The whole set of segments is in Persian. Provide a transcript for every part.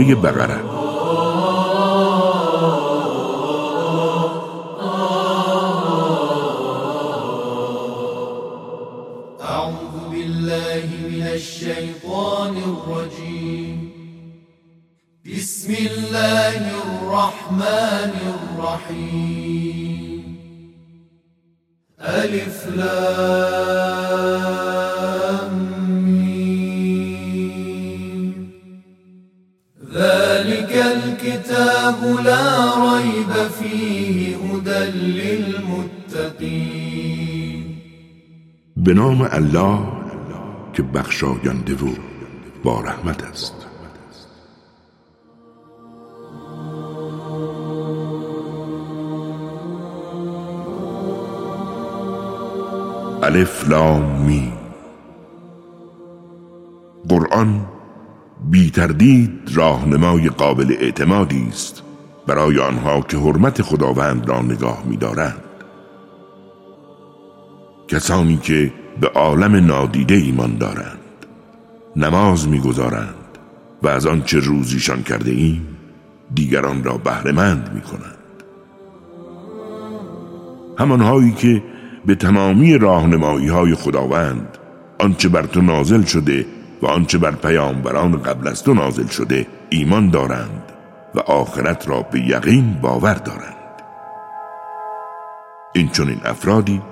سوره بقره به نام الله که بخشاینده و با رحمت است. الف لام می قرآن بی تردید راهنمای قابل اعتمادی است برای آنها که حرمت خداوند را نگاه می‌دارند. کسانی که به عالم نادیده ایمان دارند. نماز می‌گذارند و از آنچه روزیشان کرده ایم دیگران را بهرهمند می کنند همانهایی که به تمامی راهنمایی های خداوند آنچه بر تو نازل شده و آنچه بر پیامبران قبل از تو نازل شده ایمان دارند و آخرت را به یقین باور دارند. این چنین افرادی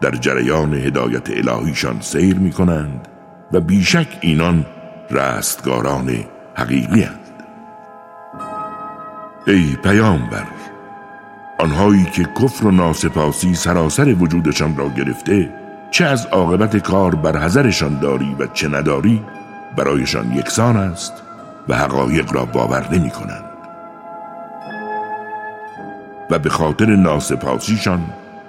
در جریان هدایت الهیشان سیر می کنند و بیشک اینان رستگاران حقیقی هستند. ای پیامبر آنهایی که کفر و ناسپاسی سراسر وجودشان را گرفته چه از عاقبت کار بر حذرشان داری و چه نداری برایشان یکسان است و حقایق را باور نمی کنند و به خاطر ناسپاسیشان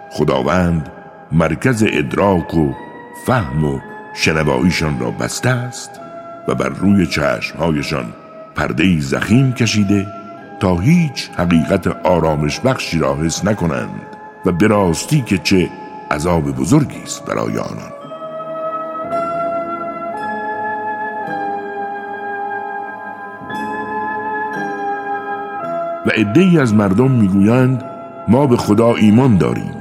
خداوند مرکز ادراک و فهم و شنواییشان را بسته است و بر روی چشمهایشان پرده زخیم کشیده تا هیچ حقیقت آرامش بخشی را حس نکنند و به راستی که چه عذاب بزرگی است برای آنان. و عدهای از مردم می‌گویند ما به خدا ایمان داریم.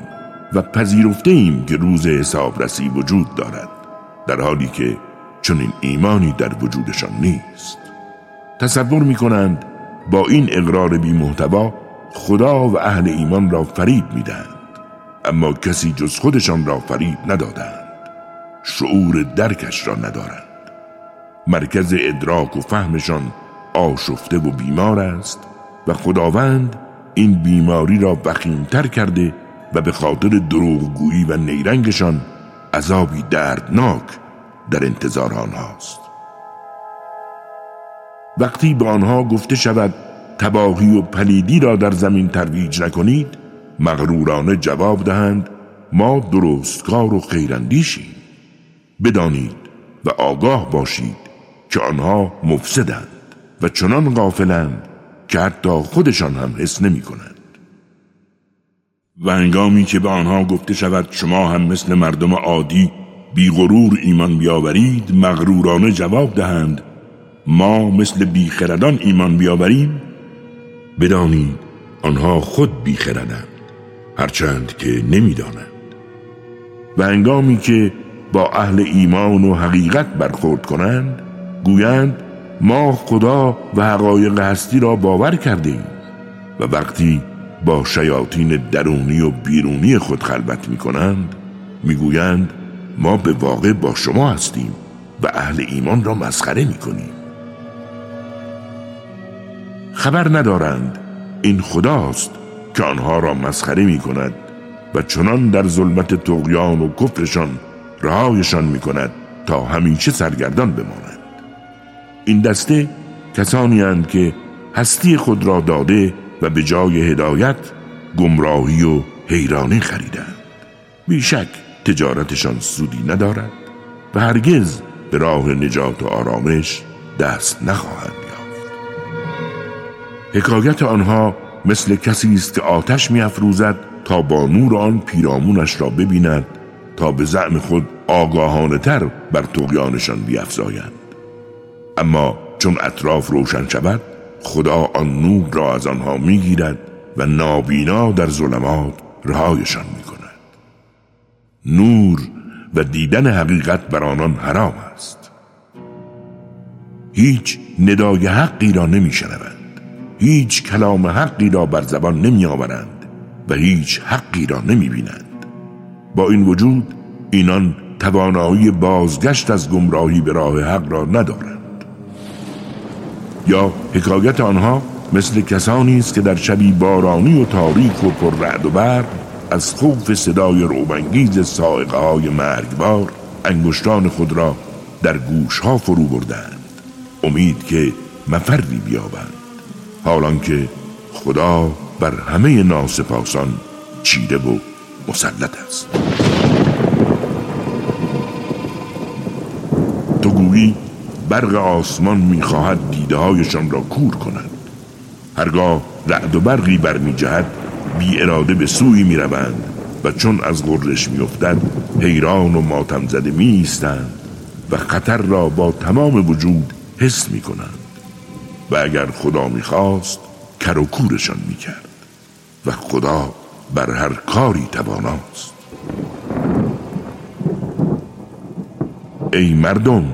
و پذیرفته ایم که روز حسابرسی وجود دارد در حالی که چنین ایمانی در وجودشان نیست. تصور می کنند با این اقرار بی محتوا خدا و اهل ایمان را فریب می‌دهند اما کسی جز خودشان را فریب ندادند شعور درکش را ندارند. مرکز ادراک و فهمشان آشفته و بیمار است و خداوند این بیماری را وخیمتر کرده و به خاطر دروغگویی و نیرنگشان عذابی دردناک در انتظار آنهاست وقتی به آنها گفته شود تباهی و پلیدی را در زمین ترویج نکنید مغرورانه جواب دهند ما درستکار و خیراندیشیم بدانید و آگاه باشید که آنها مفسدند و چنان غافلند که حتی خودشان هم حس نمی کنند. و انگامی که به آنها گفته شود شما هم مثل مردم عادی بی غرور ایمان بیاورید مغرورانه جواب دهند ما مثل بیخردان ایمان بیاوریم. بدانید آنها خود بیخردند هرچند که نمی‌دانند. و انگامی که با اهل ایمان و حقیقت برخورد کنند گویند ما خدا و حقایق هستی را باور کردیم و وقتی با شیاطین درونی و بیرونی خود خلوت می کنند می گویند ما به واقع با شما هستیم و اهل ایمان را مسخره می کنیم خبر ندارند این خداست که آنها را مسخره می کند و چنان در ظلمت تقیان و کفرشان رهایشان می کند تا همیشه سرگردان بمانند. این دسته کسانی هستند که هستی خود را داده و به جای هدایت گمراهی و حیرانی خریدند. بیشک تجارتشان سودی ندارد و هرگز به راه نجات و آرامش دست نخواهند یافت. حکایت آنها مثل کسی است که آتش میافروزد تا با نور آن پیرامونش را ببیند تا به زعم خود آگاهانه تر بر تقیانشان بیافزایند اما چون اطراف روشن شود خدا آن نور را از آنها می‌گیرد و نابینا در ظلمات رهایشان می‌کند. نور و دیدن حقیقت بر آنان حرام است. هیچ ندای حقی را نمیشنوند. هیچ کلام حقی را بر زبان نمی آورند و هیچ حقی را نمی بینند. با این وجود اینان توانایی بازگشت از گمراهی به راه حق را ندارند. یا حکایت آنها مثل کسانی است که در شبی بارانی و تاریک و پر رعد و برق از خوف صدای روبنگیز سائقه های مرگبار انگشتان خود را در گوش ها فرو بردند. امید که مفری بیابند. حالان که خدا بر همه ناسپاسان چیره و مسلط است. تو گویی برق آسمان می‌خواهد دیده هایشان را کور کند. هرگاه رعد و برقی برمی جهد بی اراده به سوی می روند و چون از غرش می افتد حیران و ماتم زده می و خطر را با تمام وجود حس می کنند و اگر خدا می خواست کر و کورشان می کرد و خدا بر هر کاری تواناست. ای مردم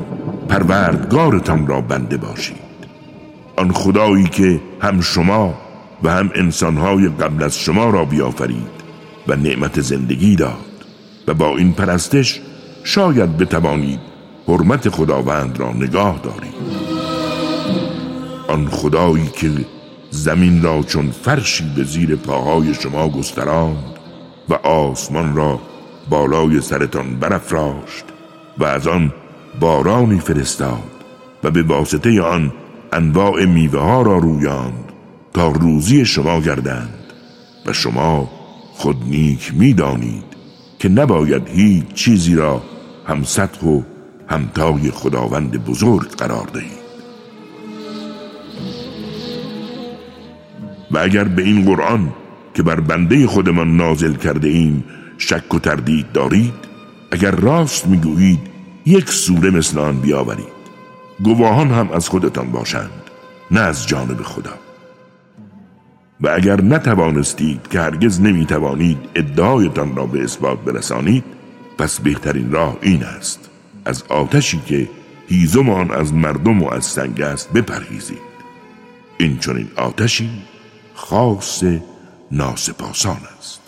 پروردگارتان را بنده باشید. آن خدایی که هم شما و هم انسانهای قبل از شما را بیافرید و نعمت زندگی داد و با این پرستش شاید بتوانید حرمت خداوند را نگاه دارید. آن خدایی که زمین را چون فرشی به زیر پاهای شما گستراند و آسمان را بالای سرتان برافراشت و از آن بارانی فرستاد و به واسطه آن انواع میوه ها را رویاند تا روزی شما گردند و شما خود نیک می‌دانید که نباید هیچ چیزی را هم سطح و همتای خداوند بزرگ قرار دهید. و اگر به این قرآن که بر بنده خودمان نازل کرده ایم شک و تردید دارید اگر راست می‌گویید یک سوره مثل آن بیاورید. گواهان هم از خودتان باشند نه از جانب خدا. و اگر نتوانستید که هرگز نمی‌توانید ادعایتان را به اثبات برسانید پس بهترین راه این است از آتشی که هیزمان از مردم و از سنگ است بپرهیزید. این چنین آتشی خاص ناسپاسان است.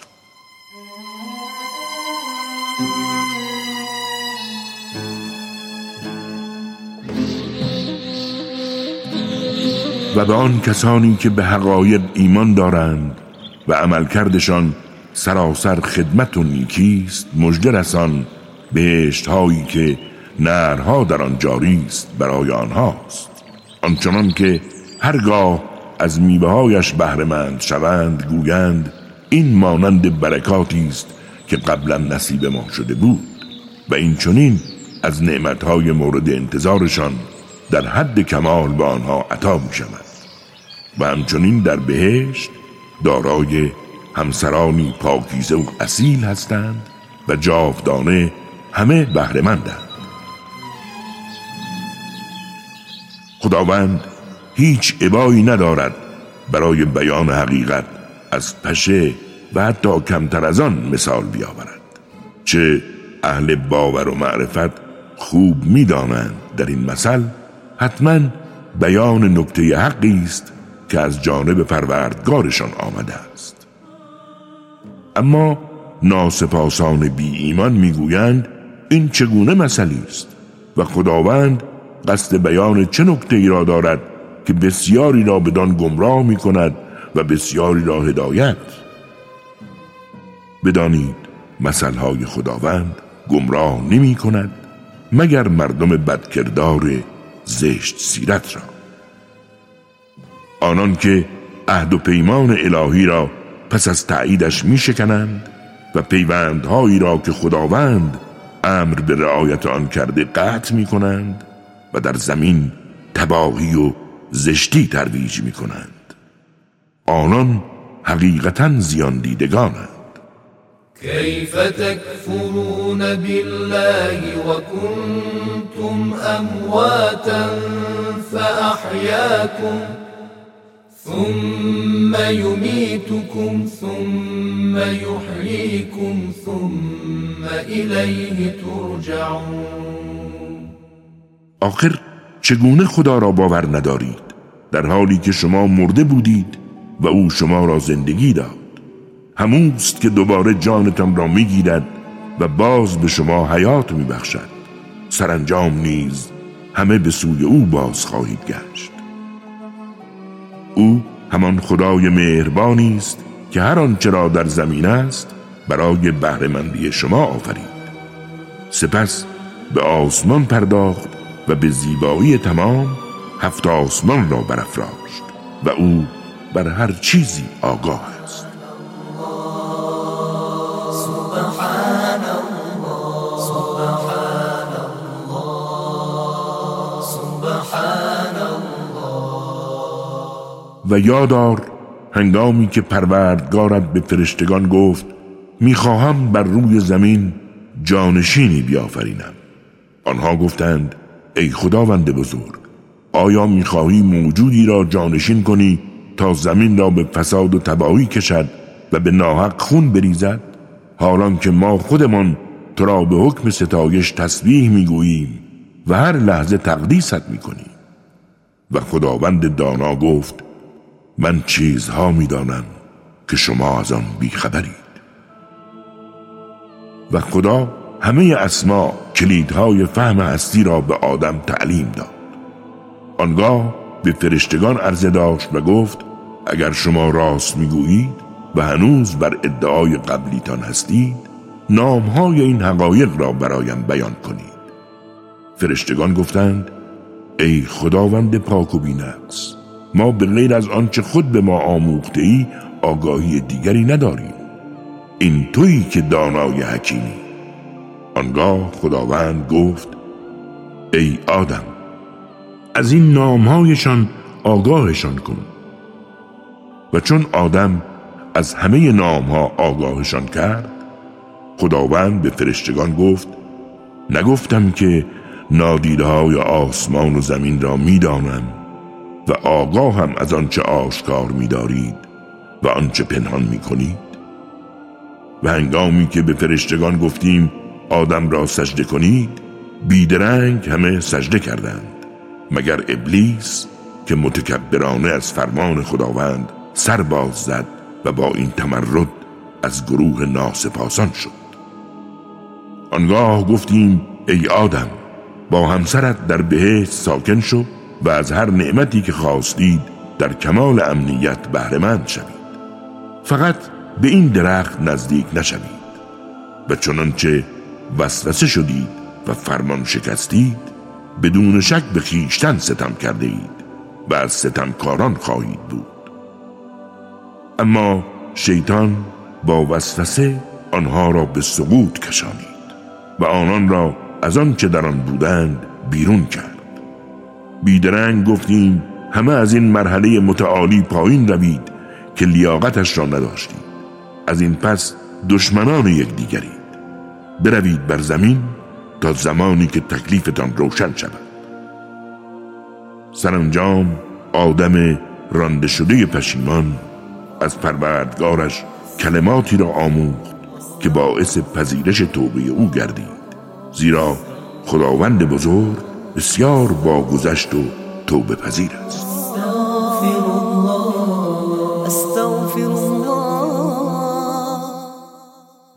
و به آن کسانی که به حقایق ایمان دارند و عملکردشان سراسر خدمت و نیکیست مژده رسان بهشت هایی که نرها در آن جاری است برای آنهاست. آنچنان که هرگاه از میوههایش بهرهمند شوند گویند این مانند برکاتی است که قبلا نصیب ما شده بود و این چنین از نعمتهای مورد انتظارشان در حد کمال به آنها عطا می شود و همچنین در بهشت دارای همسرانی پاکیزه و اصیل هستند و جاودانه همه بهرهمندند. خداوند هیچ عبایی ندارد برای بیان حقیقت از پشه و حتی کمتر از آن مثال بیاورد چه اهل باور و معرفت خوب می‌دانند در این مثل. حتما بیان نکته حقی است که از جانب پروردگارشان آمده است. اما ناسپاسان بی ایمان می‌گویند این چگونه مثلی است و خداوند قصد بیان چه نکته ای را دارد که بسیاری را بدان گمراه می کند و بسیاری را هدایت. بدانید مثلهای خداوند گمراه نمی کند مگر مردم بدکردار زشت سیرت را؟ آنان که عهد و پیمان الهی را پس از تاییدش می شکنند و پیوندهایی را که خداوند امر به رعایت آن کرده قطع می کنند و در زمین تباهی و زشتی ترویج می کنند آنان حقیقتا زیان دیدگانند. كيف تكفرون بالله وكنتم أمواتا فأحياكم ثم يميتكم ثم يحييكم ثم إليه ترجعون. آخر چگونه خدا را باور ندارید؟ در حالی که شما مرده بودید و او شما را زندگی داد. هموست که دوباره جانتان را می‌گیرد و باز به شما حیات میبخشد. سرانجام نیز همه به سوی او باز خواهید گشت. او همان خدای مهربانی است که هر آنچه را در زمین است برای بهرهمندی شما آفرید. سپس به آسمان پرداخت و به زیبایی تمام هفت آسمان را برافراشت و او بر هر چیزی آگاه و یادار هنگامی که پروردگارت به فرشتگان گفت می‌خواهم بر روی زمین جانشینی بیافرینم. آنها گفتند ای خداوند بزرگ آیا می‌خواهی موجودی را جانشین کنی تا زمین را به فساد و تباهی کشد و به ناحق خون بریزد؟ حالان که ما خودمان تو را به حکم ستایش تسبیح می‌گوییم و هر لحظه تقدیست می‌کنیم. و خداوند دانا گفت من چیزها می‌دانم که شما از آن بیخبرید. و خدا همه اسما کلیدهای فهم هستی را به آدم تعلیم داد. آنگاه به فرشتگان عرضه داشت و گفت اگر شما راست می‌گویید و هنوز بر ادعای قبلیتان هستید نامهای این حقایق را برایم بیان کنید. فرشتگان گفتند ای خداوند پاک و بینقص ما به غیر از آنچه خود به ما آموخته ای آگاهی دیگری نداریم. این تویی که دانای حکیمی. آنگاه خداوند گفت ای آدم از این نامهایشان آگاهشان کن. و چون آدم از همه نامها آگاهشان کرد خداوند به فرشتگان گفت نگفتم که نادیده های آسمان و زمین را می‌دانم. و آگاهم از آنچه آشکار میدارید و آنچه پنهان می‌کنید. و هنگامی که به فرشتگان گفتیم آدم را سجده کنید بیدرنگ همه سجده کردند. مگر ابلیس که متکبرانه از فرمان خداوند سر باز زد و با این تمرد از گروه ناسپاسان شد. آنگاه گفتیم ای آدم با همسرت در بهشت ساکن شو و از هر نعمتی که خواستید در کمال امنیت بهرهمند شوید. فقط به این درخت نزدیک نشوید و چنانچه وسوسه شدید و فرمان شکستید بدون شک به خیشتن ستم کرده اید و از ستمکاران خواهید بود. اما شیطان با وسوسه آنها را به سقوط کشانید و آنان را از آنچه در آن بودند بیرون کرد. بیدرنگ گفتیم همه از این مرحله متعالی پایین روید که لیاقتش را نداشتید از این پس دشمنان یکدیگرید بروید بر زمین تا زمانی که تکلیفتان روشن شود. سرانجام آدم رانده شده پشیمان از پروردگارش کلماتی را آموخت که باعث پذیرش توبه او گردید. زیرا خداوند بزرگ بسیار باگذشت و توبه پذیر است.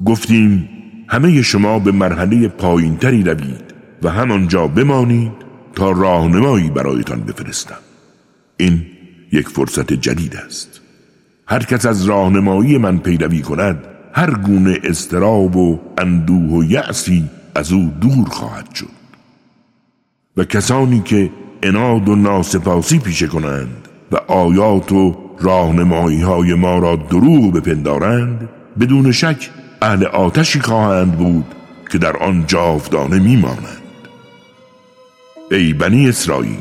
گفتیم همه شما به مرحله پایینتری روید و همانجا بمانید تا راهنمایی برایتان بفرستم. این یک فرصت جدید است. هر کس از راهنمایی من پیروی کند هر گونه استراب و اندوه و یأسی از او دور خواهد شد. کسانی که اناد و ناسپاسی پیشه کنند و آیات و راهنمایی های ما را دروغ بپندارند بدون شک اهل آتشی خواهند بود که در آن جاودانه میمانند. ای بنی اسرائیل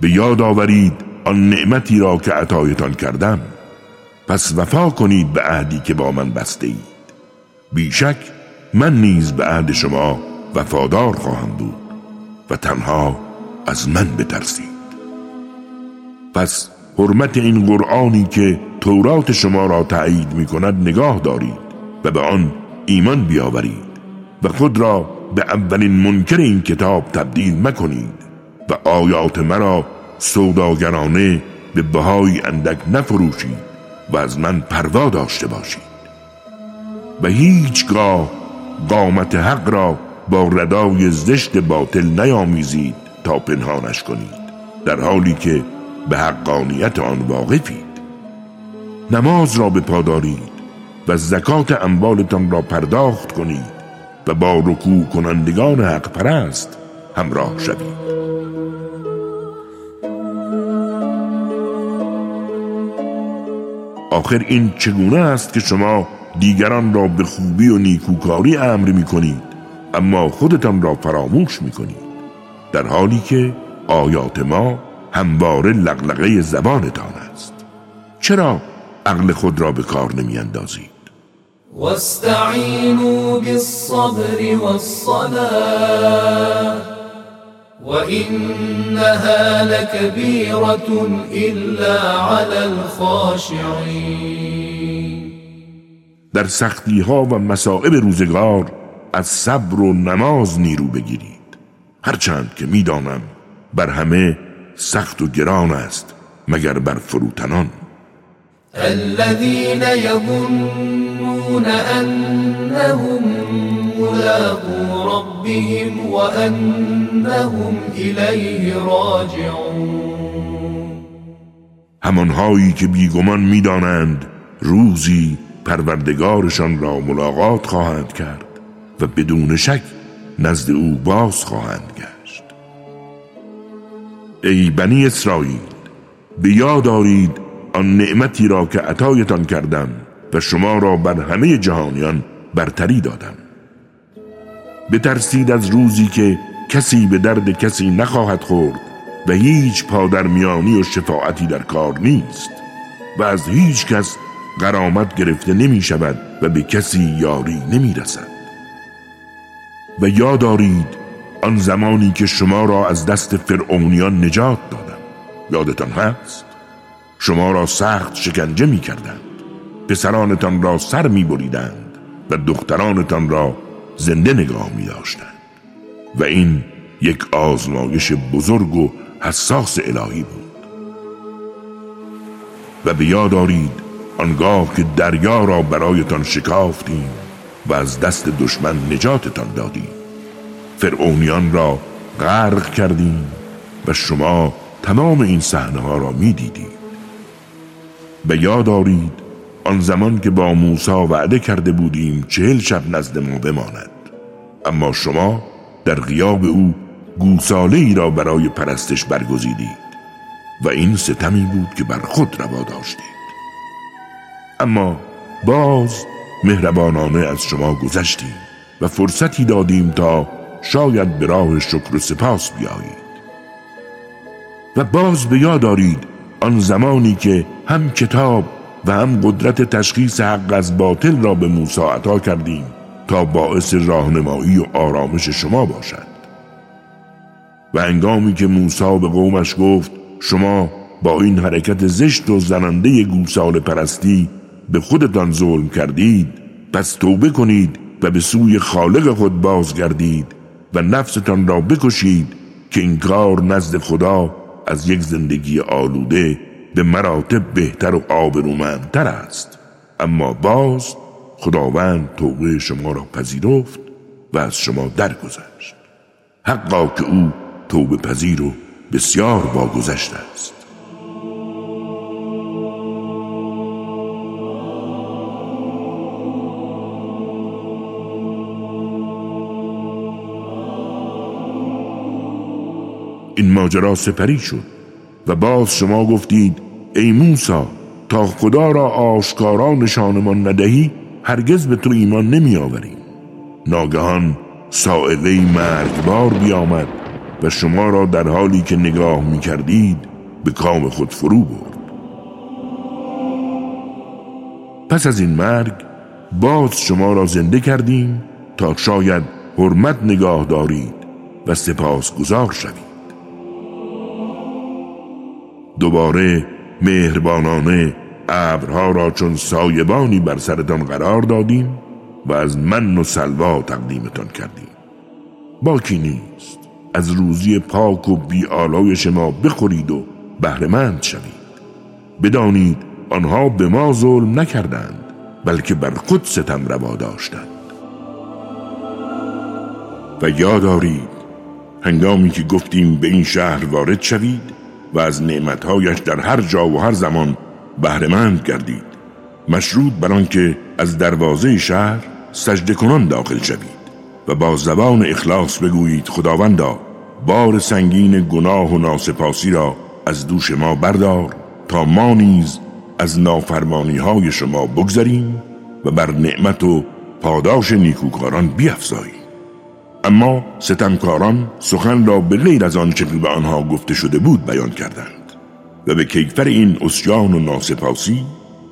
به یاد آورید آن نعمتی را که عطایتان کردم. پس وفا کنید به عهدی که با من بسته اید بیشک من نیز به عهد شما وفادار خواهم بود. و تنها از من بترسید. پس حرمت این قرآنی که تورات شما را تایید می کند نگاه دارید و به آن ایمان بیاورید و خود را به اولین منکر این کتاب تبدیل مکنید و آیات مرا سوداگرانه به بهای اندک نفروشید و از من پروا داشته باشید. و هیچگاه قامت حق را با ردای زشت باطل نیامیزید تا پنهانش کنید در حالی که به حقانیت آن واقفید. نماز را به پادارید و زکات اموالتان را پرداخت کنید و با رکوع کنندگان حق پرست همراه شوید. آخر این چگونه است که شما دیگران را به خوبی و نیکوکاری امر می کنید اما خودتان را فراموش می کنید در حالی که آیات ما همواره لغلقه زبانتان است. چرا عقل خود را به کار نمی اندازید واستعینوا بالصبر والصلاة وإنها لكبيرة إلا على الخاشعين در سختی ها و مصائب روزگار از صبر و نماز نیرو بگیرید. هرچند که می‌دانم بر همه سخت و گران است مگر بر فروتنان. الذين يظنون أنهم ملاقو ربهم وأنهم إليه راجعون. همانهایی که بیگمان می‌دانند روزی پروردگارشان را ملاقات خواهند کرد. و بدون شک نزد او باز خواهند گشت. ای بنی اسرائیل به یاد دارید آن نعمتی را که عطایتان کردم و شما را بر همه جهانیان برتری دادم. بترسید از روزی که کسی به درد کسی نخواهد خورد و هیچ پادرمیانی و شفاعتی در کار نیست و از هیچ کس قرامت گرفته نمی شود و به کسی یاری نمی رسد. و یاد دارید آن زمانی که شما را از دست فرعونیان نجات دادم یادتان هست؟ شما را سخت شکنجه می کردند پسرانتان را سر می بریدند و دخترانتان را زنده نگاه می داشتند و این یک آزمایش بزرگ و حساس الهی بود. و به یاد دارید آنگاه که دریا را برایتان شکافتیم و از دست دشمن نجاتتان دادیم فرعونیان را غرق کردیم و شما تمام این صحنه ها را می دیدید به یاد آرید آن زمان که با موسی وعده کرده بودیم چهل شب نزد ما بماند. اما شما در غیاب او گوساله ای را برای پرستش برگزیدید و این ستمی بود که بر خود روا داشتید. اما باز مهربانانه از شما گذشتیم و فرصتی دادیم تا شاید به راه شکر و سپاس بیایید. و باز به یاد دارید آن زمانی که هم کتاب و هم قدرت تشخیص حق از باطل را به موسی عطا کردیم تا باعث راهنمایی و آرامش شما باشد. و انگامی که موسی به قومش گفت شما با این حرکت زشت و زننده گوسال پرستی به خودتان ظلم کردید پس توبه کنید و به سوی خالق خود بازگردید و نفستان را بکشید که این کار نزد خدا از یک زندگی آلوده به مراتب بهتر و آبرومندتر است. اما باز خداوند توبه شما را پذیرفت و از شما درگذشت. حقا که او توبه پذیر و بسیار باگذشته است. این ماجرا سپری شد و باز شما گفتید ای موسا تا خدا را آشکارا نشانمان ندهی هرگز به تو ایمان نمی آوریم. ناگهان سائقه مرگبار بیامد و شما را در حالی که نگاه می کردید به کام خود فرو برد. پس از این مرگ باز شما را زنده کردیم تا شاید حرمت نگاه دارید و سپاس گذار شوید. دوباره مهربانانه ابرها را چون سایبانی بر سرتان قرار دادیم و از من و سلوا تقدیمتان کردیم. باکی نیست. از روزی پاک و بیالایش ما بخورید و بهرهمند شوید. بدانید آنها به ما ظلم نکردند بلکه بر خود ستم روا داشتند. و یادارید هنگامی که گفتیم به این شهر وارد شوید و از نعمتهایش در هر جا و هر زمان بهرهمند گردید مشروط بر آنکه از دروازه شهر سجده کنان داخل شوید و با زبان اخلاص بگویید خداوندا بار سنگین گناه و ناسپاسی را از دوش ما بردار تا ما نیز از نافرمانی های شما بگذریم و بر نعمت و پاداش نیکوکاران بیافزاییم اما ستمکاران سخن را به غیر از آنچه به آنها گفته شده بود بیان کردند و به کیفر این اسیان و ناسپاسی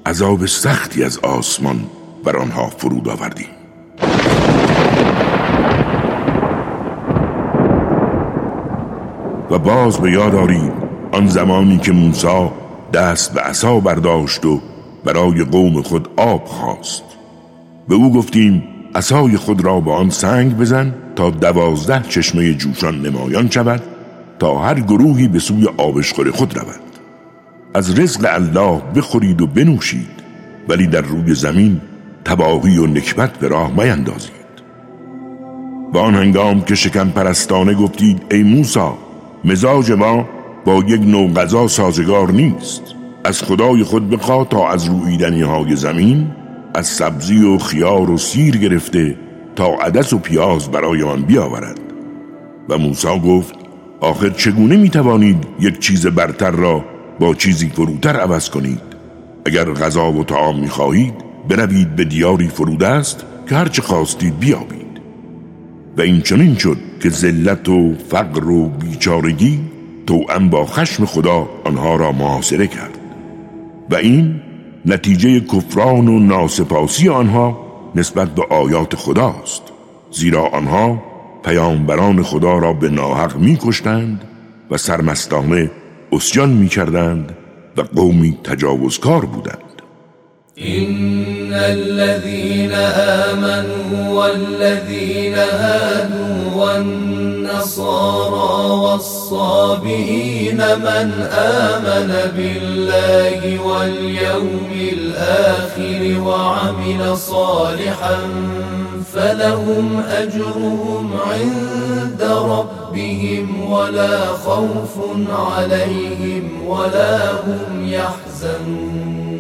عذاب سختی از آسمان بر آنها فرود آوردیم. و باز به یاد آرید آن زمانی که موسی دست به عصا برداشت و برای قوم خود آب خواست. به او گفتیم عصای خود را با آن سنگ بزن تا دوازده چشمه جوشان نمایان شود تا هر گروهی به سوی آبشخور خود رود از رزق الله بخورید و بنوشید ولی در روی زمین تباهی و نکبت به راه میندازید. و آن هنگام که شکم پرستانه گفتید ای موسا مزاج ما با یک نوع غذا سازگار نیست. از خدای خود بخوا تا از رویدنی های زمین از سبزی و خیار و سیر گرفته تا عدس و پیاز برای آن بیاورد. و موسی گفت آخر چگونه می توانید یک چیز برتر را با چیزی فروتر عوض کنید؟ اگر غذا و طعام می خواهید بروید به دیاری فرود است که هرچه خواستید بیابید. و این چنین شد که ذلت و فقر و بیچارگی توأم با خشم خدا آنها را محاصره کرد. و این نتیجه کفران و ناسپاسی آنها نسبت به آیات خداست. زیرا آنها پیامبران خدا را به ناحق میکشتند و سرمستانه اسیان می‌کردند و قومی تجاوزکار بودند. إن الذين آمنوا والذين هادوا والنصارى والصابئين من آمن بالله واليوم الآخر وعمل صالحا فلهم أجرهم عند ربهم ولا خوف عليهم ولا هم يحزنون.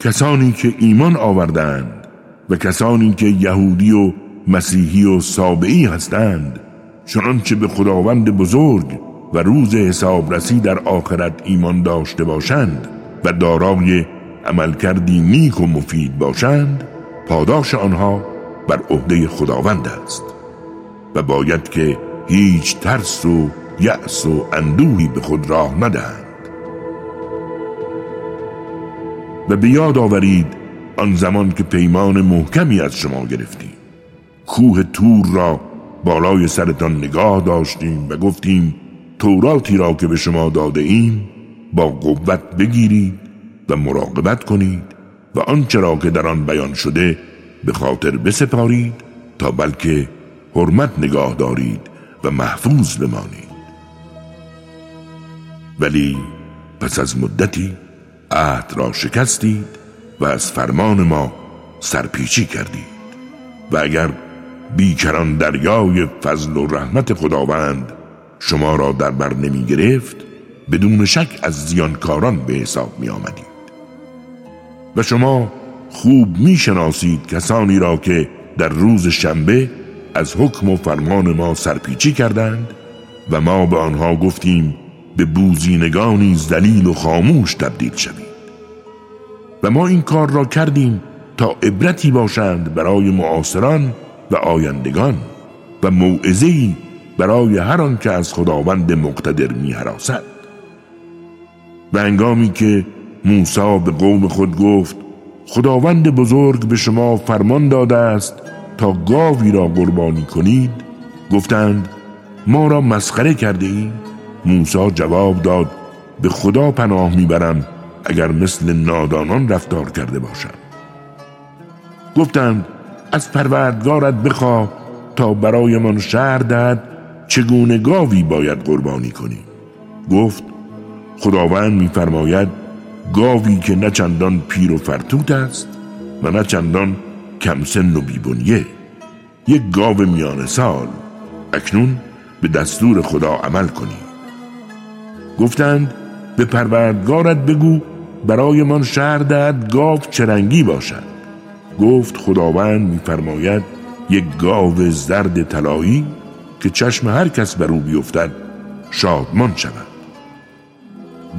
کسانی که ایمان آوردند و کسانی که یهودی و مسیحی و سابعی هستند چنانچه به خداوند بزرگ و روز حسابرسی در آخرت ایمان داشته باشند و دارای عملکردی نیک و مفید باشند پاداش آنها بر عهده خداوند است و باید که هیچ ترس و یأس و اندوهی به خود راه ندهند. و به یاد آورید آن زمان که پیمان محکمی از شما گرفتیم. کوه تور را بالای سرتان نگاه داشتیم و گفتیم توراتی را که به شما داده ایم با قوت بگیرید و مراقبت کنید و آنچه را که در آن بیان شده به خاطر بسپارید تا بلکه حرمت نگاه دارید و محفوظ بمانید. ولی پس از مدتی عهد را شکستید و از فرمان ما سرپیچی کردید. و اگر بیکران دریای فضل و رحمت خداوند شما را در بر نمی گرفت بدون شک از زیانکاران به حساب می آمدید. و شما خوب می شناسید کسانی را که در روز شنبه از حکم و فرمان ما سرپیچی کردند و ما به آنها گفتیم به بوزینگانی زلیل و خاموش تبدیل شوید. و ما این کار را کردیم تا عبرتی باشند برای معاصران و آیندگان و موعظه‌ای برای هر آن که از خداوند مقتدر می حراسد. و انگامی که موسی به قوم خود گفت خداوند بزرگ به شما فرمان داده است تا گاوی را قربانی کنید گفتند ما را مسخره کرده ایم موسی جواب داد به خدا پناه می‌برم اگر مثل نادانان رفتار کرده باشم گفتند از پروردگارت بخواه تا برایمان شهر دهد چگونه گاوی باید قربانی کنی. گفت خداوند میفرماید گاوی که نه چندان پیر و فرتوت است و نه چندان کم سن و بیبنیه. یک گاو میان سال اکنون به دستور خدا عمل کنی. گفتند به پروردگارت بگو برای من شهر دهد گاو چرنگی باشد. گفت خداوند میفرماید یک گاو زرد طلایی که چشم هر کس بر او بیفتد شادمان شود.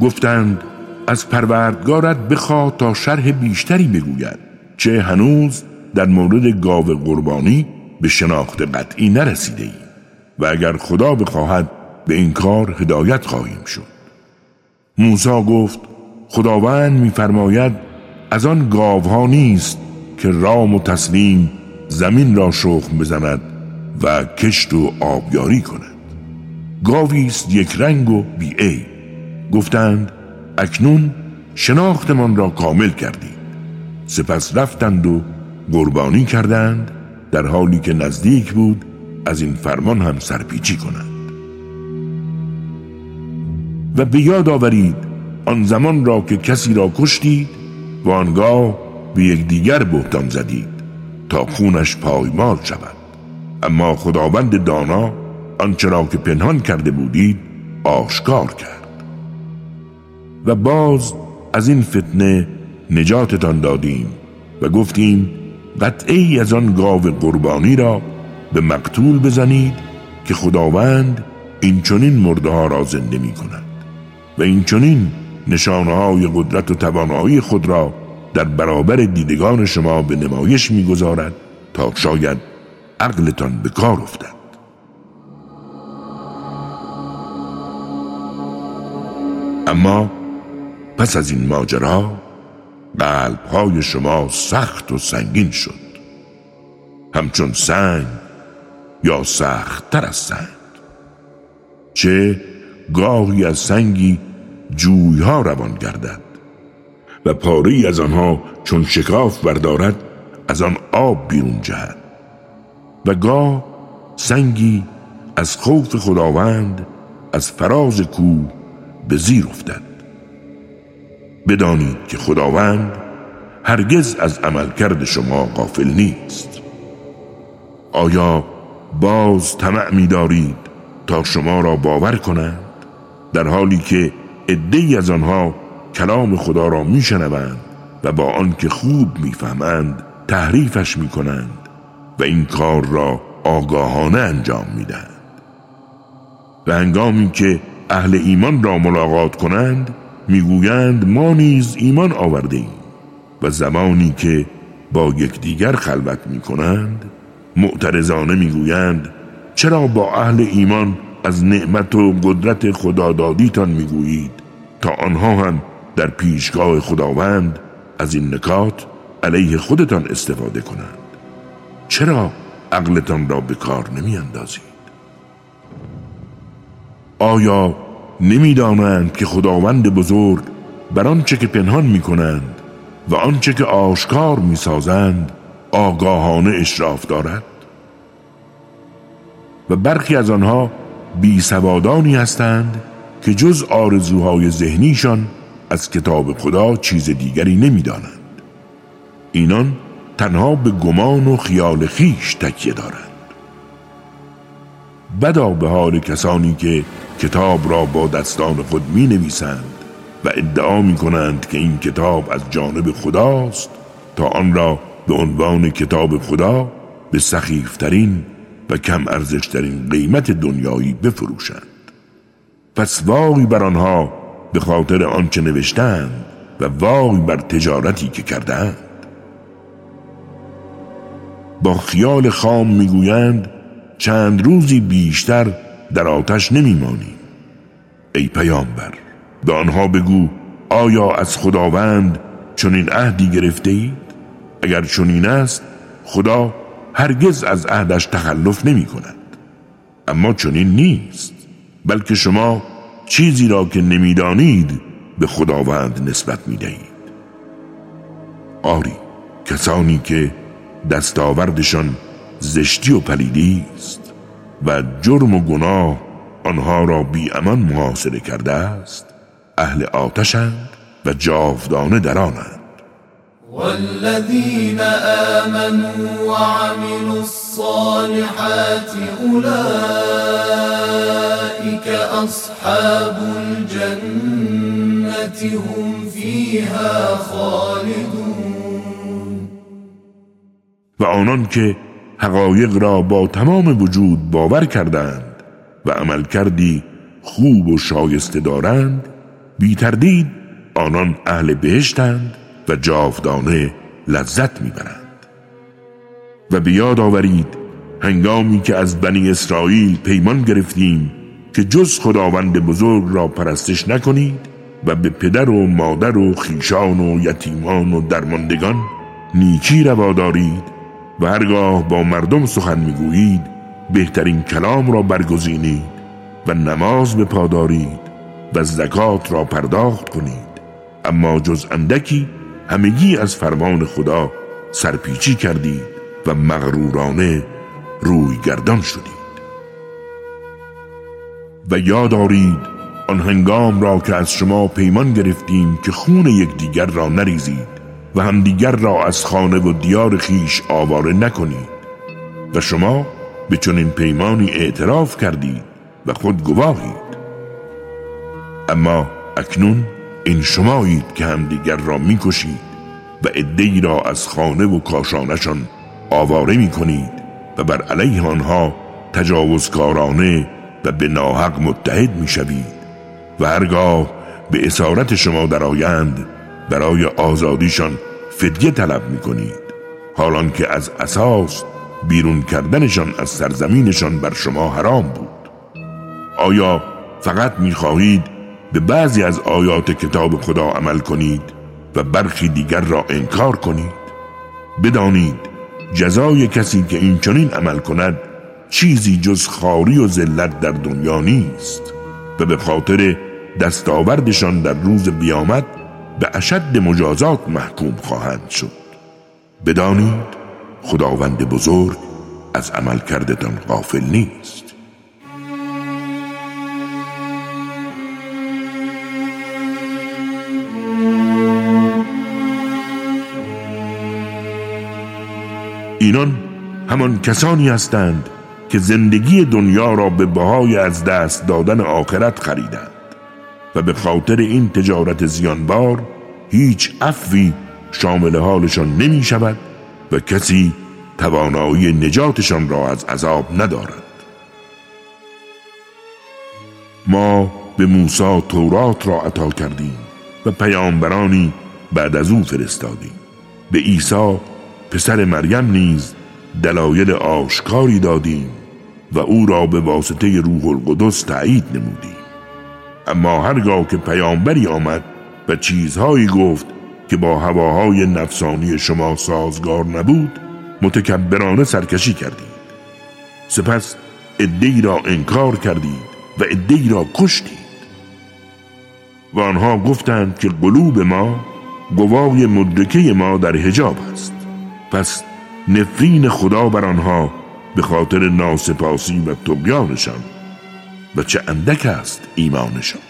گفتند از پروردگارت بخواه تا شرح بیشتری بگوید چه هنوز در مورد گاو قربانی به شناخت قطعی نرسیده ای و اگر خدا بخواهد به این کار هدایت خواهیم شد. موسی گفت خداوند میفرماید از آن گاوها نیست که رام و تسلیم زمین را شخم بزند و کشت و آبیاری کند. گاوی است یک رنگ و بی گفتند اکنون شناختمان را کامل کردید سپس رفتند و قربانی کردند در حالی که نزدیک بود از این فرمان هم سرپیچی کنند. و به یاد آورید آن زمان را که کسی را کشتید و آنگاه به یکدیگر بهتان زدید تا خونش پایمال شود. اما خداوند دانا آنچه را که پنهان کرده بودید آشکار کرد. و باز از این فتنه نجاتتان دادیم و گفتیم قطعی از آن گاو قربانی را به مقتول بزنید که خداوند این چنین مرده ها را زنده می کند و این چنین نشانه های قدرت و توانایی خود را در برابر دیدگان شما به نمایش می‌گذارد تا شاید عقلتان به کار افتد. اما پس از این ماجرا قلبهای شما سخت و سنگین شد. همچون سنگ یا سختتر از سنگ. چه گاهی از سنگی جویها روان گردد و پاره از آنها چون شکاف بردارد از آن آب بیرون جهد. و گاه سنگی از خوف خداوند از فراز کوه به زیر افتد. بدانید که خداوند هرگز از عملکرد شما غافل نیست. آیا باز طمع می دارید تا شما را باور کنند؟ در حالی که عدهای از آنها کلام خدا را میشنوند و با آنکه خوب می‌فهمند تحریفش می‌کنند و این کار را آگاهانه انجام می‌دهند. و هنگامی که اهل ایمان را ملاقات کنند می‌گویند ما نیز ایمان آورده و زمانی که با یکدیگر خلوت می‌کنند معترضانه می‌گویند چرا با اهل ایمان از نعمت و قدرت خدادادیتان می‌گویید؟ تا آنها هم در پیشگاه خداوند از این نکات علیه خودتان استفاده کنند چرا عقلتان را به کار نمی اندازید؟ آیا نمی‌دانند که خداوند بزرگ بر آنچه که پنهان می کنند و آنچه که آشکار می سازند آگاهانه اشراف دارد و برخی از آنها بی سوادانی هستند که جز آرزوهای ذهنیشان از کتاب خدا چیز دیگری نمی‌دانند. اینان تنها به گمان و خیال خیش تکیه دارند. بدا به حال کسانی که کتاب را با دستان خود می نویسند و ادعا می کنند که این کتاب از جانب خداست تا آن را به عنوان کتاب خدا به سخیفترین و کم ارزشترین قیمت دنیایی بفروشند. پس واقعی بر آنها به خاطر آنچه نوشتند و واقعی بر تجارتی که کردند. با خیال خام می‌گویند چند روزی بیشتر در آتش نمیمانیم. ای پیامبر به آنها بگو آیا از خداوند چنین عهدی گرفته اید؟ اگر چنین است خدا هرگز از عهدش تخلف نمی کند اما چنین نیست بلکه شما چیزی را که نمی‌دانید به خداوند نسبت می‌دهید. آری کسانی که دستاوردشان زشتی و پلیدی است و جرم و گناه آنها را بی امان محاصره کرده است اهل آتشند و جاودانه در آنند. والذین آمنوا وعملوا الصالحات اولئك اصحاب الجنة هم فيها خالدون. و آنان که حقایق را با تمام وجود باور کردند و عمل کردی خوب و شایسته دارند بی تردید آنان اهل بهشتند و جاودانه لذت می‌برند. و به یاد آورید هنگامی که از بنی اسرائیل پیمان گرفتیم که جز خداوند بزرگ را پرستش نکنید و به پدر و مادر و خیشان و یتیمان و درماندگان نیکی روا دارید و هرگاه با مردم سخن می‌گویید بهترین کلام را برگزینید و نماز بپادارید و زکات را پرداخت کنید. اما جز اندکی همگی از فرمان خدا سرپیچی کردید و مغرورانه روی گردان شدید. و یاد آورید آن هنگام را که از شما پیمان گرفتیم که خون یکدیگر را نریزید و همدیگر را از خانه و دیار خیش آواره نکنید و شما به چنین پیمانی اعتراف کردید و خود گواهید. اما اکنون این شمایید که همدیگر را می‌کشید و عدهای را از خانه و کاشانشان آواره می‌کنید و بر علیه آنها تجاوزکارانه و به ناحق متحد می‌شوید و هرگاه به اسارت شما درآیند برای آزادیشان فدیه طلب می‌کنید. حالان که از اساس بیرون کردنشان از سرزمینشان بر شما حرام بود. آیا فقط می‌خواهید به بعضی از آیات کتاب خدا عمل کنید و برخی دیگر را انکار کنید. بدانید جزای کسی که این چنین عمل کند چیزی جز خاری و ذلت در دنیا نیست و به خاطر دستاوردشان در روز بیامد به اشد مجازات محکوم خواهند شد. بدانید خداوند بزرگ از عمل کردتان غافل نیست. اینان همان کسانی هستند که زندگی دنیا را به بهای از دست دادن آخرت خریدند و به خاطر این تجارت زیانبار هیچ افوی شامل حالشان نمی شود و کسی توانایی نجاتشان را از عذاب ندارد. ما به موسی تورات را عطا کردیم و پیامبرانی بعد از او فرستادیم. به عیسی پسر مریم نیز دلایل آشکاری دادیم و او را به واسطه روح القدس تایید نمودیم. اما هرگاه که پیامبری آمد و چیزهایی گفت که با هواهای نفسانی شما سازگار نبود متکبرانه سرکشی کردید. سپس ادهی را انکار کردید و ادهی را کشتید. و آنها گفتند که قلوب ما گوای مدرکه ما در حجاب است. پس نفرین خدا بر آنها به خاطر ناسپاسی و تقیانشان و چه اندک است ایمانشان.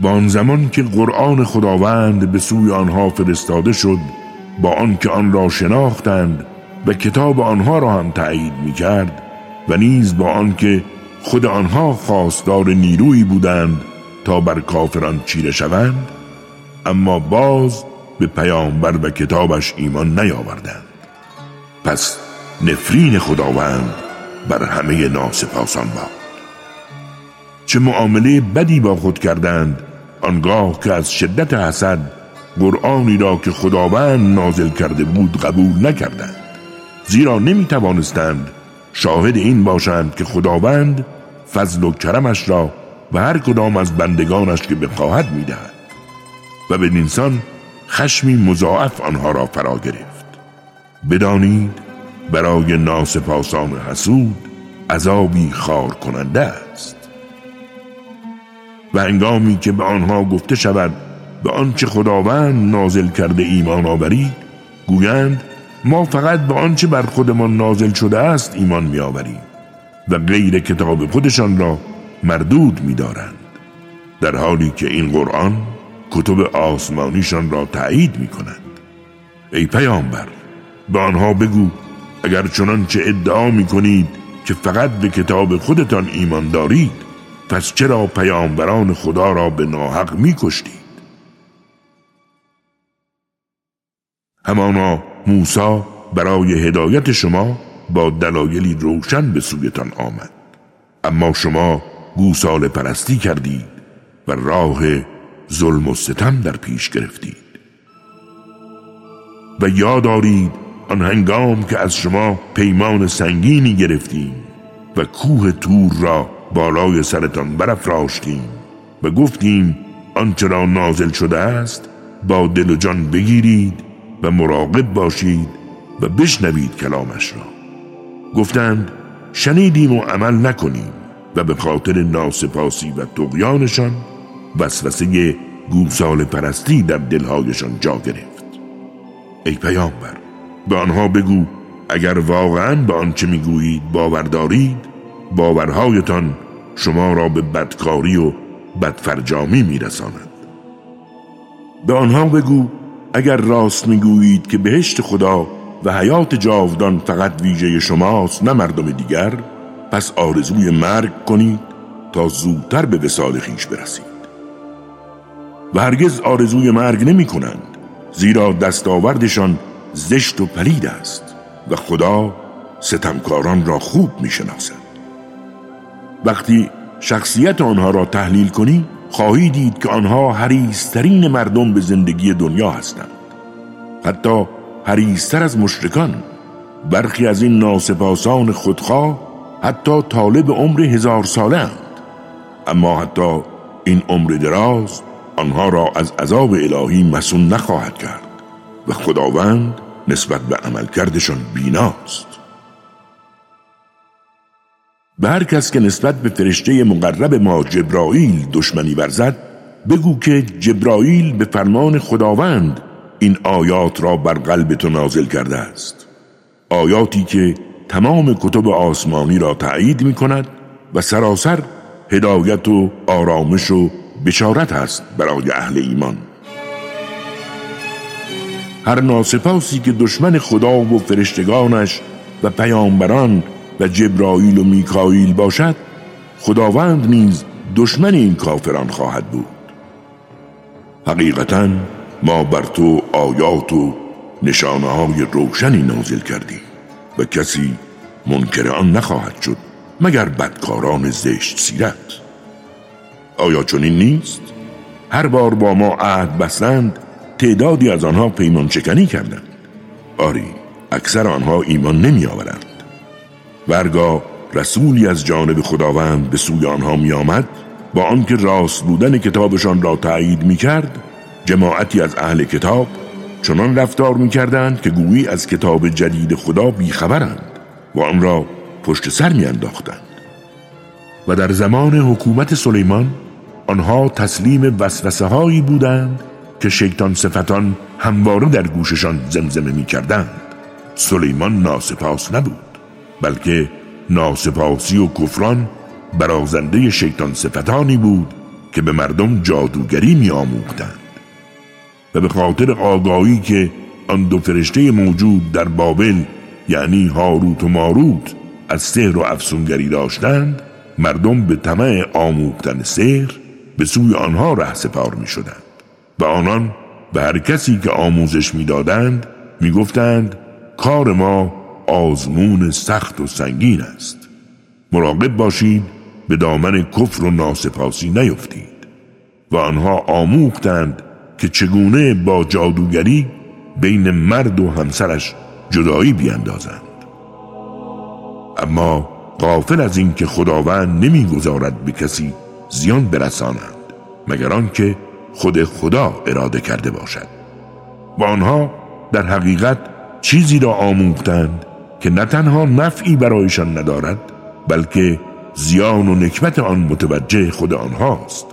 با آن زمان که قرآن خداوند به سوی آنها فرستاده شد با آنکه آن را شناختند و کتاب آنها را هم تایید می کرد و نیز با آنکه خود آنها خواستار نیرویی بودند تا بر کافران چیره شوند اما باز به پیامبر و کتابش ایمان نیاوردند. پس نفرین خداوند بر همه ناسپاسان باد. چه معامله بدی با خود کردند آنگاه که از شدت حسد قرآنی را که خداوند نازل کرده بود قبول نکردند. زیرا نمی توانستند شاهد این باشند که خداوند فضل و کرمش را و هر کدام از بندگانش که بخواهد می‌دهد. و به انسان خشمی مضاعف آنها را فرا گرفت. بدانید برای ناسپاسان حسود عذابی خار کننده است. و هنگامی که به آنها گفته شود به آنچه خداوند نازل کرده ایمان آورید گویند ما فقط به آنچه بر خودمان نازل شده است ایمان میآوریم و غیر کتاب خودشان را مردود می‌دارند. در حالی که این قرآن کتب آسمانیشان را تایید می کنند ای پیامبر به آنها بگو اگر چنانچه ادعا می کنید که فقط به کتاب خودتان ایمان دارید پس چرا پیامبران خدا را به ناحق می کشتید همانا موسی برای هدایت شما با دلایلی روشن به سویتان آمد. اما شما گوسال پرستی کردید و راه ظلم و ستم در پیش گرفتید. و یاد دارید آن هنگام که از شما پیمان سنگینی گرفتیم و کوه تور را بالای سرتان برافراشتیم و گفتیم آنچه را نازل شده است با دل و جان بگیرید و مراقب باشید و بشنوید کلامش را. گفتند شنیدیم و عمل نکنیم و به خاطر ناسپاسی و تقیانشان وسوسه گوسال پرستی در دلهایشان جا گرفت. ای پیامبر به آنها بگو اگر واقعا به آنچه می‌گویید باور دارید باورهایتان شما را به بدکاری و بدفرجامی میرساند. به آنها بگو اگر راست می‌گویید که بهشت خدا و حیات جاودان فقط ویژه شماست نه مردم دیگر پس آرزوی مرگ کنید تا زودتر به وسال خیش برسید. و هرگز آرزوی مرگ نمی کنند زیرا دستاوردشان زشت و پلید است و خدا ستمکاران را خوب می شناسد وقتی شخصیت آنها را تحلیل کنی خواهی دید که آنها حریسترین مردم به زندگی دنیا هستند. حتی حریستر از مشرکان. برخی از این ناسپاسان خودخواه حتی طالب عمر هزار ساله اند. اما حتی این عمر دراز آنها را از عذاب الهی مسون نخواهد کرد و خداوند نسبت به عملکردشان بیناست. به هر کس که نسبت به فرشته مقرب ما جبرائیل دشمنی ورزد بگو که جبرائیل به فرمان خداوند این آیات را بر قلب تو نازل کرده است. آیاتی که تمام کتب آسمانی را تایید می کند و سراسر هدایت و آرامش و بشارت است برای اهل ایمان. هر ناسپاسی که دشمن خدا و فرشتگانش و پیامبران و جبرائیل و میکائیل باشد خداوند نیز دشمن این کافران خواهد بود. حقیقتا ما بر تو آیات و نشانه های روشنی نازل کردیم و کسی منکر آن نخواهد شد مگر بدکاران زشت سیرت. آیا چنین نیست؟ هر بار با ما عهد بستند تعدادی از آنها پیمان چکنی کردند آری اکثر آنها ایمان نمی آورند ورگاه رسولی از جانب خداوند به سوی آنها می آمد با آنکه راست بودن کتابشان را تایید می کرد جماعتی از اهل کتاب چنان رفتار می کردند که گویی از کتاب جدید خدا بیخبرند و آن را پشت سر می انداختند. و در زمان حکومت سلیمان آنها تسلیم وسوسه هایی بودند که شیطان صفتان همواره در گوششان زمزمه می کردند سلیمان ناسپاس نبود بلکه ناسپاسی و کفران برازنده شیطان صفتانی بود که به مردم جادوگری می آموختند و به خاطر آگاهی که آن دو فرشته موجود در بابل یعنی هاروت و ماروت از سحر و افسونگری داشتند مردم به طمع آموختن سحر به سوی آنها ره سپار می شدند و آنان به هر کسی که آموزش می‌دادند می‌گفتند کار ما آزمون سخت و سنگین است. مراقب باشید به دامن کفر و ناسپاسی نیفتید. و آنها آموختند که چگونه با جادوگری بین مرد و همسرش جدایی بیندازند. اما غافل از اینکه خداوند نمی‌گذارد به کسی زیان برسانند مگر آنکه خود خدا اراده کرده باشد. و آنها در حقیقت چیزی را آموختند که نه تنها نفعی برایشان ندارد بلکه زیان و نکبت آن متوجه خود آنهاست.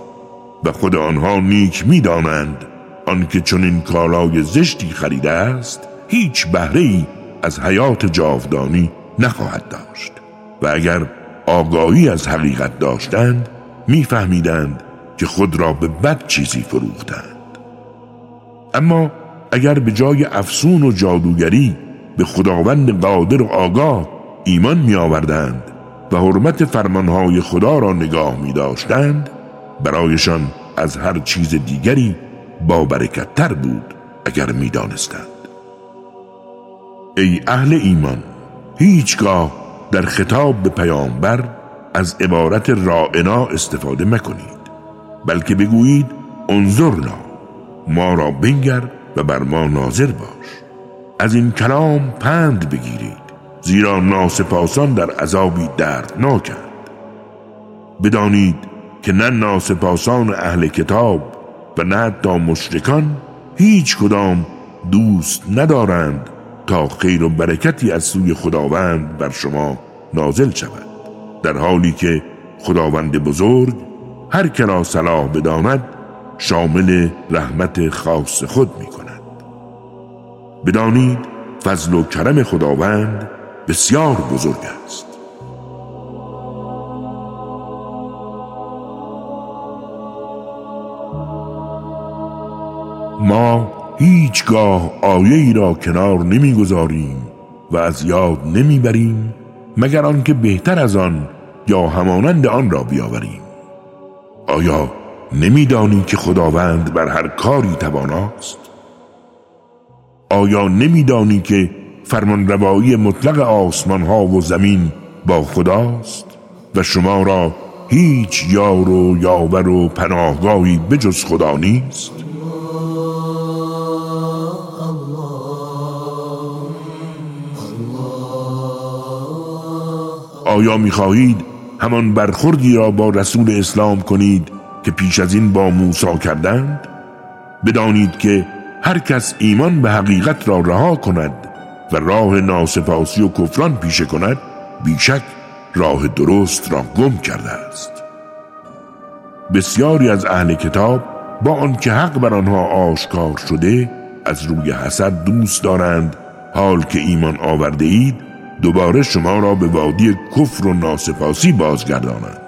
و خود آنها نیک می‌دانند آنکه چون این کالای زشتی خریده است هیچ بهره ای از حیات جاودانی نخواهد داشت. و اگر آگاهی از حقیقت داشتند میفهمیدند که خود را به بد چیزی فروختند اما اگر به جای افسون و جادوگری به خداوند قادر و آگاه ایمان می آوردند و حرمت فرمانهای خدا را نگاه می داشتند برایشان از هر چیز دیگری با برکتتر بود اگر می دانستند. ای اهل ایمان هیچگاه در خطاب به پیامبر از عبارت رائنا استفاده مکنید. بلکه بگویید انظرنا ما را بنگر و بر ما ناظر باش. از این کلام پند بگیرید زیرا ناسپاسان در عذابی دردناکند بدانید که نه ناسپاسان اهل کتاب و نه تا مشرکان هیچ کدام دوست ندارند تا خیر و برکتی از سوی خداوند بر شما نازل شود. در حالی که خداوند بزرگ هر که را صلاح بداند شامل رحمت خاص خود می کند بدانید فضل و کرم خداوند بسیار بزرگ است. ما هیچگاه آیه ای را کنار نمی‌گذاریم و از یاد نمی‌بریم مگر آنکه بهتر از آن یا همانند آن را بیاوریم؟ آیا نمیدانی که خداوند بر هر کاری تواناست؟ آیا نمیدانی که فرمان روایی مطلق آسمان ها و زمین با خداست و شما را هیچ یار و یاور و پناهگاهی بجز خدا نیست؟ آیا می‌خواهید همان برخوردی را با رسول اسلام کنید که پیش از این با موسی کردند؟ بدانید که هر کس ایمان به حقیقت را رها کند و راه ناسپاسی و کفران پیشه کند بیشک راه درست را گم کرده است. بسیاری از اهل کتاب با آنکه حق بر آنها آشکار شده از روی حسد دوست دارند. حال که ایمان آورده اید دوباره شما را به وادی کفر و ناسپاسی بازگردانند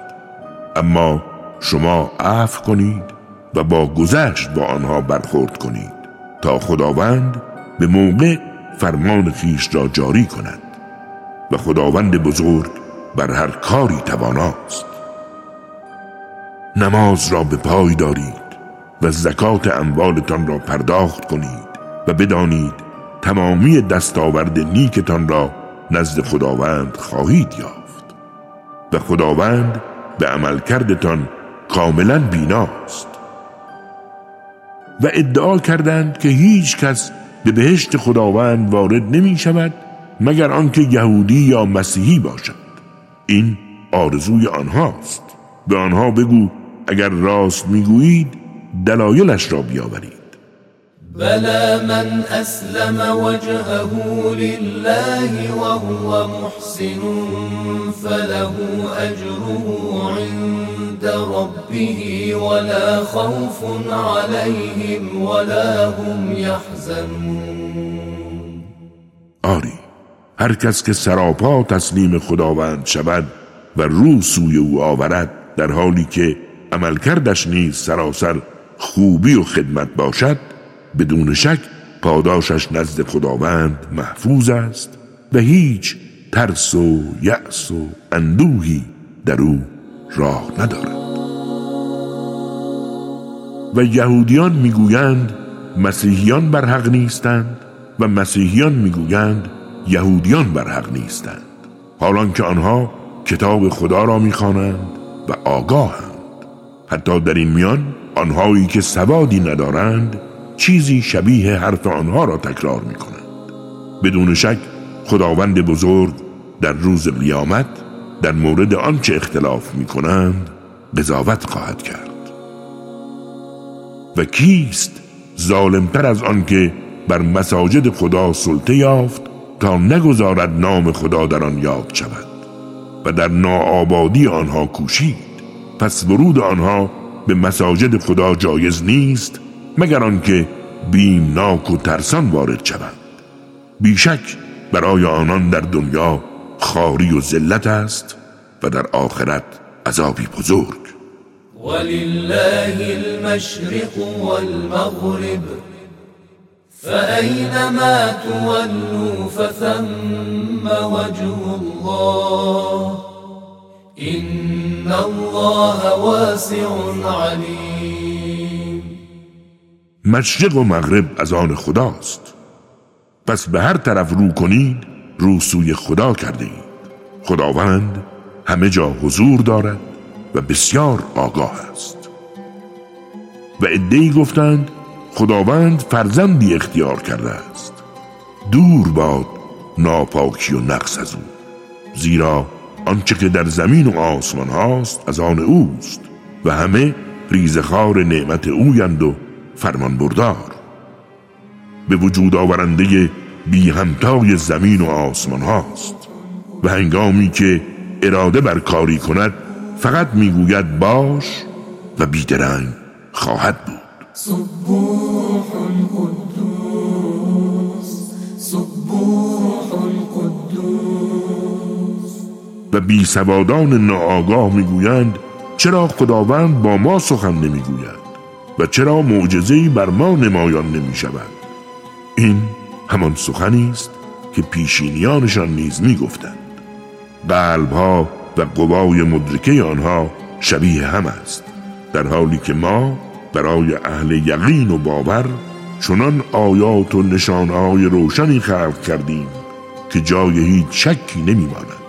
اما شما عفو کنید و با گذشت با آنها برخورد کنید تا خداوند به موقع فرمان خیش را جاری کند و خداوند بزرگ بر هر کاری تواناست. نماز را به پای دارید و زکات اموالتان را پرداخت کنید و بدانید تمامی دستاورد نیکتان را نزد خداوند خواهید یافت و خداوند به عملکردتان کاملا بیناست. و ادعا کردند که هیچ کس به بهشت خداوند وارد نمی شود مگر آنکه یهودی یا مسیحی باشد. این آرزوی آنهاست. به آنها بگو اگر راست می‌گویید دلایلش را بیاورید. بلى من أسلم وجهه لله وهو محسن فله أجره عند ربه ولا خوف عليهم ولا هم يحزنون. آری هر کس که سراپا تسلیم خداوند شود و رو سوی او آورد در حالی که عملکردش نیز سراسر خوبی و خدمت باشد بدون شک پاداشش نزد خداوند محفوظ است و هیچ ترس و یأس و اندوهی در او راه ندارد. و یهودیان می‌گویند مسیحیان بر حق نیستند و مسیحیان می‌گویند یهودیان بر حق نیستند. حالان که آنها کتاب خدا را می‌خوانند و آگاهند. حتی در این میان آنهایی که سوادی ندارند چیزی شبیه حرف آنها را تکرار می کنند بدون شک خداوند بزرگ در روز قیامت در مورد آنچه اختلاف می کنند قضاوت خواهد کرد. و کیست ظالمتر از آنکه بر مساجد خدا سلطه یافت تا نگذارد نام خدا در آن یاد شود و در ناآبادی آنها کوشید. پس ورود آنها به مساجد خدا جایز نیست مگر آنکه بیمناک و ترسان وارد شوند. بیشک برای آنان در دنیا خاری و ذلت است و در آخرت عذابی بزرگ. ولله المشرق والمغرب فأينما تولوا فثم وجه الله. إن الله واسع علیم مشرق و مغرب از آن خداست. پس به هر طرف رو کنید رو سوی خدا کرده اید خداوند همه جا حضور دارد و بسیار آگاه است. و ادهی گفتند خداوند فرزندی اختیار کرده است. دور باد ناپاکی و نقص از او زیرا آنچه که در زمین و آسمان هاست از آن اوست و همه ریزخار نعمت اویند و فرمان بردار به وجود آورنده بی همتای زمین و آسمان هاست و هنگامی که اراده بر کاری کند فقط می‌گوید باش و بیدرنگ خواهد بود. سبوح قدوس سبوح قدوس و بی سوادان ناآگاه می‌گویند چرا خداوند با ما سخن نمی‌گوید؟ و چرا معجزه‌ای بر ما نمایان نمی شود این همان سخنی است که پیشینیانشان نیز می‌گفتند. قلبها و قوای مدرکه آنها شبیه هم است در حالی که ما برای اهل یقین و باور چنان آیات و نشانهای روشنی خلق کردیم که جای هیچ شکی نمیماند.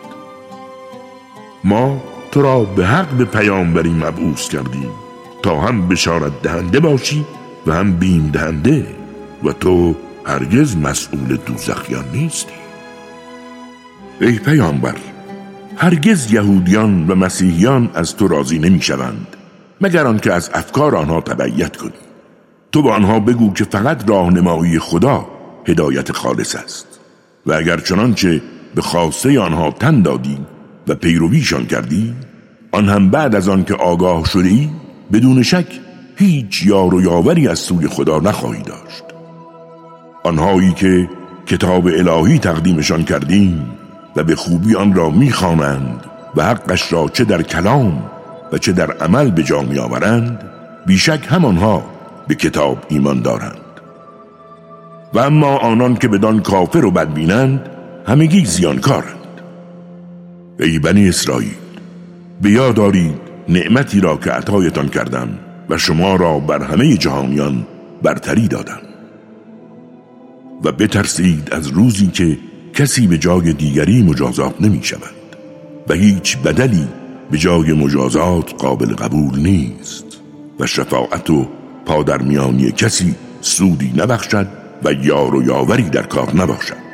ما تو را به حق به پیامبری مبعوث کردیم. تا هم بشارت دهنده باشی و هم بیم دهنده و تو هرگز مسئول دوزخیان نیستی. ای پیامبر هرگز یهودیان و مسیحیان از تو راضی نمی‌شوند مگر آنکه از افکار آنها تبعیت کنی. تو با آنها بگو که فقط راهنمایی خدا هدایت خالص است و اگر چنانچه به خواسته آنها تن دادی و پیرویشان کردی آن هم بعد از آن که آگاه شدی بدون شک هیچ یار و یاوری از سوی خدا نخواهی داشت. آنهایی که کتاب الهی تقدیمشان کردیم و به خوبی آن را می‌خوانند و حقش را چه در کلام و چه در عمل به جا میآورند بیشک همانها به کتاب ایمان دارند. و اما آنان که بدان کافر و بدبینند همگی زیانکارند. ای بنی اسرائیل به یاد دارید نعمتی را که عطایتان کردم و شما را بر همه جهانیان برتری دادم. و بترسید از روزی که کسی به جای دیگری مجازات نمی شود و هیچ بدلی به جای مجازات قابل قبول نیست و شفاعت و پادرمیانی کسی سودی نبخشد و یار و یاوری در کار نباشد.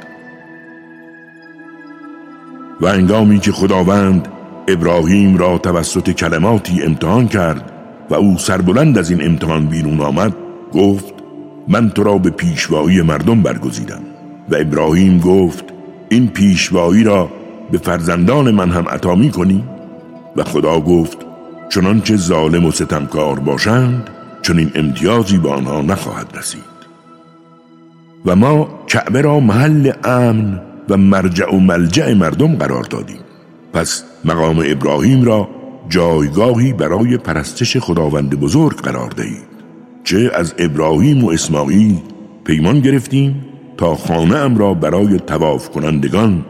و انگامی که خداوند ابراهیم را توسط کلماتی امتحان کرد و او سربلند از این امتحان بیرون آمد گفت من تو را به پیشوایی مردم برگزیدم. و ابراهیم گفت این پیشوایی را به فرزندان من هم عطا می کنی؟ و خدا گفت چنانچه ظالم و ستمکار باشند چنین امتیازی به آنها نخواهد رسید. و ما کعبه را محل امن و مرجع و ملجع مردم قرار دادیم. پس مقام ابراهیم را جایگاهی برای پرستش خداوند بزرگ قرار دهید. چه از ابراهیم و اسماعیل پیمان گرفتیم تا خانه ام را برای تواف کنندگان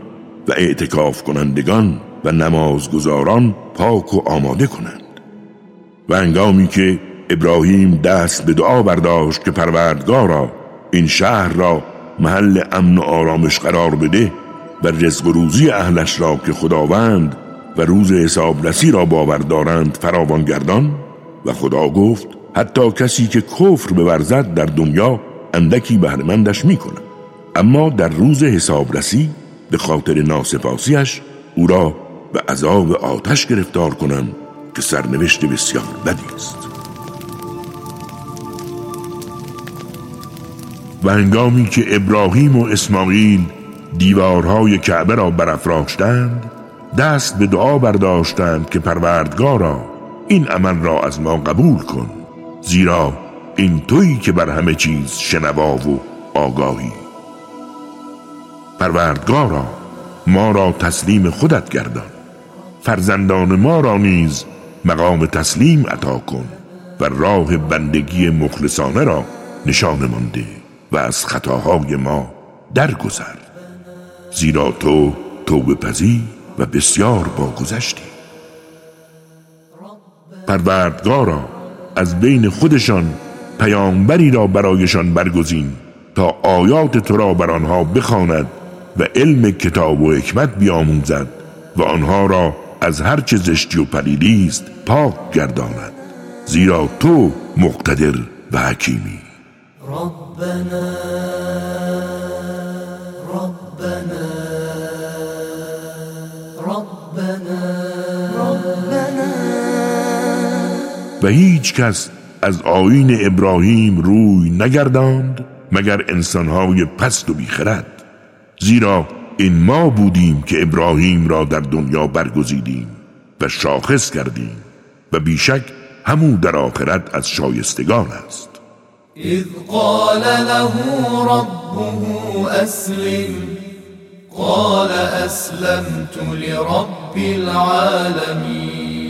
و اعتکاف کنندگان و نمازگزاران پاک و آماده کنند. و انگامی که ابراهیم دست به دعا برداشت که پروردگارا این شهر را محل امن و آرامش قرار بده و رزق و روزی اهلش را که خداوند و روز حسابرسی را باور دارند فراوان گردان و خدا گفت حتی کسی که کفر بورزد در دنیا اندکی بهرمندش می‌کنه اما در روز حسابرسی به خاطر ناسپاسیش او را به عذاب آتش گرفتار کنم که سرنوشت بسیار بدی است. و هنگامی که ابراهیم و اسماعیل دیوارهای کعبه را برافراشتند دست به دعا برداشتند که پروردگارا این عمل را از ما قبول کن زیرا این تویی که بر همه چیز شنوا و آگاهی. پروردگارا ما را تسلیم خودت گردان فرزندان ما را نیز مقام تسلیم عطا کن و راه بندگی مخلصانه را نشان و از خطاهای ما درگذر. زیرا تو توبه پذیر و بسیار باگذشتی پروردگارا از بین خودشان پیامبری را برایشان برگزین تا آیات تو را بر آنها بخواند و علم کتاب و حکمت بیاموزد و آنها را از هر چه زشتی و پلیدی است پاک گرداند. زیرا تو مقتدر و حکیمی. ربنا و هیچ کس از آین ابراهیم روی نگرداند مگر انسانهای پست و بیخرد. زیرا این ما بودیم که ابراهیم را در دنیا برگزیدیم و شاخص کردیم و بیشک همو در آخرت از شایستگان است. اذ قال له ربه اسلم قال اسلمت لرب العالمین.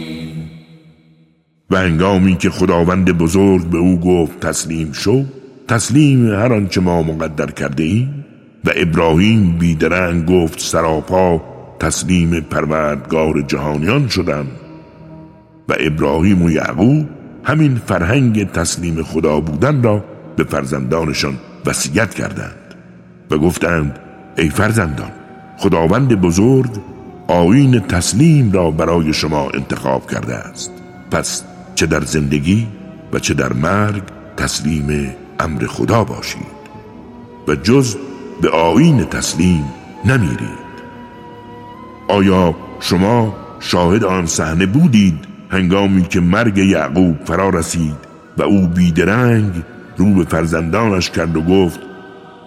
و هنگامی که خداوند بزرگ به او گفت تسلیم شو تسلیم هر آنچه ما مقدر کرده ایم. و ابراهیم بیدرنگ گفت سراپا تسلیم پروردگار جهانیان شدم. و ابراهیم و یعقوب همین فرهنگ تسلیم خدا بودن را به فرزندانشان وصیت کردند و گفتند ای فرزندان خداوند بزرگ آین تسلیم را برای شما انتخاب کرده است. پس چه در زندگی و چه در مرگ تسلیم امر خدا باشید و جز به آین تسلیم نمیرید. آیا شما شاهد آن صحنه بودید هنگامی که مرگ یعقوب فرا رسید و او بیدرنگ رو به فرزندانش کرد و گفت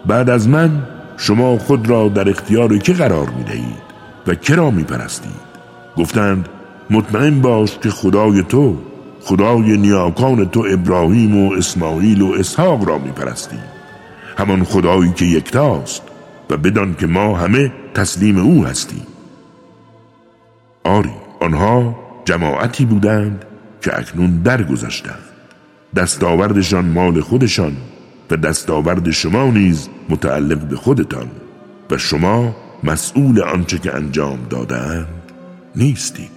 بعد از من شما خود را در اختیار که قرار می دهید و کرا می پرستید گفتند مطمئن باش که خدای تو خدای نیاکان تو ابراهیم و اسماعیل و اسحاق را می پرستیم همان خدایی که یکتاست و بدان که ما همه تسلیم او هستیم. آری آنها جماعتی بودند که اکنون درگذشتند. دستاوردشان مال خودشان و دستاورد شما نیز متعلق به خودتان و شما مسئول آنچه که انجام دادند نیستید.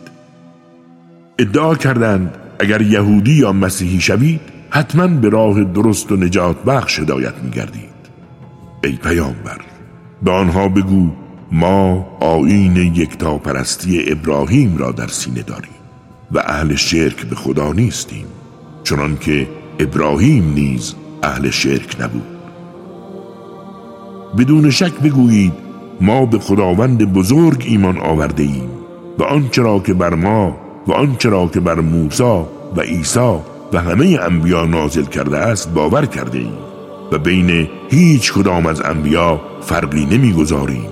ادعا کردند اگر یهودی یا مسیحی شوید حتما به راه درست و نجات بخش هدایت می گردید ای پیامبر به آنها بگو ما آین یکتاپرستی ابراهیم را در سینه داریم و اهل شرک به خدا نیستیم چنان که ابراهیم نیز اهل شرک نبود. بدون شک بگویید ما به خداوند بزرگ ایمان آورده ایم و آنچه را که بر ما و آنچه را که بر موسی و عیسی و همه انبیا نازل کرده است باور کرده ایم و بین هیچ کدام از انبیا فرقی نمی‌گذاریم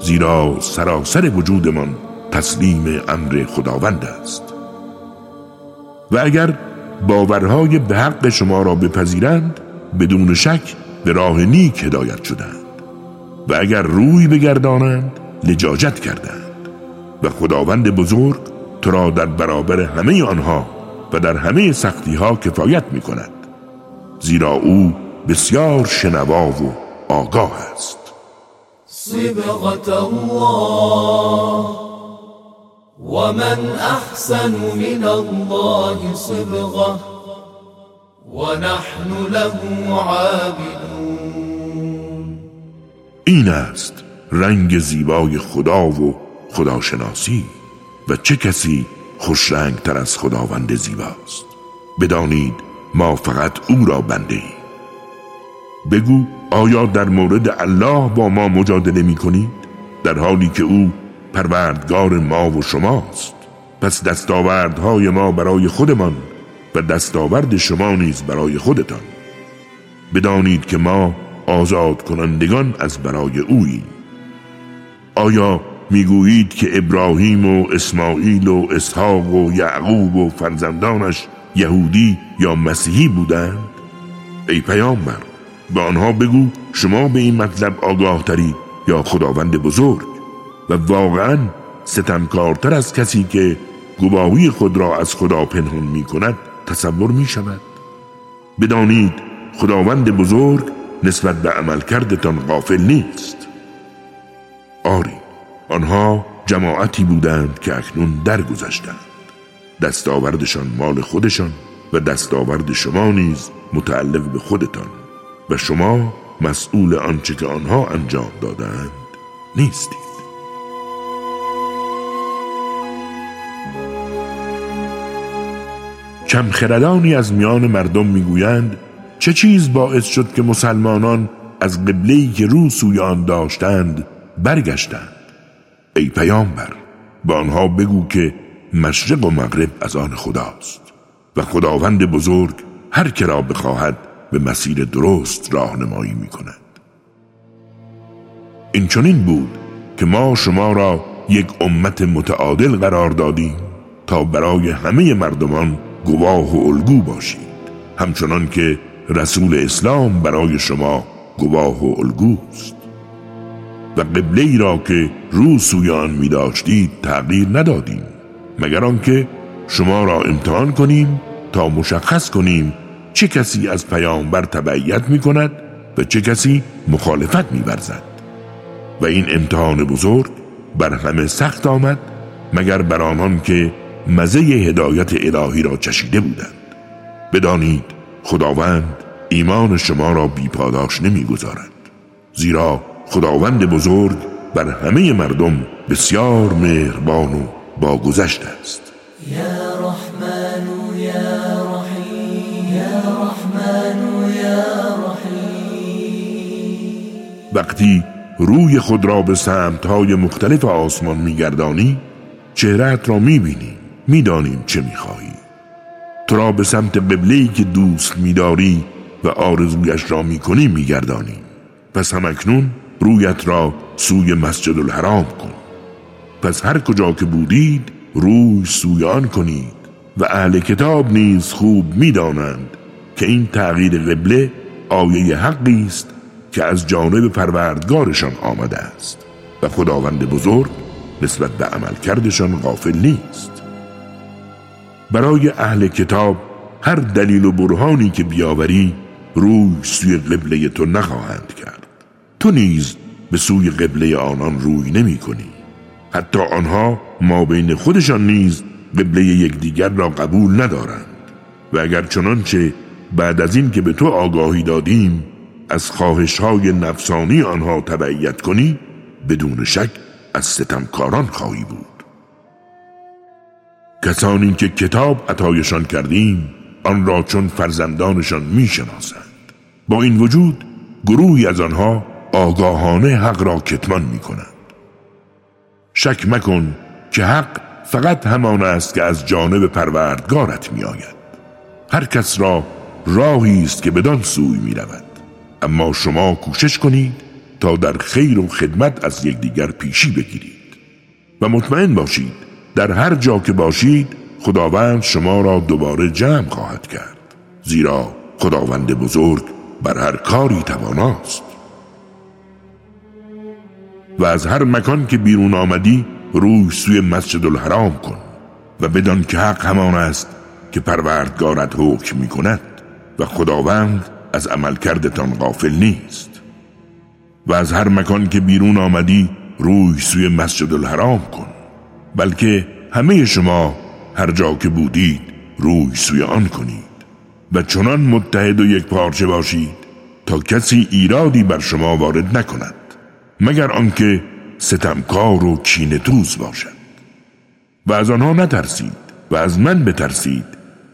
زیرا سراسر وجودمان تسلیم امر خداوند است. و اگر باورهای به حق شما را بپذیرند بدون شک به راه نیک هدایت شدند و اگر روی بگردانند لجاجت کردند و خداوند بزرگ تو را در برابر همه آنها و در همه سختی ها کفایت می کند زیرا او بسیار شنوا و آگاه است. صبغة الله ومن أحسن من الله صبغة ونحن له عابدون. این است رنگ زیبای خدا و خداشناسی. و چه کسی خوش رنگ تر از خداوند زیباست؟ بدانید ما فقط او را بنده ایم بگو آیا در مورد الله با ما مجادله می کنید؟ در حالی که او پروردگار ما و شماست. پس دستاوردهای ما برای خودمان و دستاورد شما نیز برای خودتان. بدانید که ما آزاد کنندگان از برای اوییم. آیا می‌گویید که ابراهیم و اسماعیل و اسحاق و یعقوب و فرزندانش یهودی یا مسیحی بودند؟ ای پیامبر به آنها بگو شما به این مطلب آگاه ترید یا خداوند بزرگ و واقعا ستمکارتر از کسی که گواهی خود را از خدا پنهان می کند تصور می شود بدانید خداوند بزرگ نسبت به عمل کردتان غافل نیست. آری آنها جماعتی بودند که اکنون درگذشتند. دستاوردشان مال خودشان و دستاورد شما نیز متعلق به خودتان و شما مسئول آنچه که آنها انجام دادند نیستید. کمخردانی از میان مردم می‌گویند چه چیز باعث شد که مسلمانان از قبله‌ای که رو سوی داشتند برگشتند؟ ای پیامبر به آنها بگو که مشرق و مغرب از آن خداست و خداوند بزرگ هر که را بخواهد به مسیر درست راهنمایی می کند این چنین بود که ما شما را یک امت متعادل قرار دادیم تا برای همه مردمان گواه و الگو باشید. همچنان که رسول اسلام برای شما گواه و الگوست. و قبله ای را که رو سوی آن می داشتید تغییر ندادیم. مگر آنکه شما را امتحان کنیم تا مشخص کنیم چه کسی از پیامبر تبعیت می کند و چه کسی مخالفت می برزد. و این امتحان بزرگ بر همه سخت آمد مگر بر آنان که مزه هدایت الهی را چشیده بودند. بدانید خداوند ایمان شما را بیپاداش نمی‌گذارد. زیرا خداوند بزرگ بر همه مردم بسیار مهربان و باگذشت است. یا رحمن یا رحیم یا رحمن یا رحیم. وقتی روی خود را به سمتهای مختلف آسمان میگردانی چهرت را می‌بینی می‌دانیم چه می‌خواهی. تو را به سمت قبله‌ای که دوست میداری و آرزویش را می‌کنی میگردانی پس همکنون رویت را سوی مسجد الحرام کن. پس هر کجا که بودید روی سوی آن کنید و اهل کتاب نیز خوب می‌دانند که این تغییر قبله آیه حقی است که از جانب پروردگارشان آمده است و خداوند بزرگ نسبت به عمل کردشان غافل نیست. برای اهل کتاب هر دلیل و برهانی که بیاوری روی سوی قبله تو نخواهند کرد. تو نیز به سوی قبله آنان روی نمی کنی. حتی آنها ما بین خودشان نیز قبله یکدیگر را قبول ندارند. و اگر چنانچه بعد از این که به تو آگاهی دادیم از خواهش های نفسانی آنها تبعیت کنی بدون شک از ستمکاران خواهی بود. کسانی که کتاب عطایشان کردیم آن را چون فرزندانشان می‌شناسند با این وجود گروهی از آنها آگاهانه حق را کتمان می کنند شک مکن که حق فقط همان است که از جانب پروردگارت می آید هر کس را راهی است که بدان سوی می رود اما شما کوشش کنید تا در خیر و خدمت از یکدیگر پیشی بگیرید. و مطمئن باشید در هر جا که باشید خداوند شما را دوباره جمع خواهد کرد. زیرا خداوند بزرگ بر هر کاری تواناست. و از هر مکان که بیرون آمدی روی سوی مسجد الحرام کن و بدان که حق همان است که پروردگارت حکم می کند و خداوند از عمل کردتان غافل نیست. و از هر مکان که بیرون آمدی روی سوی مسجد الحرام کن بلکه همه شما هر جا که بودید روی سوی آن کنید و چنان متحد و یک پارچه باشید تا کسی ایرادی بر شما وارد نکند. مگر آنکه ستمکار و کین توز باشد. و از آنها نترسید و از من بترسید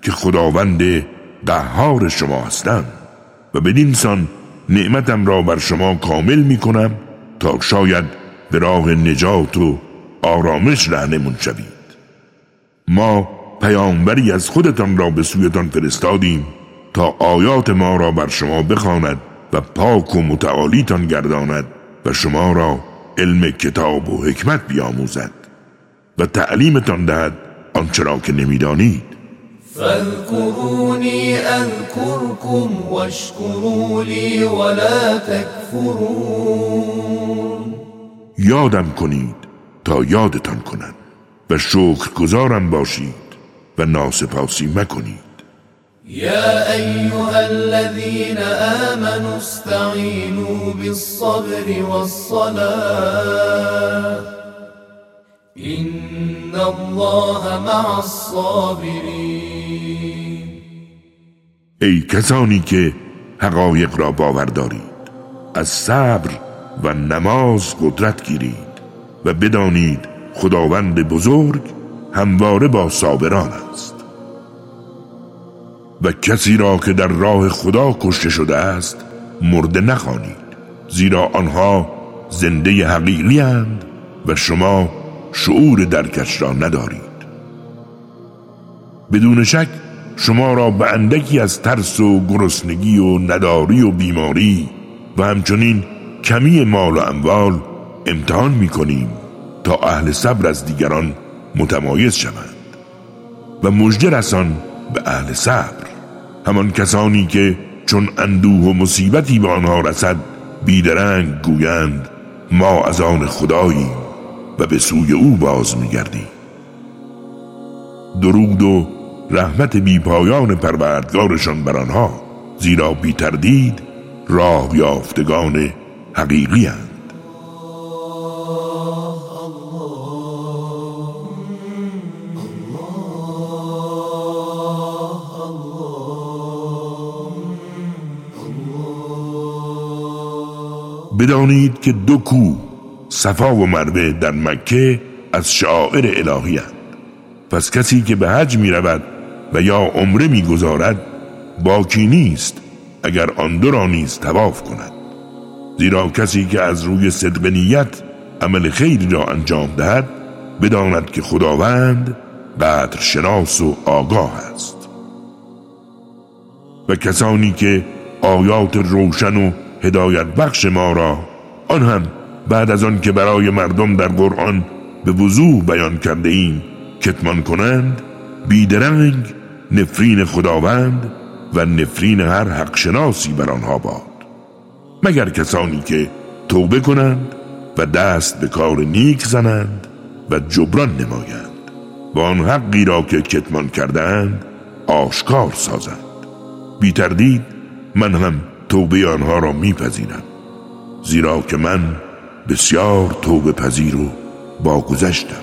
که خداوند قهار شما هستم و بدین سان نعمتم را بر شما کامل می کنم تا شاید به راه نجات و آرامش رهنمون شوید. ما پیامبری از خودتان را به سویتان فرستادیم تا آیات ما را بر شما بخواند و پاک و متعالیتان گرداند و شما را علم کتاب و حکمت بیاموزد و تعلیمتان دهد آنچه را که نمی‌دانید. فاذكروني اذكركم واشكروا لي ولا تكفرون یادم کنید تا یادتان کنم و شکر گذارم باشید و ناسپاسی مکنید. يا أيها الذين آمنوا استعينوا بالصبر والصلاة. إن الله مع الصابرين. ای کسانی که حقایق را باور دارید از صبر و نماز قدرت گیرید و بدانید خداوند بزرگ همواره با صابران است. و کسی را که در راه خدا کشته شده است مرده نخوانید. زیرا آنها زنده حقیقی هند و شما شعور درکش را ندارید. بدون شک شما را به اندکی از ترس و گرسنگی و نداری و بیماری و همچنین کمی مال و اموال امتحان می کنیم تا اهل صبر از دیگران متمایز شوند و مژده رسان به اهل صبر. همان کسانی که چون اندوه و مصیبتی به آنها رسد بیدرنگ گویند ما از آن خداییم و به سوی او باز میگردیم درود و رحمت بیپایان پروردگارشان بر آنها زیرا بی تردید راه یافتگان حقیقی هند. بدانید که دو کو صفا و مروه در مکه از شاعر الهی هند. پس کسی که به حج می رود و یا عمره می گذارد باکی نیست اگر آن دو را نیز تواف کند زیرا کسی که از روی صدق نیت عمل خیری را انجام دهد بداند که خداوند قدر شناس و آگاه است و کسانی که آیات روشن و هدایت بخش ما را. آن هم بعد از آن که برای مردم در قرآن به وضوح بیان کرده ایم کتمان کنند بیدرنگ نفرین خداوند و نفرین هر حق شناسی بر آنها باد. مگر کسانی که توبه کنند و دست به کار نیک زنند و جبران نمایند و آن حقی را که کتمان کردند آشکار سازند. بی تردید من هم توبه آنها را میپذیرم زیرا که من بسیار توبه پذیر و باگذشتم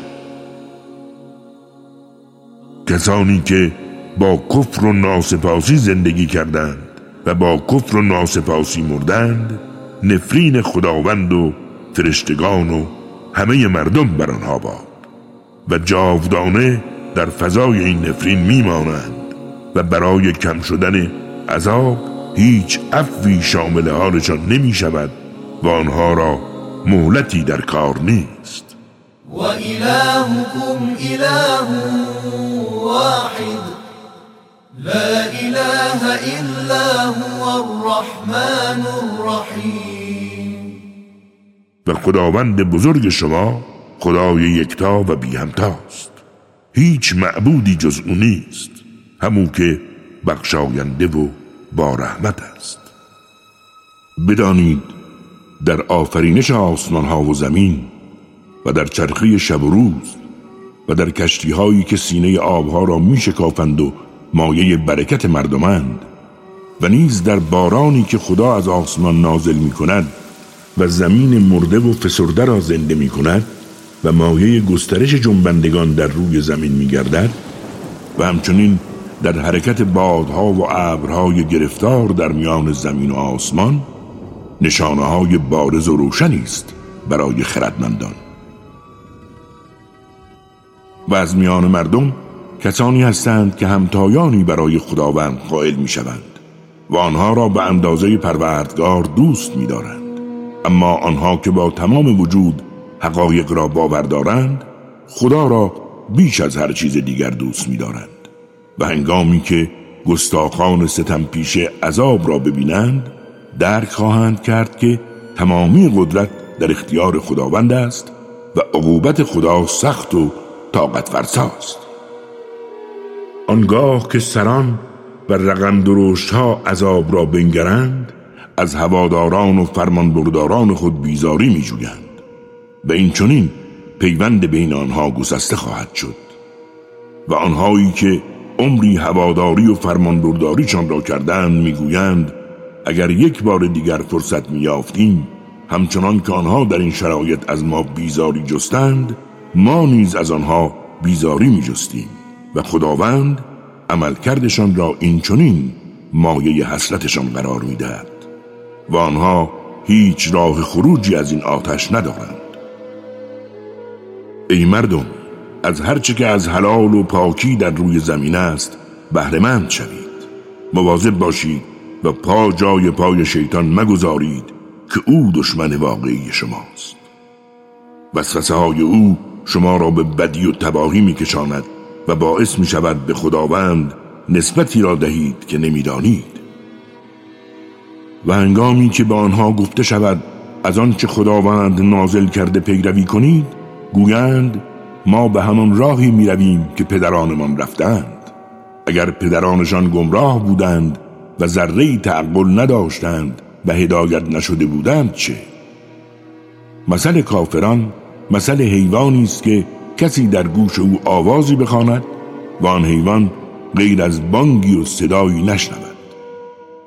کسانی که با کفر و ناسپاسی زندگی کردند و با کفر و ناسپاسی مردند نفرین خداوند و فرشتگان و همه مردم بر آنها باد. و جاودانه در فضای این نفرین میمانند و برای کم شدن عذاب هیچ افوی شامل حالشان نمی شود و آنها را مهلتی در کار نیست. و الهكم اله واحد. لا اله الا هو الرحمن الرحیم. و خداوند بزرگ شما خدای یکتا و بی همتاست هیچ معبودی جز او نیست. همو که بخشاینده و با رحمت است. بدانید در آفرینش آسمان ها و زمین و در چرخی شب و روز و در کشتی هایی که سینه آبها را می شکافند و مایه برکت مردمند و نیز در بارانی که خدا از آسمان نازل می کند و زمین مرده و فسرده را زنده می کند و مایه گسترش جنبندگان در روی زمین می گردد و همچنین در حرکت بادها و ابرهای گرفتار در میان زمین و آسمان نشانه های بارز و روشنی است برای خردمندان و از میان مردم کسانی هستند که همتایانی برای خداوند قائل می شوند و آنها را به اندازه پروردگار دوست می دارند. اما آنها که با تمام وجود حقایق را باور دارند خدا را بیش از هر چیز دیگر دوست می دارند و هنگامی که گستاخان ستم پیش عذاب را ببینند درک خواهند کرد که تمامی قدرت در اختیار خداوند است و عقوبت خدا سخت و طاقت فرساست آنگاه که سران و رقم درشت ها عذاب را بنگرند از هواداران و فرمانبرداران خود بیزاری می جویند و این چنین پیوند بین آنها گسسته خواهد شد و آنهایی که عمری هواداری و فرمانبرداریشان را کردند می‌گویند اگر یک بار دیگر فرصت میافتیم همچنان که آنها در این شرایط از ما بیزاری جستند ما نیز از آنها بیزاری می جستیم و خداوند عملکردشان را این چنین مایه حسرتشان قرار می‌دهد و آنها هیچ راه خروجی از این آتش ندارند. ای مردم از هرچه که از حلال و پاکی در روی زمین است بهرهمند شوید. مواظب باشید و پا جای پای شیطان مگذارید که او دشمن واقعی شماست. وسوسه های او شما را به بدی و تباهی میکشاند و باعث می شود به خداوند نسبتی را دهید که نمی‌دانید. و هنگامی که به آنها گفته شود از آنچه خداوند نازل کرده پیروی کنید گویند ما به همان راهی می رویم که پدرانمان رفتند. اگر پدرانشان گمراه بودند و ذره تعقل نداشتند و هدایت نشده بودند چه؟ مثل کافران مثل حیوانی است که کسی در گوش او آوازی بخواند و آن حیوان غیر از بانگی و صدایی نشنود.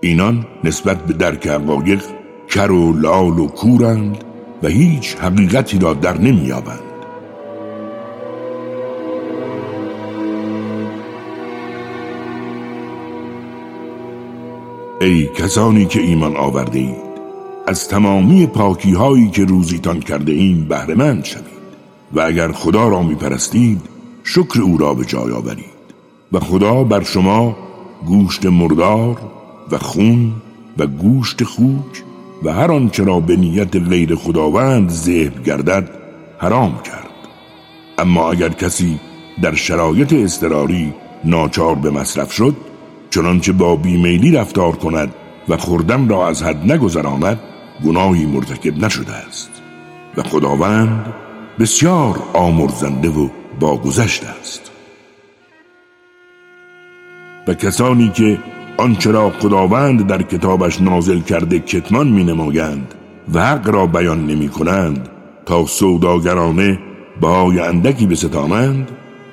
اینان نسبت به درک حقایق کر و لال و کورند و هیچ حقیقتی را در نمییابند. ای کسانی که ایمان آورده اید از تمامی پاکی هایی که روزیتان کرده این بهرمند شوید. و اگر خدا را می پرستید شکر او را به جای آورید. و خدا بر شما گوشت مردار و خون و گوشت خوک و هر آنچه را به نیت غیر خداوند ذبح گردد حرام کرد. اما اگر کسی در شرایط اضطراری ناچار به مصرف شد چنانچه با بیمیلی رفتار کند و خوردن را از حد نگذراند گناهی مرتکب نشده است. و خداوند بسیار آمرزنده و باگذشته است. و کسانی که آنچه را خداوند در کتابش نازل کرده کتمان می نمایند و حق را بیان نمی کنند تا سوداگرانه بهای اندکی بستانند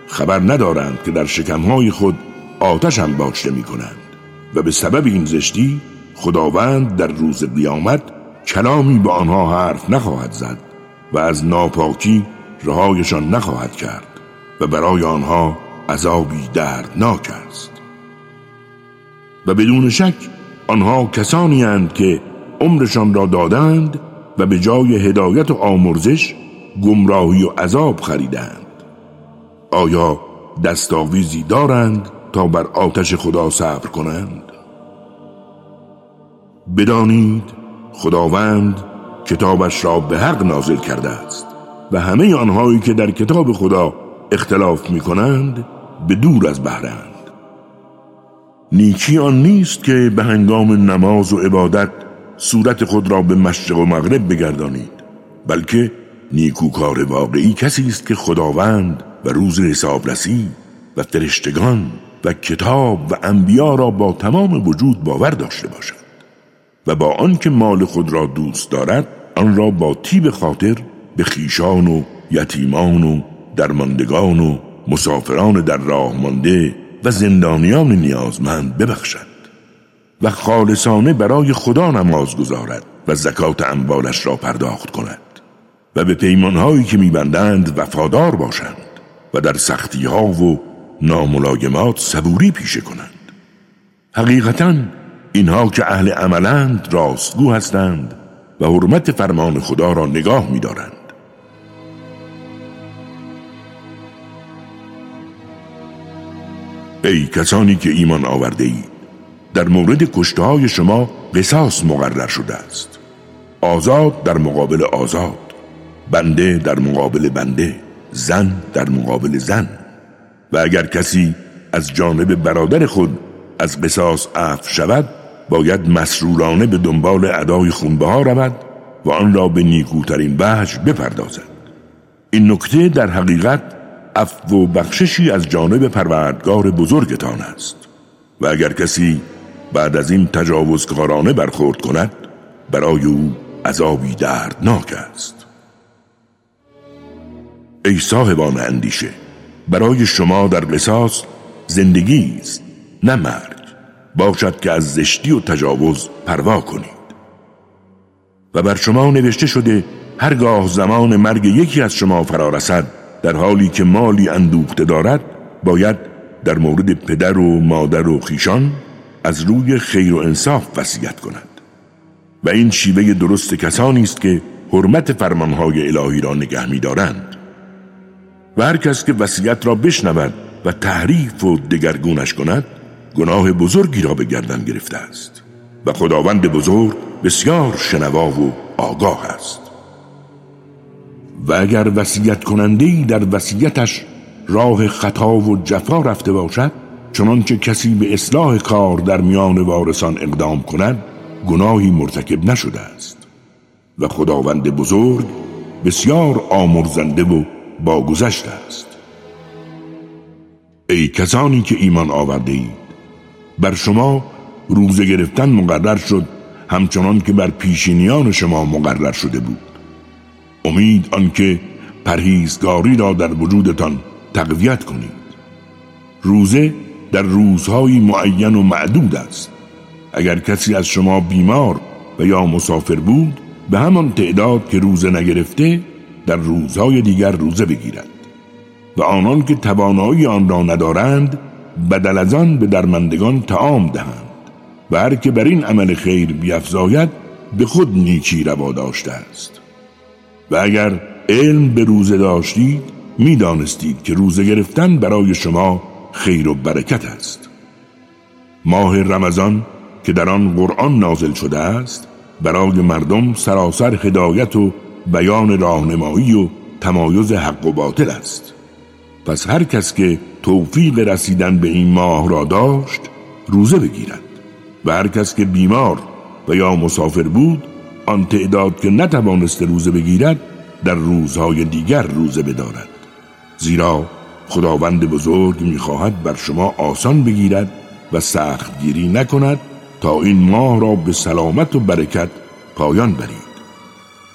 خبر ندارند که در شکمهای خود آتش هم باشته می کنند و به سبب این زشتی خداوند در روز قیامت کلامی به آنها حرف نخواهد زد و از ناپاکی رهایشان نخواهد کرد و برای آنها عذابی دردناک است. و بدون شک آنها کسانی هند که عمرشان را دادند و به جای هدایت و آمرزش گمراهی و عذاب خریدند. آیا دستاویزی دارند؟ تا بر آتش خدا صبر کنند. بدانید خداوند کتابش را به حق نازل کرده است و همه آنهایی که در کتاب خدا اختلاف می کنند به دور از بهرند نیکی آن نیست که به هنگام نماز و عبادت صورت خود را به مشرق و مغرب بگردانید بلکه نیکوکار واقعی کسی است که خداوند و روز حسابرسی و فرشتگان و کتاب و انبیا را با تمام وجود باور داشته باشد و با آنکه مال خود را دوست دارد آن را با تیب خاطر به خیشان و یتیمان و درماندگان و مسافران در راه مانده و زندانیان نیازمند ببخشد و خالصانه برای خدا نماز گذارد و زکات اموالش را پرداخت کند و به پیمانهایی که میبندند وفادار باشند و در سختی ها و ناملایمات صبوری پیشه کنند. حقیقتا اینها که اهل عملند راستگو هستند و حرمت فرمان خدا را نگاه می‌دارند. ای کسانی که ایمان آورده اید در مورد کشته های شما قصاص مقرر شده است. آزاد در مقابل آزاد بنده در مقابل بنده زن در مقابل زن. و اگر کسی از جانب برادر خود از قصاص عفو شود باید مسرورانه به دنبال ادای خونبه ها رود و آن را به نیکوترین وجه بپردازد. این نکته در حقیقت عفو و بخششی از جانب پروردگار بزرگتان است. و اگر کسی بعد از این تجاوزکارانه برخورد کند برای او عذابی دردناک است. ای صاحبان اندیشه برای شما در قصاص زندگی است نه مرگ. باشد که از زشتی و تجاوز پروا کنید. و بر شما نوشته شده هرگاه زمان مرگ یکی از شما فرا رسد در حالی که مالی اندوخته دارد باید در مورد پدر و مادر و خیشان از روی خیر و انصاف وصیت کند. و این شیوه درست کسانی است که حرمت فرمانهای الهی را نگه می‌دارند. و هر کس که وصیت را بشنود و تحریف و دگرگونش کند گناه بزرگی را به گردن گرفته است. و خداوند بزرگ بسیار شنوا و آگاه است. و اگر وصیت کننده در وصیتش راه خطا و جفا رفته باشد چنانچه کسی به اصلاح کار در میان وارثان اقدام کند گناهی مرتکب نشده است. و خداوند بزرگ بسیار آمرزنده و باگذشت است. ای کسانی که ایمان آورده اید بر شما روزه گرفتن مقرر شد همچنان که بر پیشینیان شما مقرر شده بود. امید آنکه پرهیزگاری را در وجودتان تقویت کنید. روزه در روزهای معین و معدود است. اگر کسی از شما بیمار و یا مسافر بود به همان تعداد که روزه نگرفته در روزهای دیگر روزه بگیرد و آنان که توانایی آن را ندارند بدل از آن به درمندگان تعام دهند و هر که بر این عمل خیر بیافزاید به خود نیکی روا داشته است. و اگر علم به روزه داشتید می‌دانستید که روزه گرفتن برای شما خیر و برکت است. ماه رمضان که در آن قرآن نازل شده است برای مردم سراسر هدایت و بیان راهنمایی و تمایز حق و باطل است. پس هر کس که توفیق رسیدن به این ماه را داشت روزه بگیرد. و هر کس که بیمار و یا مسافر بود آن تعداد که نتوانست روزه بگیرد در روزهای دیگر روزه بدارد. زیرا خداوند بزرگ می‌خواهد بر شما آسان بگیرد و سخت گیری نکند تا این ماه را به سلامت و برکت پایان برید.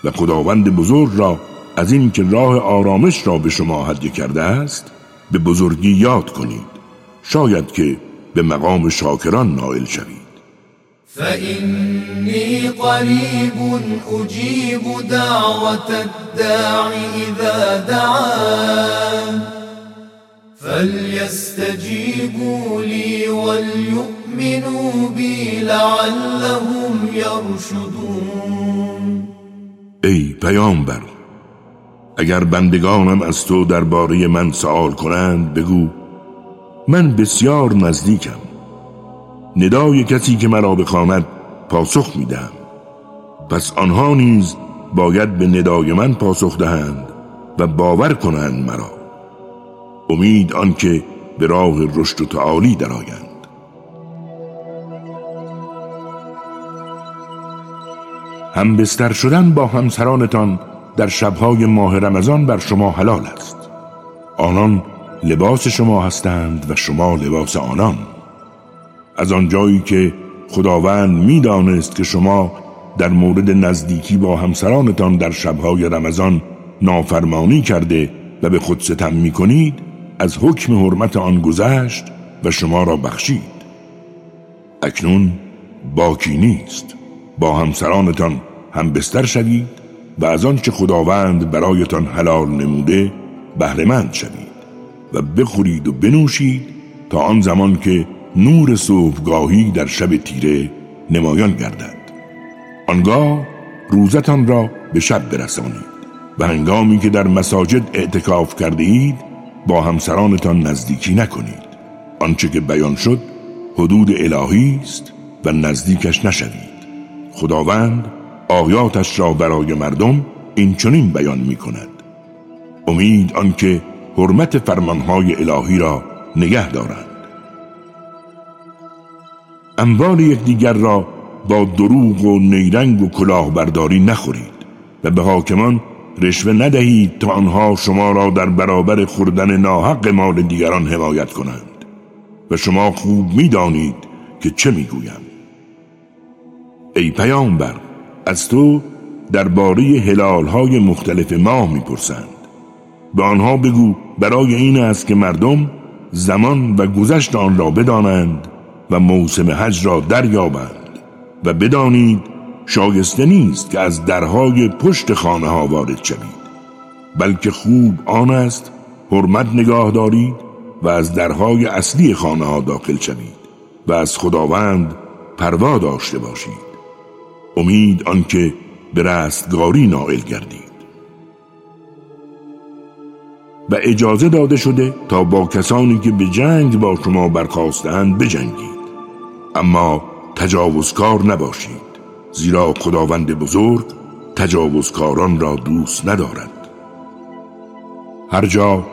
و خداوند بزرگ را از این که راه آرامش را به شما هدیه کرده است به بزرگی یاد کنید. شاید که به مقام شاکران نائل شوید. فإني قریب اجیب دعوت الداع اذا دعان فليستجيبوا لي وليؤمنوا بي لعلهم يرشدون ای پیامبر اگر بندگانم از تو درباره من سوال کنند بگو من بسیار نزدیکم. ندای کسی که مرا بخواند پاسخ میدم پس آنها نیز باید به ندای من پاسخ دهند و باور کنند مرا. امید آنکه به راه رشد و تعالی درآیند. هم بستر شدن با همسرانتان در شبهای ماه رمضان بر شما حلال است. آنان لباس شما هستند و شما لباس آنان. از آنجایی که خداوند می‌دانست که شما در مورد نزدیکی با همسرانتان در شبهای رمضان نافرمانی کرده و به خود ستم می کنید از حکم حرمت آن گذشت و شما را بخشید. اکنون باکی نیست. با همسرانتان هم بستر شوید و از آنچه خداوند برایتان حلال نموده بهرهمند شوید و بخورید و بنوشید تا آن زمان که نور صبحگاهی در شب تیره نمایان گردد. آنگاه روزتان را به شب برسانید و هنگامی که در مساجد اعتکاف کرده اید با همسرانتان نزدیکی نکنید. آنچه که بیان شد حدود الهی است و نزدیکش نشوید. خداوند آیاتش را برای مردم این چنین بیان می کند امید آنکه حرمت فرمانهای الهی را نگه دارند. اموال یکدیگر را با دروغ و نیرنگ و کلاهبرداری نخورید و به حاکمان رشوه ندهید تا آنها شما را در برابر خوردن ناحق مال دیگران حمایت کنند. و شما خوب می‌دانید که چه می‌گویم. ای پیامبر از تو درباره های مختلف ماه می‌پرسند. به آنها بگو برای این است که مردم زمان و گذشت آن را بدانند و موسم حج را دریابند و بدانید شایسته نیست که از درهای پشت خانه ها وارد شوید بلکه خوب آن است حرمت نگاه دارید و از درهای اصلی خانه ها داخل شوید و از خداوند پروا داشته باشید. امید آنکه به رستگاری نائل گردید. و اجازه داده شده تا با کسانی که به جنگ با شما برخواستند بجنگید. اما تجاوزکار نباشید زیرا خداوند بزرگ تجاوزکاران را دوست ندارد. هر جا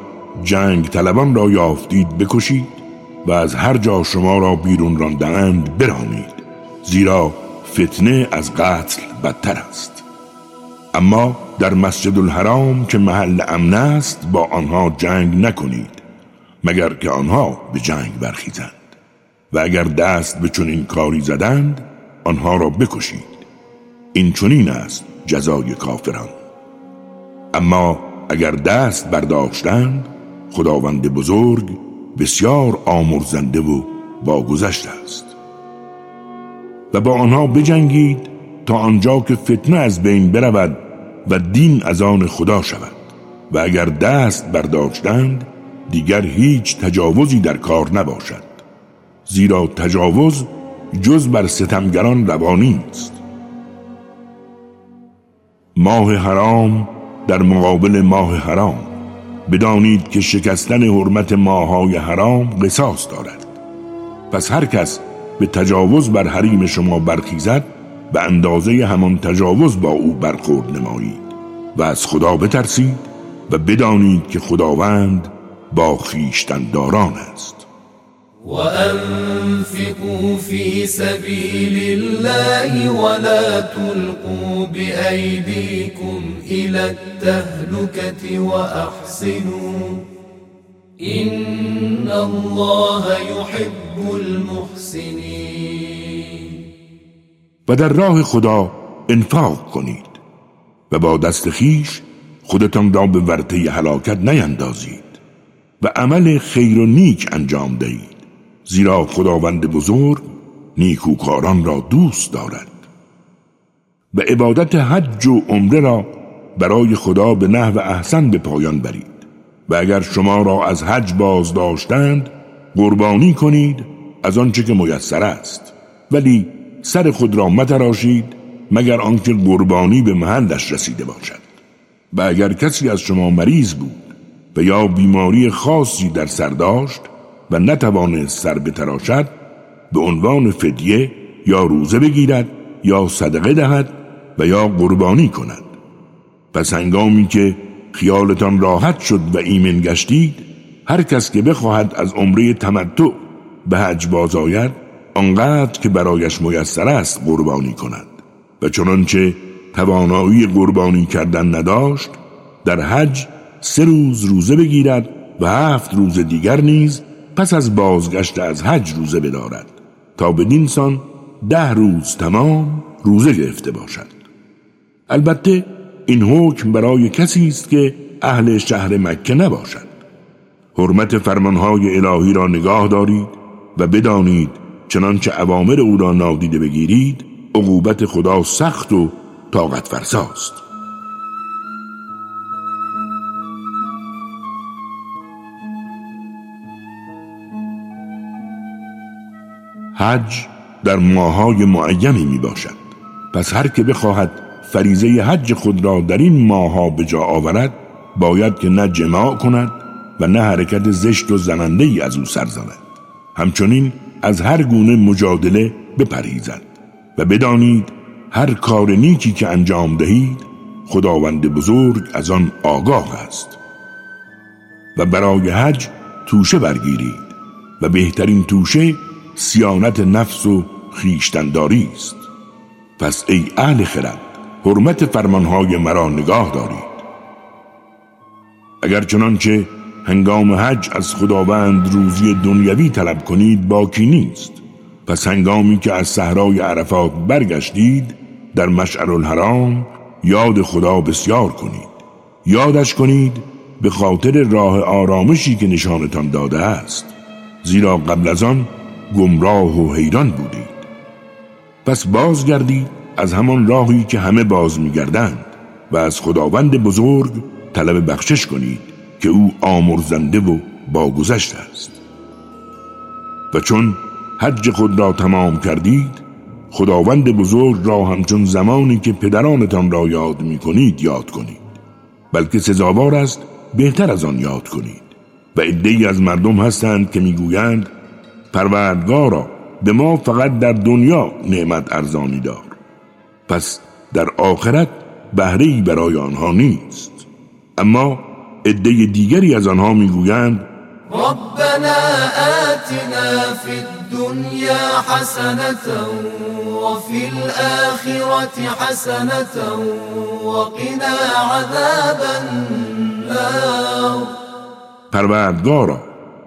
جنگ طلبان را یافتید بکشید و از هر جا شما را بیرون راندهاند برانید. زیرا فتنه از قتل بدتر است. اما در مسجد الحرام که محل امن است با آنها جنگ نکنید مگر که آنها به جنگ برخیزند. و اگر دست به چنین کاری زدند آنها را بکشید. این چنین است جزای کافران. اما اگر دست برداشتند خداوند بزرگ بسیار آمرزنده و باگذشت است. و با آنها بجنگید تا آنجا که فتنه از بین برود و دین از آن خدا شود. و اگر دست برداشتند دیگر هیچ تجاوزی در کار نباشد. زیرا تجاوز جز بر ستمگران روانی است ماه حرام در مقابل ماه حرام. بدانید که شکستن حرمت ماهای حرام قصاص دارد. پس هر کس به تجاوز بر حریم شما برخیزد به اندازه همان تجاوز با او برخورد نمایید و از خدا بترسید و بدانید که خداوند با خیشتنداران است. وأنفقوا في سبيل الله ولا تلقوا بأيديكم إلى التهلكة وأحسنوا إن الله يحب المحسنين و در راه خدا انفاق کنید و با دست خیش خودتان را به ورطه هلاکت نیندازید و عمل خیر و نیک انجام دهید زیرا خداوند بزرگ نیکوکاران را دوست دارد. و عبادت حج و عمره را برای خدا به نحو احسن به پایان برید. و اگر شما را از حج باز داشتند قربانی کنید از آنچه که میسر است. ولی سر خود را متراشید مگر آنکه قربانی به محلش رسیده باشد. و اگر کسی از شما مریض بود و یا بیماری خاصی در سر داشت و نتوانست سر بتراشد به عنوان فدیه یا روزه بگیرد یا صدقه دهد و یا قربانی کند. پس هنگامی که خیالتان راحت شد و ایمن گشتید هر کس که بخواهد از عمره تمتع به حج باز آید آنقدر که برایش میسر است قربانی کند. و چنانچه توانایی قربانی کردن نداشت در حج سه روز روزه بگیرد و هفت روز دیگر نیز پس از بازگشت از حج روزه بدارد تا به سان ده روز تمام روزه گرفته باشد. البته این حکم برای کسی است که اهل شهر مکه نباشد. حرمت فرمانهای الهی را نگاه دارید و بدانید چنانچه اوامر او را نادیده بگیرید عقوبت خدا سخت و طاقت فرساست. حج در ماهای معینی می باشد پس هر که بخواهد فریزه حج خود را در این ماها به جا آورد باید که نه جماع کند و نه حرکت زشت و زننده ای از او سر زند. همچنین از هر گونه مجادله بپریزد و بدانید هر کار نیکی که انجام دهید خداوند بزرگ از آن آگاه است. و برای حج توشه برگیرید و بهترین توشه سیانت نفس و خیشتنداری است. پس ای اهل خرد حرمت فرمانهای مرا نگاه دارید. اگر چنانچه هنگام حج از خداوند روزی دنیوی طلب کنید باکی نیست. پس هنگامی که از صحرای عرفات برگشتید در مشعر الحرام یاد خدا بسیار کنید. یادش کنید به خاطر راه آرامشی که نشانتان داده است. زیرا قبل از آن گمراه و حیران بودید. پس بازگردید از همان راهی که همه باز میگردند و از خداوند بزرگ طلب بخشش کنید که او آمرزنده و باگذشت است. و چون حج خود را تمام کردید خداوند بزرگ را همچون زمانی که پدرانتان را یاد می کنید یاد کنید. بلکه سزاوار است بهتر از آن یاد کنید. و عدهای از مردم هستند که می‌گویند پروردگارا به ما فقط در دنیا نعمت ارزانی دار. پس در آخرت بهره برای آنها نیست. اما عده دیگری از آنها می‌گویند ربنا آتنا فی الدنیا حسنة وفي الآخرة حسنة وقنا عذاب النار. پروردگارا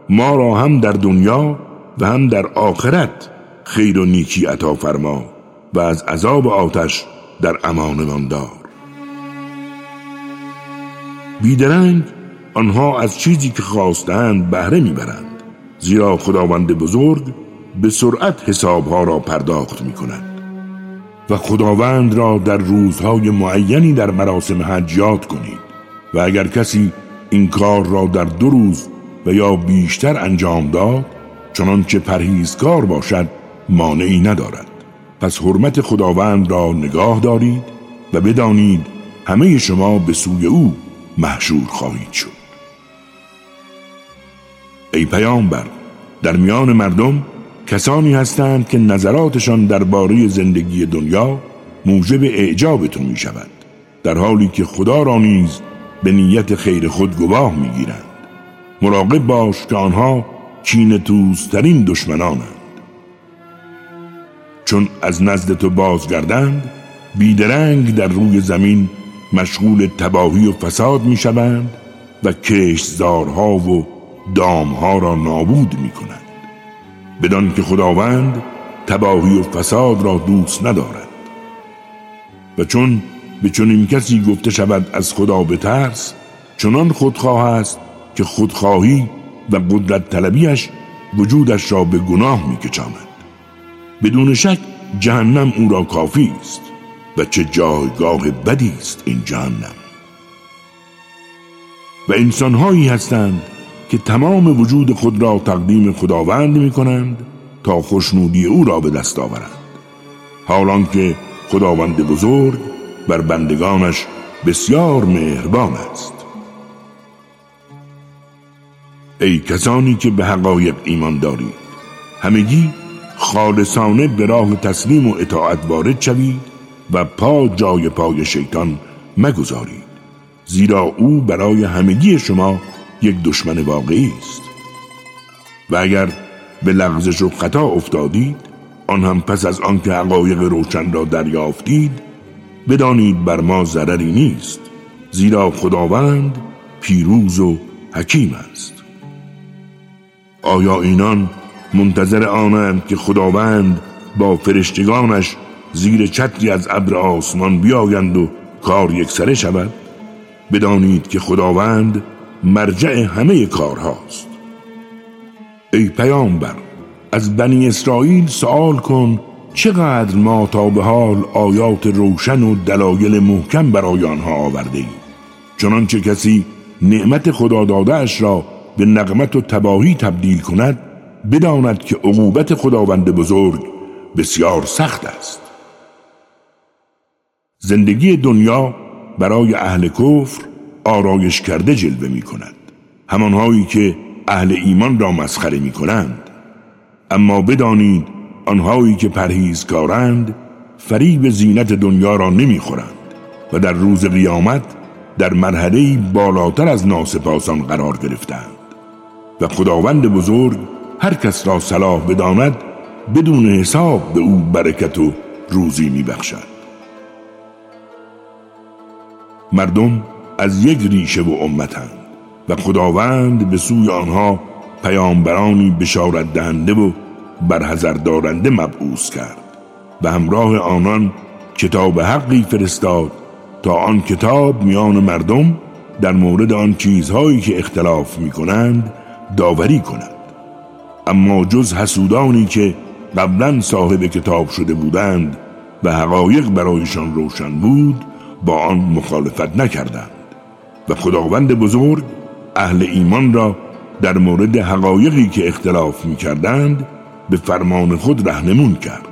ما را هم در دنیا و هم در آخرت خیر و نیکی عطا فرما. و از عذاب آتش در امان دار. بیدرنگ آنها از چیزی که خواستند بهره می‌برند زیرا خداوند بزرگ به سرعت حسابها را پرداخت می کند و خداوند را در روزهای معینی در مراسم حج یاد کنید و اگر کسی این کار را در دو روز و یا بیشتر انجام داد چنانچه پرهیزکار باشد مانعی ندارد. پس حرمت خداوند را نگاه دارید و بدانید همه شما به سوی او محشور خواهید شد. ای پیامبر در میان مردم کسانی هستند که نظراتشان درباره زندگی دنیا موجب اعجابتون می شود در حالی که خدا را نیز به نیت خیر خود گواه می گیرند مراقب باش که آنها کین توسترین دشمنانند چون از نزد تو بازگردند بیدرنگ در روی زمین مشغول تباهی و فساد می شوند و کشزارها و دامها را نابود می کنند بدان که خداوند تباهی و فساد را دوست ندارد. و چون به چنین کسی گفته شود از خدا بترس چنان خودخواه است که خودخواهی و قدرت طلبیش وجودش را به گناه میکشاند. بدون شک جهنم او را کافی است و چه جایگاه بدی است این جهنم. و انسانهایی هستند که تمام وجود خود را تقدیم خداوند می کنند تا خوشنودی او را به دست آورند. حالان که خداوند بزرگ بر بندگانش بسیار مهربان است. ای کسانی که به حقایق ایمان دارید همگی خالصانه به راه تسلیم و اطاعت وارد شوید و پا جای پای شیطان مگذارید. زیرا او برای همگی شما یک دشمن واقعی است. و اگر به لغزش و خطا افتادید آن هم پس از آنکه حقایق روشن را دریافتید بدانید بر ما ضرری نیست. زیرا خداوند پیروز و حکیم است. آیا اینان منتظر آنند که خداوند با فرشتگانش زیر چتری از ابر آسمان بیایند و کار یکسره شود. بدانید که خداوند مرجع همه کارهاست ای پیامبر از بنی اسرائیل سوال کن چقدر ما تا به حال آیات روشن و دلایل محکم برای آنها آورده ایم؟ چنانچه کسی نعمت خدا داده را به نقمت و تباهی تبدیل کند بداند که عقوبت خداوند بزرگ بسیار سخت است. زندگی دنیا برای اهل کفر آرایش کرده جلوه می کند. همانهایی که اهل ایمان را مسخره می کنند. اما بدانید آنهایی که پرهیزکارند فریب زینت دنیا را نمی خورند و در روز قیامت در مرحله بالاتر از ناسپاسان قرار گرفتند. و خداوند بزرگ هر کس را صلاح بداند بدون حساب به او برکت و روزی می بخشد مردم از یک ریشه و امتند و خداوند به سوی آنها پیامبرانی بشارت دهنده و برحضر دارنده مبعوث کرد و همراه آنان کتاب حقی فرستاد تا آن کتاب میان مردم در مورد آن چیزهایی که اختلاف می کنند داوری کند. اما جز حسودانی که قبلا صاحب کتاب شده بودند و حقایق برایشان روشن بود با آن مخالفت نکردند. و خداوند بزرگ اهل ایمان را در مورد حقایقی که اختلاف می کردند به فرمان خود رهنمون کرد.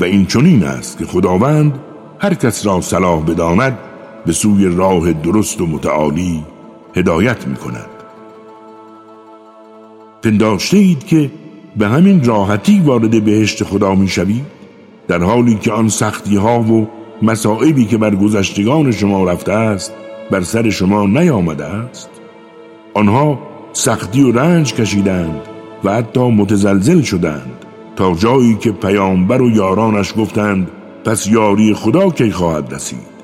و این چنین است که خداوند هر کس را صلاح بداند به سوی راه درست و متعالی هدایت می کند پنداشته اید که به همین راحتی وارد بهشت خدا می شوید در حالی که آن سختی ها و مسائبی که بر گذشتگان شما رفته است بر سر شما نیامده است. آنها سختی و رنج کشیدند و حتی متزلزل شدند تا جایی که پیامبر و یارانش گفتند پس یاری خدا کی خواهد رسید؟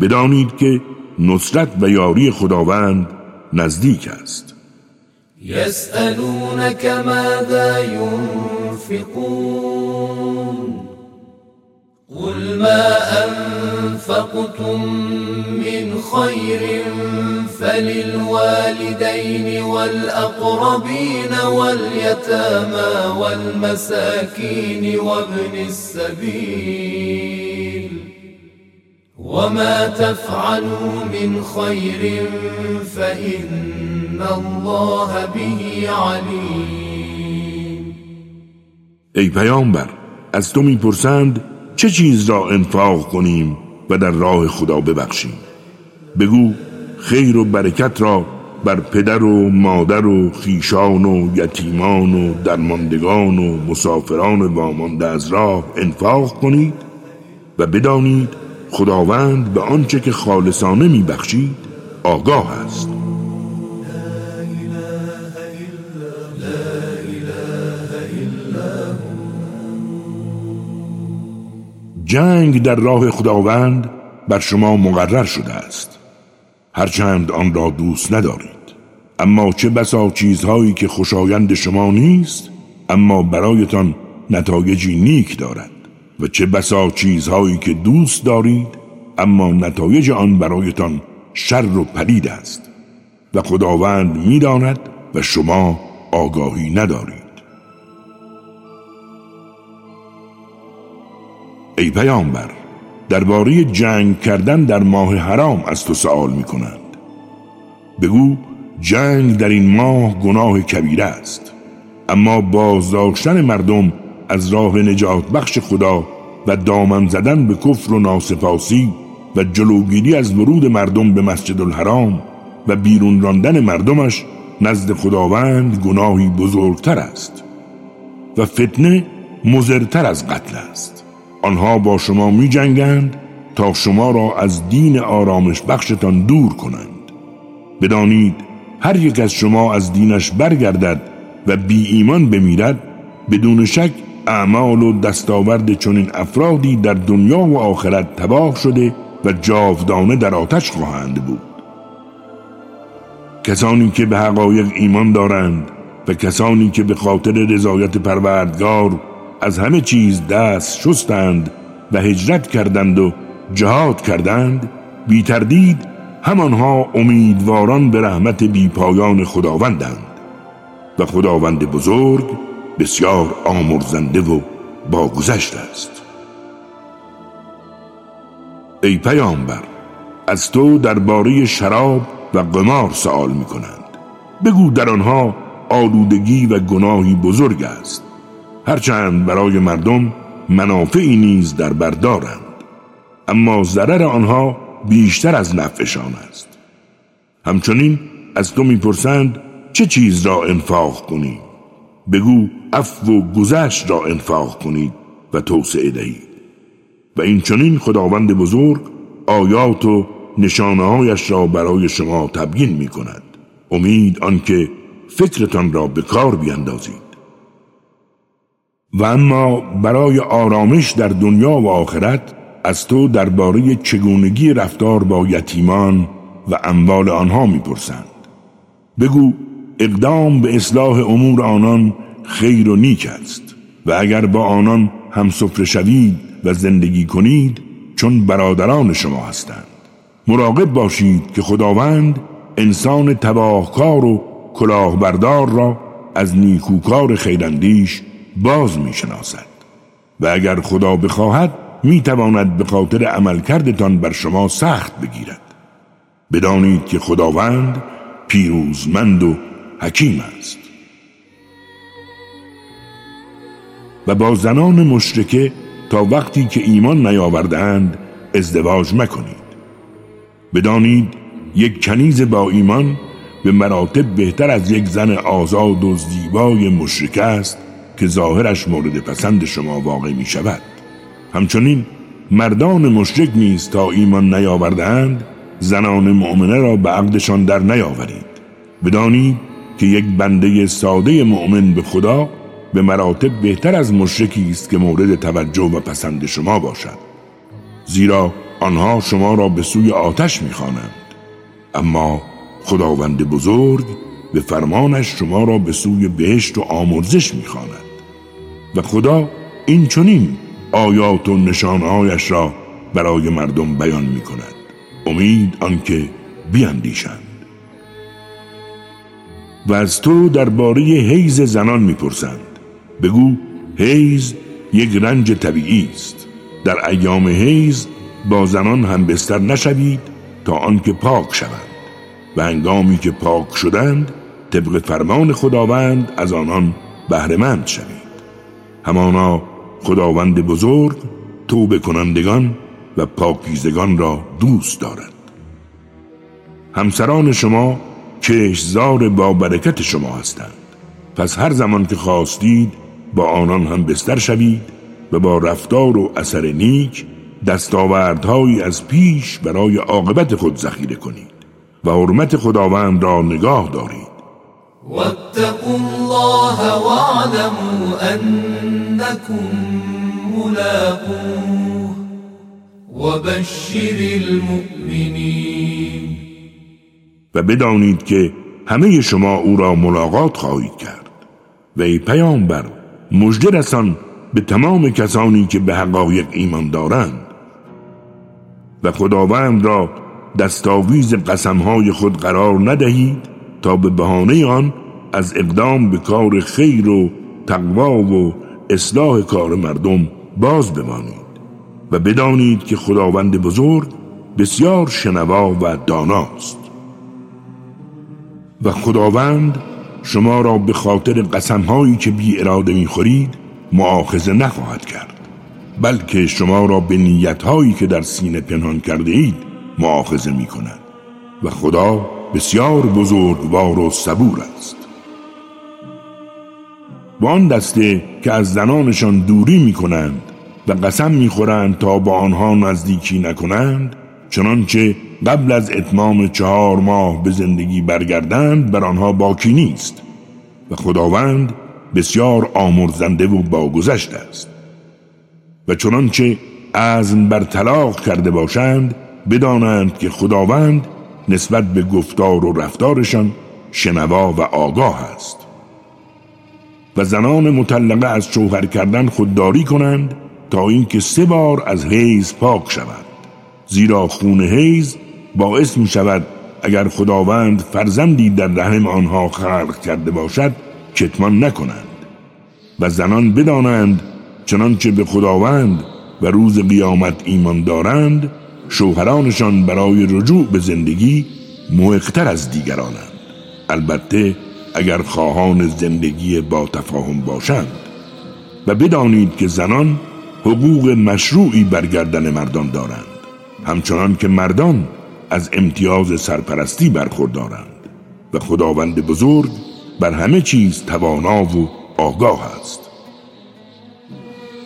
بدانید که نصرت و یاری خداوند نزدیک است. یسألونک ماذا ينفقون قل ما أنفقتم من خير فللوالدين والأقربين واليتامى والمساكين وابن السبيل وما تفعلوا من خير فإن الله به عليم. ای پیامبر از تو می‌پرسند چه چیز را انفاق کنیم و در راه خدا ببخشیم. بگو خیر و برکت را بر پدر و مادر و خیشان و یتیمان و درماندگان و مسافران وامانده از راه انفاق کنید و بدانید خداوند به آنچه که خالصانه میبخشید آگاه است. جنگ در راه خداوند بر شما مقرر شده است. هرچند آن را دوست ندارید. اما چه بسا چیزهایی که خوشایند شما نیست اما برایتان نتایجی نیک دارد. و چه بسا چیزهایی که دوست دارید اما نتایج آن برایتان شر و پلید است. و خداوند می‌داند و شما آگاهی ندارید. ای پیامبر درباره جنگ کردن در ماه حرام از تو سوال می کنند بگو جنگ در این ماه گناه کبیره است. اما بازداشتن مردم از راه نجات بخش خدا و دامن زدن به کفر و ناسپاسی و جلوگیری از ورود مردم به مسجد الحرام و بیرون راندن مردمش نزد خداوند گناهی بزرگتر است و فتنه مزرتر از قتل است. آنها با شما می جنگند تا شما را از دین آرامش بخشتان دور کنند. بدانید هر یک از شما از دینش برگردد و بی ایمان بمیرد بدون شک اعمال و دستاورد چنین افرادی در دنیا و آخرت تباه شده و جاودانه در آتش خواهند بود. کسانی که به حقایق ایمان دارند و کسانی که به خاطر رضایت پروردگار از همه چیز دست شستند و هجرت کردند و جهاد کردند بی تردید همانها امیدواران به رحمت بی پایان خداوندند. و خداوند بزرگ بسیار آمرزنده و باگذشت است. ای پیامبر از تو درباره شراب و قمار سوال می کنند بگو در آنها آلودگی و گناهی بزرگ است. هرچند برای مردم منافعی نیز در بردارند اما ضرر آنها بیشتر از نفعشان است. همچنین از تو می‌پرسند چه چیز را انفاق کنی بگو اف و گذشت را انفاق کنید و توسعه دهید. و این چنین خداوند بزرگ آیات و نشانههایش را برای شما تبیین می کند امید آنکه فکرتان را به کار بیندازید. و اما برای آرامش در دنیا و آخرت از تو درباره چگونگی رفتار با یتیمان و اموال آنها می‌پرسند. بگو اقدام به اصلاح امور آنان خیر و نیک است و اگر با آنان هم سفره شوید و زندگی کنید چون برادران شما هستند. مراقب باشید که خداوند انسان تباهکار و کلاهبردار را از نیکوکار خیراندیش باز می‌شناسد. و اگر خدا بخواهد می‌تواند به خاطر عملکردتان بر شما سخت بگیرد. بدانید که خداوند پیروزمند و حکیم است. و با زنان مشرکه تا وقتی که ایمان نیاوردند ازدواج مکنید. بدانید یک کنیز با ایمان به مراتب بهتر از یک زن آزاد و زیبای مشرکه است که ظاهرش مورد پسند شما واقع می شود. همچنین مردان مشرک نیز تا ایمان نیاوردهاند زنان مؤمنه را به عقدشان در نیاورید. بدانید که یک بنده ساده مؤمن به خدا به مراتب بهتر از مشرکی است که مورد توجه و پسند شما باشد. زیرا آنها شما را به سوی آتش می‌خوانند اما خداوند بزرگ به فرمانش شما را به سوی بهشت و آمرزش می‌خواند و خدا این چنین آیات و نشانهایش را برای مردم بیان می کند امید آنکه بیاندیشند و از تو درباره حیز زنان می‌پرسند. بگو حیز یک رنج طبیعی است. در ایام حیز با زنان هم بستر نشوید تا آنکه پاک شوند. و هنگامی که پاک شدند طبق فرمان خداوند از آنان بهرهمند شوید. همانا خداوند بزرگ توبه کنندگان و پاکیزگان را دوست دارد. همسران شما کشزار با برکت شما هستند. پس هر زمان که خواستید با آنان هم بستر شوید و با رفتار و اثر نیک دستاوردهایی از پیش برای عاقبت خود ذخیره کنید و حرمت خداوند را نگاه دارید. واتقوا الله واعلموا انكم ملاقوه وبشر المؤمنین و بدانید که همه شما او را ملاقات خواهید کرد. و ای پیامبر مژده رسان به تمام کسانی که به حقایق ایمان دارند و خداوند را دستاویز قسمهای خود قرار ندهید تا به بهانه آن از اقدام به کار خیر و تقوا و اصلاح کار مردم باز بمانید و بدانید که خداوند بزرگ بسیار شنوا و داناست. و خداوند شما را به خاطر قسمهایی که بی اراده می خورید معاخذه نخواهد کرد بلکه شما را به نیتهایی که در سینه پنهان کرده اید معاخذه می کند و خدا بسیار بزرگوار و صبور است. با آن دسته که از زنانشان دوری می کنند و قسم می خورند تا با آنها نزدیکی نکنند چنانچه قبل از اتمام چهار ماه به زندگی برگردند بر آنها باکی نیست و خداوند بسیار آمرزنده و باگذشت است. و چنانچه عزم بر طلاق کرده باشند بدانند که خداوند نسبت به گفتار و رفتارشان شنوا و آگاه است. و زنان مطلقه از شوهر کردن خودداری کنند تا اینکه سه بار از حیز پاک شود. زیرا خون حیز باعث می شود اگر خداوند فرزندی در رحم آنها خلق کرده باشد کتمان نکنند. و زنان بدانند چنانچه به خداوند و روز قیامت ایمان دارند شوهرانشان برای رجوع به زندگی موقتر از دیگرانند. البته اگر خواهان زندگی با تفاهم باشند و بدانید که زنان حقوق مشروعی برگردن مردان دارند همچنان که مردان از امتیاز سرپرستی برخوردارند و خداوند بزرگ بر همه چیز توانا و آگاه است.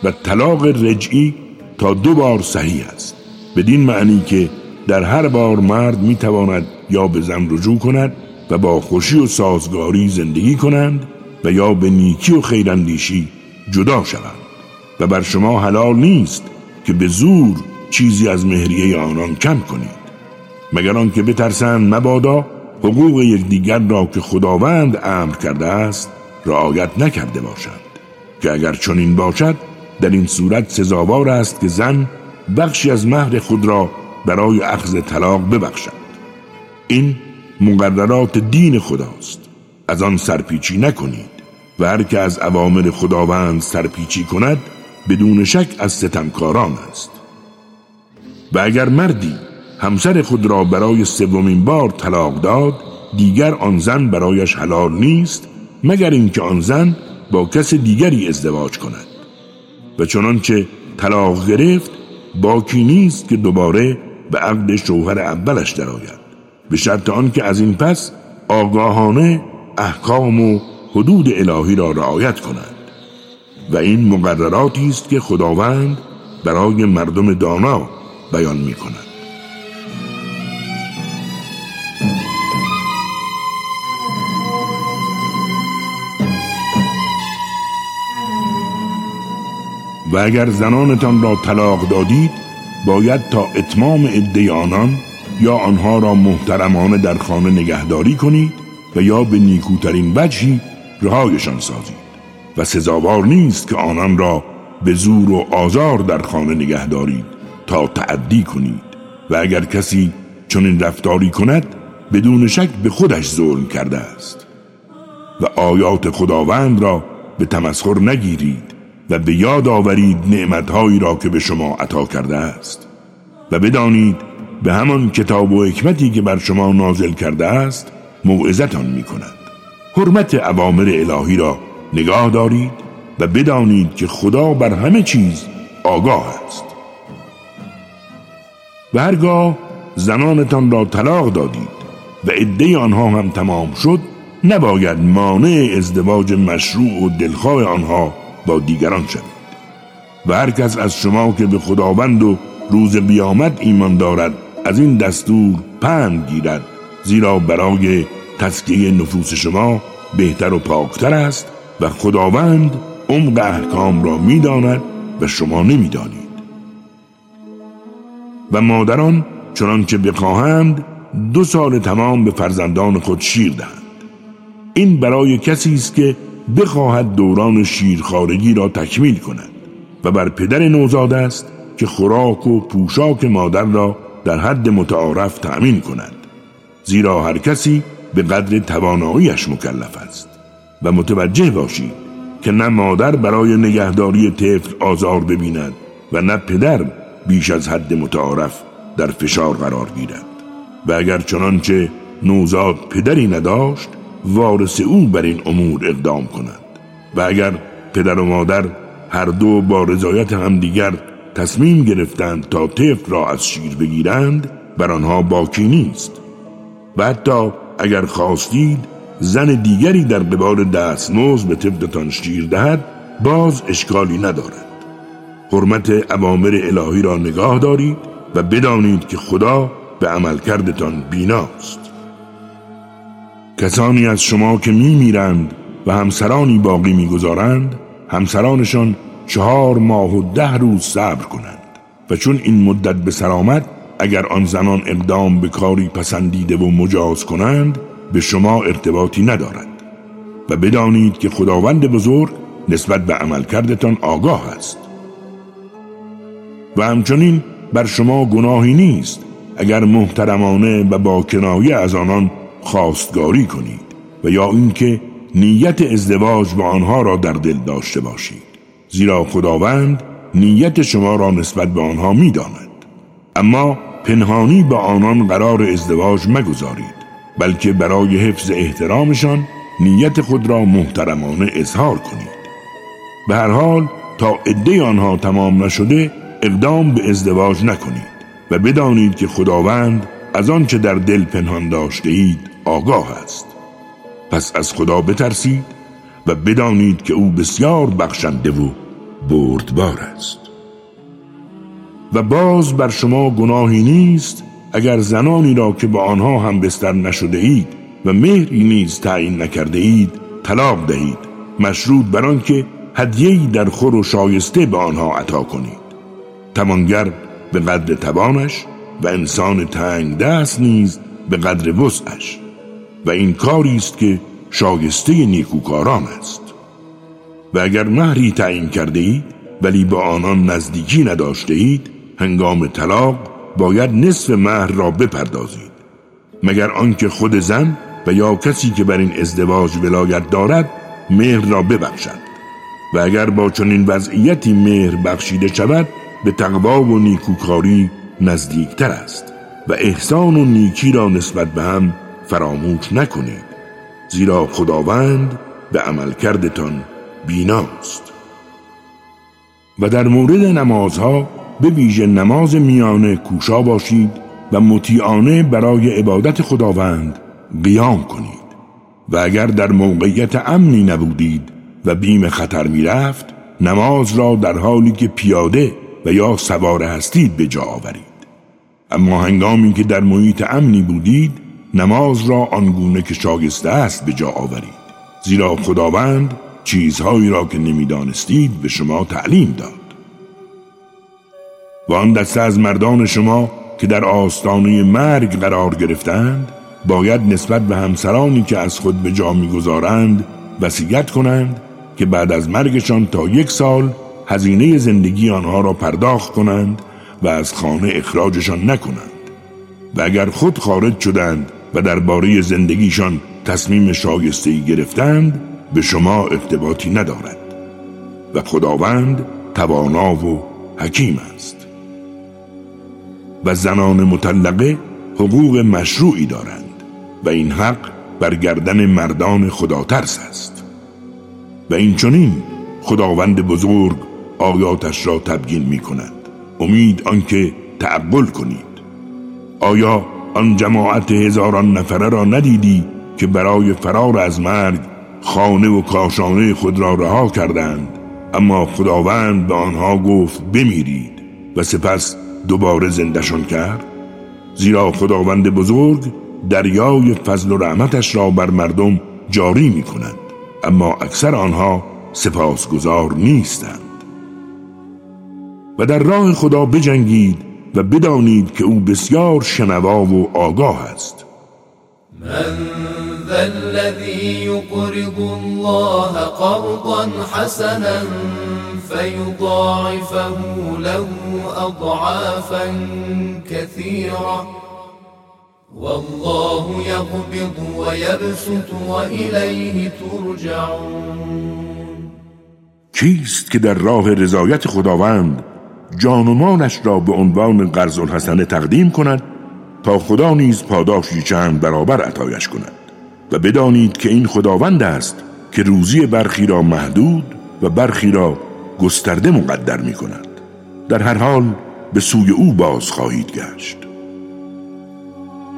و طلاق رجعی تا دو بار صحیح است. بدین معنی که در هر بار مرد می‌تواند یا به زن رجوع کند و با خوشی و سازگاری زندگی کنند و یا به نیکی و خیراندیشی جدا شوند. و بر شما حلال نیست که به زور چیزی از مهریه آنان کم کنید. مگر آنکه بترسند مبادا حقوق یکدیگر را که خداوند امر کرده است رعایت نکرده باشند که اگر چنین باشد در این صورت سزاوار است که زن بخشی از مهر خود را برای اخذ طلاق ببخشد. این مقررات دین خداست. از آن سرپیچی نکنید و هر که از اوامر خداوند سرپیچی کند بدون شک از ستمکاران است. و اگر مردی همسر خود را برای سومین بار طلاق داد دیگر آن زن برایش حلال نیست مگر اینکه آن زن با کس دیگری ازدواج کند. و چنانچه طلاق گرفت باکی نیست که دوباره به عقد شوهر اولش درآید. به شرط آنکه از این پس آگاهانه احکام و حدود الهی را رعایت کند. و این مقرراتی است که خداوند برای مردم دانا بیان می کند و اگر زنانتان را طلاق دادید باید تا اتمام عده آنان یا آنها را محترمانه در خانه نگهداری کنید و یا به نیکوترین وجهی رهایشان سازید. و سزاوار نیست که آنان را به زور و آزار در خانه نگه دارید تا تعدی کنید. و اگر کسی چنین رفتاری کند بدون شک به خودش ظلم کرده است. و آیات خداوند را به تمسخر نگیرید. و به یاد آورید نعمتهایی را که به شما عطا کرده است. و بدانید به همان کتاب و حکمتی که بر شما نازل کرده است موعظتان می کند حرمت عوامر الهی را نگاه دارید و بدانید که خدا بر همه چیز آگاه است. و هرگاه زنانتان را طلاق دادید و عده آنها هم تمام شد نباید مانع ازدواج مشروع و دلخواه آنها با دیگران شوید و هر کس از شما که به خداوند و روز قیامت ایمان دارد از این دستور پند گیرد. زیرا برای تسکیه نفوس شما بهتر و پاکتر است و خداوند عمق احکام را می‌داند و شما نمی‌دانید. و مادران چنانچه بخواهند دو سال تمام به فرزندان خود شیر دهند. این برای کسی است که بخواهد دوران شیرخارگی را تکمیل کند و بر پدر نوزاد است که خوراک و پوشاک مادر را در حد متعارف تأمین کند زیرا هر کسی به قدر تواناییش مکلف است و متوجه باشید که نه مادر برای نگهداری طفل آزار ببیند و نه پدر بیش از حد متعارف در فشار قرار گیرد. و اگر چنانچه نوزاد پدری نداشت وارث او بر این امور اقدام کند. و اگر پدر و مادر هر دو با رضایت همدیگر تصمیم گرفتند تا طفل را از شیر بگیرند بر آنها باکی نیست. و حتی اگر خواستید زن دیگری در قبال دستموز به طفلتان شیر دهد باز اشکالی ندارد. حرمت عوامر الهی را نگاه دارید و بدانید که خدا به عمل کردتان بیناست. کسانی از شما که می میرند و همسرانی باقی می‌گذارند همسرانشان چهار ماه و ده روز صبر کنند. و چون این مدت به سرامت اگر آن زنان اقدام به کاری پسندیده و مجاز کنند به شما ارتباطی ندارد. و بدانید که خداوند بزرگ نسبت به عمل کردتان آگاه است. و همچنین بر شما گناهی نیست اگر محترمانه و با کنایه از آنان خواستگاری کنید و یا اینکه نیت ازدواج با آنها را در دل داشته باشید. زیرا خداوند نیت شما را نسبت به آنها می‌داند. اما پنهانی با آنان قرار ازدواج مگذارید بلکه برای حفظ احترامشان نیت خود را محترمانه اظهار کنید. به هر حال تا عده آنها تمام نشده اقدام به ازدواج نکنید و بدانید که خداوند از آنچه در دل پنهان داشته اید آگاه است. پس از خدا بترسید و بدانید که او بسیار بخشنده و بردبار است. و باز بر شما گناهی نیست اگر زنانی را که با آنها هم بستر نشده اید و مهری نیز تعیین نکرده اید طلاق دهید مشروط بر آنکه هدیه‌ای در خور و شایسته به آنها عطا کنید. توانگر به قدر توانش و انسان تنگ دست نیز به قدر وسعش. و این کاری است که شایسته نیکوکاران است. و اگر مهری تعیین کرده اید ولی با آنان نزدیکی نداشته اید هنگام طلاق باید نصف مهر را بپردازید. مگر آنکه خود زن و یا کسی که بر این ازدواج ولایت دارد مهر را ببخشد. و اگر با چنین وضعیتی مهر بخشیده شود به تقوا و نیکوکاری نزدیکتر است و احسان و نیکی را نسبت به هم فراموش نکنید زیرا خداوند به عملکردتان بیناست. و در مورد نمازها به ویژه نماز میانه کوشا باشید و مطیعانه برای عبادت خداوند قیام کنید. و اگر در موقعیت امنی نبودید و بیم خطر می‌رفت نماز را در حالی که پیاده و یا سوار هستید به جا آورید. اما هنگامی که در محیط امنی بودید نماز را آنگونه که شاگسته است به جا آورید. زیرا خداوند چیزهایی را که نمی‌دانستید به شما تعلیم داد. و آن دسته از مردان شما که در آستانه مرگ قرار گرفتند باید نسبت به همسرانی که از خود به جا می‌گذارند وصیت کنند که بعد از مرگشان تا یک سال هزینه زندگی آنها را پرداخت کنند و از خانه اخراجشان نکنند. و اگر خود خارج شدند و درباره زندگیشان تصمیم شایستهی گرفتند به شما ارتباطی ندارد. و خداوند توانا و حکیم است. و زنان مطلقه حقوق مشروعی دارند و این حق بر گردن مردان خداترس است. و این چنین خداوند بزرگ آیاتش را تبیین می کند امید آنکه تعقل کنید. آیا آن جماعت هزاران نفره را ندیدی که برای فرار از مرگ خانه و کاشانه خود را رها کردند؟ اما خداوند به آنها گفت بمیرید و سپس دوباره زندشان کرد. زیرا خداوند بزرگ دریای فضل و رحمتش را بر مردم جاری می کند اما اکثر آنها سپاسگزار نیستند. و در راه خدا بجنگید و بدانید که او بسیار شنوا و آگاه است. من ذا الذي يقرض الله قرضا حسنا فيضاعفه له أضعافا كثيرة. والله يقبض ويبسط وإليه ترجعون. کیست که در راه رضایت خداوند جان و مالش را به عنوان قرض الحسنه تقدیم کند تا خدا نیز پاداشی چند برابر عطایش کند و بدانید که این خداوند است که روزی برخی را محدود و برخی را گسترده مقدر می کند در هر حال به سوی او باز خواهید گشت.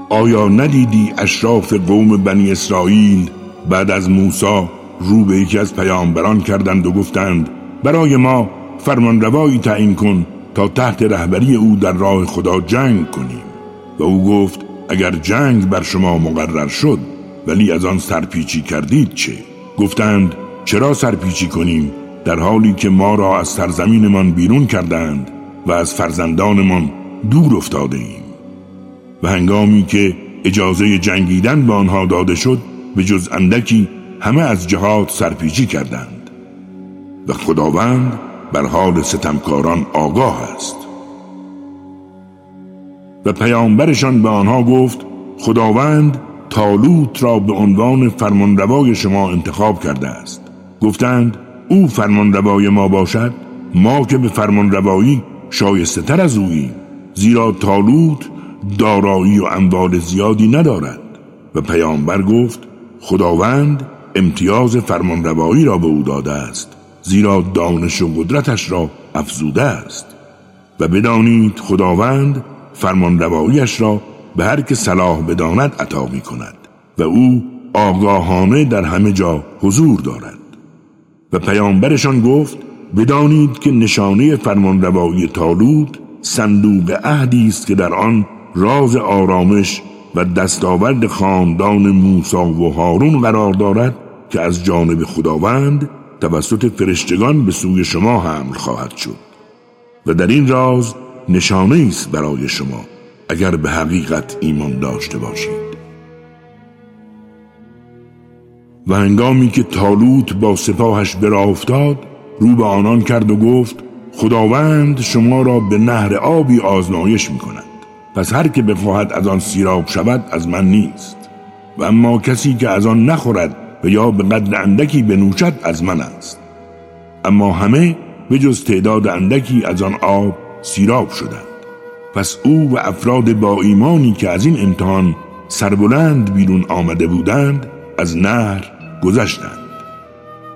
آیا ندیدی اشراف قوم بنی اسرائیل بعد از موسی رو به یکی از پیامبران کردند و گفتند برای ما فرمان روایی تعیین کن تا تحت رهبری او در راه خدا جنگ کنیم. و او گفت اگر جنگ بر شما مقرر شد ولی از آن سرپیچی کردید چه؟ گفتند چرا سرپیچی کنیم؟ در حالی که ما را از سرزمینمان بیرون کردند و از فرزندانمان دور افتاده ایم و هنگامی که اجازه جنگیدن به آنها داده شد به جز اندکی همه از جهاد سرپیچی کردند. و خداوند بر حال ستمکاران آگاه است. و پیامبرشان به آنها گفت خداوند تالوت را به عنوان فرمانروای شما انتخاب کرده است. گفتند او فرمانروای ما باشد ما که به فرمانروایی شایسته تر از اوییم. زیرا تالوت دارایی و اموال زیادی ندارد. و پیامبر گفت خداوند امتیاز فرمانروایی را به او داده است. زیرا دانش و قدرتش را افزوده است. و بدانید خداوند فرمانرواییش را به هر که صلاح بداند عطا می کند و او آگاهانه در همه جا حضور دارد. و پیامبرشان گفت بدانید که نشانه فرمانروایی تالوت صندوق عهدی است که در آن راز آرامش و دستاورد خاندان موسی و هارون قرار دارد که از جانب خداوند توسط فرشتگان به سوی شما حمل خواهد شد. و در این راز نشانه است برای شما اگر به حقیقت ایمان داشته باشید. و هنگامی که تالوت با سپاهش به افتاد رو به آنان کرد و گفت خداوند شما را به نهر آبی آزمایش می کند پس هر که بخواهد از آن سیراب شود از من نیست. و اما کسی که از آن نخورد و یا به قدر اندکی بنوشد از من است. اما همه به جز تعداد اندکی از آن آب سیراب شدند. پس او و افراد با ایمانی که از این امتحان سربلند بیرون آمده بودند از نهر گذشتند.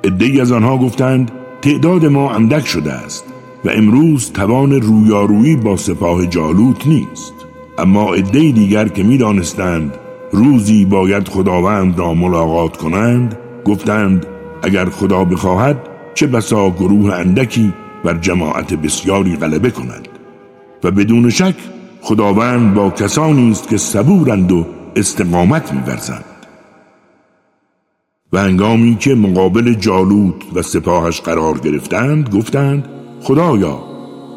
ادهی از آنها گفتند تعداد ما اندک شده است و امروز توان رویارویی با سپاه جالوت نیست. اما عده دیگر که می‌دانستند روزی باید خداوند را ملاقات کنند گفتند اگر خدا بخواهد چه بسا گروه اندکی بر جماعت بسیاری غلبه کند. و بدون شک خداوند با کسانی است که صبورند و استقامت میورزند. و هنگامی که مقابل جالوت و سپاهش قرار گرفتند گفتند خدایا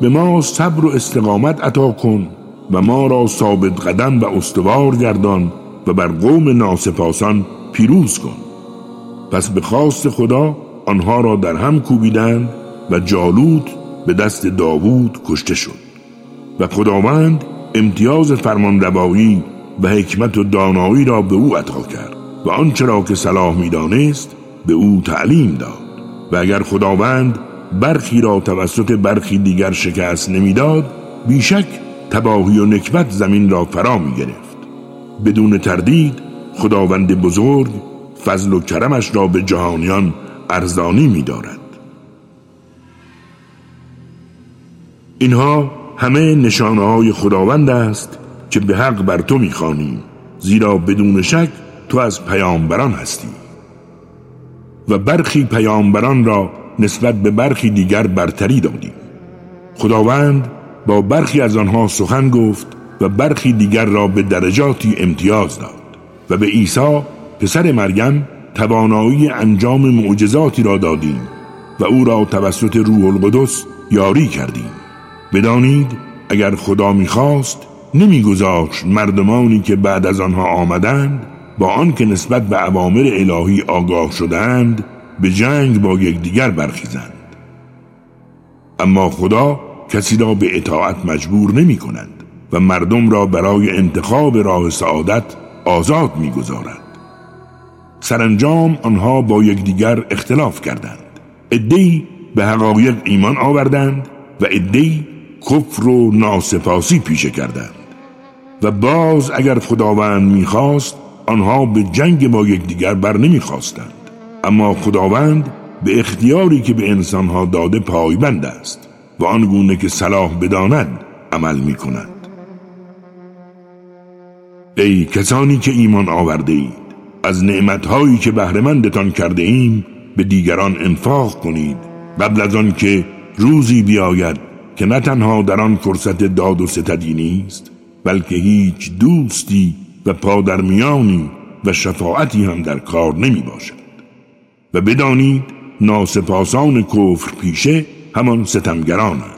به ما صبر و استقامت عطا کن و ما را ثابت قدم و استوار گردان و بر قوم ناسپاسان پیروز کن. پس به خواست خدا آنها را در هم کوبیدند و جالوت به دست داوود کشته شد. و خداوند امتیاز فرمانروایی و حکمت و دانایی را به او عطا کرد و آنچه را که صلاح می‌دانست به او تعلیم داد. و اگر خداوند برخی را توسط برخی دیگر شکست نمی‌داد بیشک تباهی و نکبت زمین را فرا می گرفت بدون تردید خداوند بزرگ فضل و کرمش را به جهانیان ارزانی می دارد. اینها همه نشانه های خداوند است که به حق بر تو می‌خوانیم زیرا بدون شک تو از پیامبران هستی و برخی پیامبران را نسبت به برخی دیگر برتری دادیم خداوند با برخی از آنها سخن گفت و برخی دیگر را به درجاتی امتیاز داد و به عیسی پسر مریم توانایی انجام معجزاتی را دادیم و او را توسط روح القدس یاری کردیم. بدانید اگر خدا می‌خواست نمیگذاشت مردمانی که بعد از آنها آمدند با آنکه نسبت به عوامر الهی آگاه شدند به جنگ با یکدیگر برخیزند. اما خدا کسی را به اطاعت مجبور نمی کند و مردم را برای انتخاب راه سعادت آزاد می‌گذارد. سرانجام آنها با یکدیگر اختلاف کردند. ادهی به حقایق ایمان آوردند و ادهی کفر و ناسپاسی پیشه کردند. و باز اگر خداوند می‌خواست آنها به جنگ با یکدیگر بر نمی‌خواستند. اما خداوند به اختیاری که به انسانها داده پایبند است و آنگونه که صلاح بداند عمل می کند ای کسانی که ایمان آورده اید از نعمتهایی که بهرهمندتان کرده ایم به دیگران انفاق کنید. قبل از آن که روزی بیاید که نه تنها در آن فرصت داد و ستدی نیست بلکه هیچ دوستی و پادرمیانی و شفاعتی هم در کار نمی باشد و بدانید ناسپاسان کفر پیشه همان ستمگرانند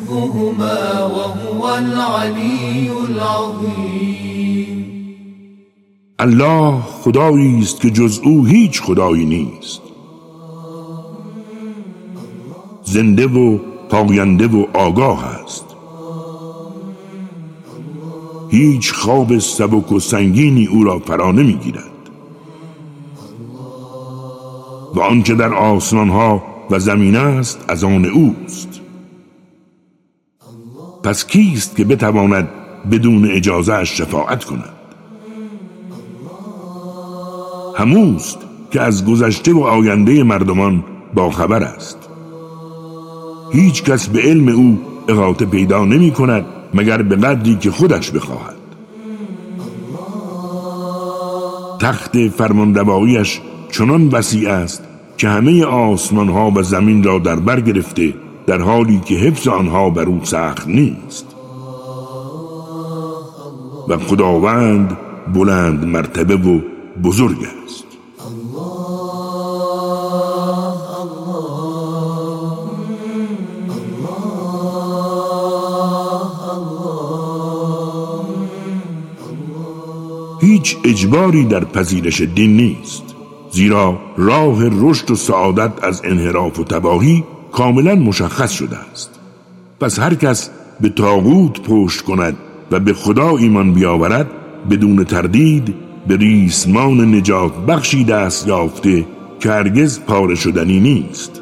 حفظهما وهو العلي العظيم. الله خدایی است که جز او هیچ خدایی نیست. زنده و پاینده و آگاه است. هیچ خواب سبک و سنگینی او را فرا نمی‌گیرد. و آنچه در آسمان ها و زمین است از آن اوست. پس کیست که بتواند بدون اجازه اش شفاعت کند؟ هموست که از گذشته و آینده مردمان با خبر است. هیچ کس به علم او اغاطه پیدا نمی کند مگر به قدری که خودش بخواهد. تخت فرماندواییش چنان وسیع است که همه آسمان ها و زمین را در بر گرفته در حالی که حفظ آنها بر او سخت نیست. و خداوند بلند مرتبه و بزرگ است. هیچ اجباری در پذیرش دین نیست. زیرا راه رشد و سعادت از انحراف و تباهی کاملا مشخص شده است. پس هر کس به تاغوت پشت کند و به خدا ایمان بیاورد بدون تردید به ریسمان نجات بخشی دست یافته که هرگز پاره شدنی نیست.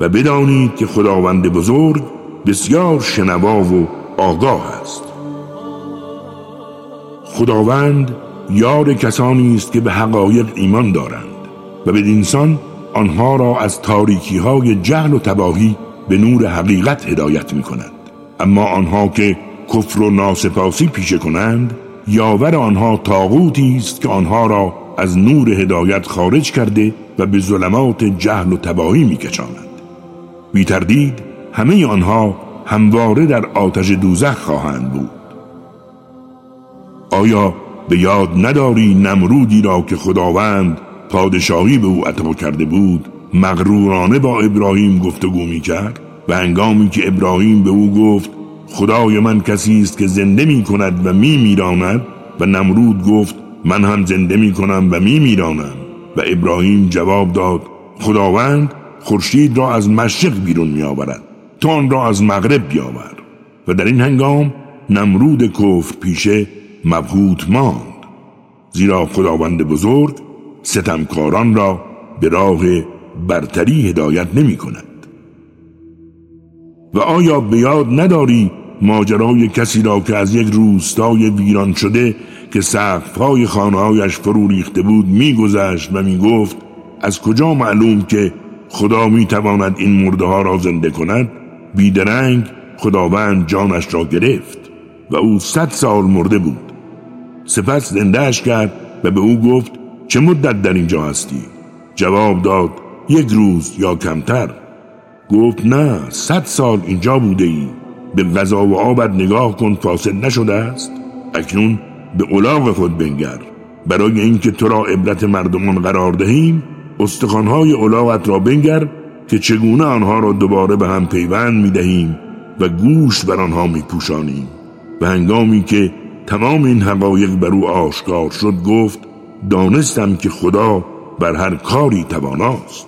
و بدانید که خداوند بزرگ بسیار شنوا و آگاه است. خداوند یار کسانی است که به حقایق ایمان دارند و به انسان آنها را از تاریکی های جهل و تباهی به نور حقیقت هدایت می کند اما آنها که کفر و ناسپاسی پیشه کنند یاور آنها تاغوتی است که آنها را از نور هدایت خارج کرده و به ظلمات جهل و تباهی میکشاند بی تردید همه آنها همواره در آتش دوزخ خواهند بود. آیا به یاد نداری نمرودی را که خداوند پادشاهی به او عطا کرده بود مغرورانه با ابراهیم گفتگو می کرد و هنگامی که ابراهیم به او گفت خدای من کسی است که زنده می کند و می میراند و نمرود گفت من هم زنده می کنم و می میرانم و ابراهیم جواب داد خداوند خورشید را از مشرق بیرون می آورد آن را از مغرب بیاور. و در این هنگام نمرود کفر پیشه مبهوت ماند. زیرا خداوند بزرگ ستمکاران را به راه برتری هدایت نمی کند. و آیا به یاد نداری ماجرای کسی را که از یک روستای ویران شده که سقفهای خانهایش فرو ریخته بود میگذشت و می‌گفت از کجا معلوم که خدا می‌تواند این مرده ها را زنده کند؟ بیدرنگ خداوند جانش را گرفت و او صد سال مرده بود. سپس زندهش کرد و به او گفت چه مدت در اینجا هستی؟ جواب داد یک روز یا کمتر. گفت نه صد سال اینجا بوده ای. به غذا و آبت نگاه کن فاسد نشده است. اکنون به اولاغ خود بنگر. برای اینکه تو را عبرت مردمان قرار دهیم استخوانهای اولاغت را بنگر که چگونه آنها را دوباره به هم پیوند می دهیم و گوشت بر آنها می پوشانیم و هنگامی که تمام این حقایق بر او آشکار شد گفت دانستم که خدا بر هر کاری تواناست.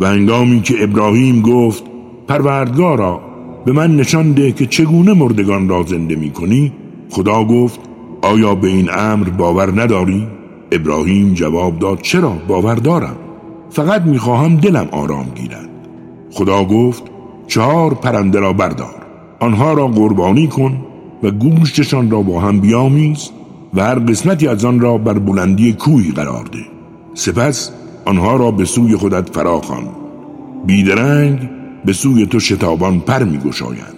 و هنگامی که ابراهیم گفت پروردگارا به من نشان ده که چگونه مردگان را زنده می کنی خدا گفت آیا به این امر باور نداری؟ ابراهیم جواب داد چرا باور دارم فقط می‌خواهم دلم آرام گیرد. خدا گفت چهار پرنده را بردار آنها را قربانی کن و گوشتشان را با هم بیامیز و هر قسمتی از آن را بر بلندی کوهی قرار ده. سپس آنها را به سوی خودت فراخوان بیدرنگ به سوی تو شتابان پر می گشایند.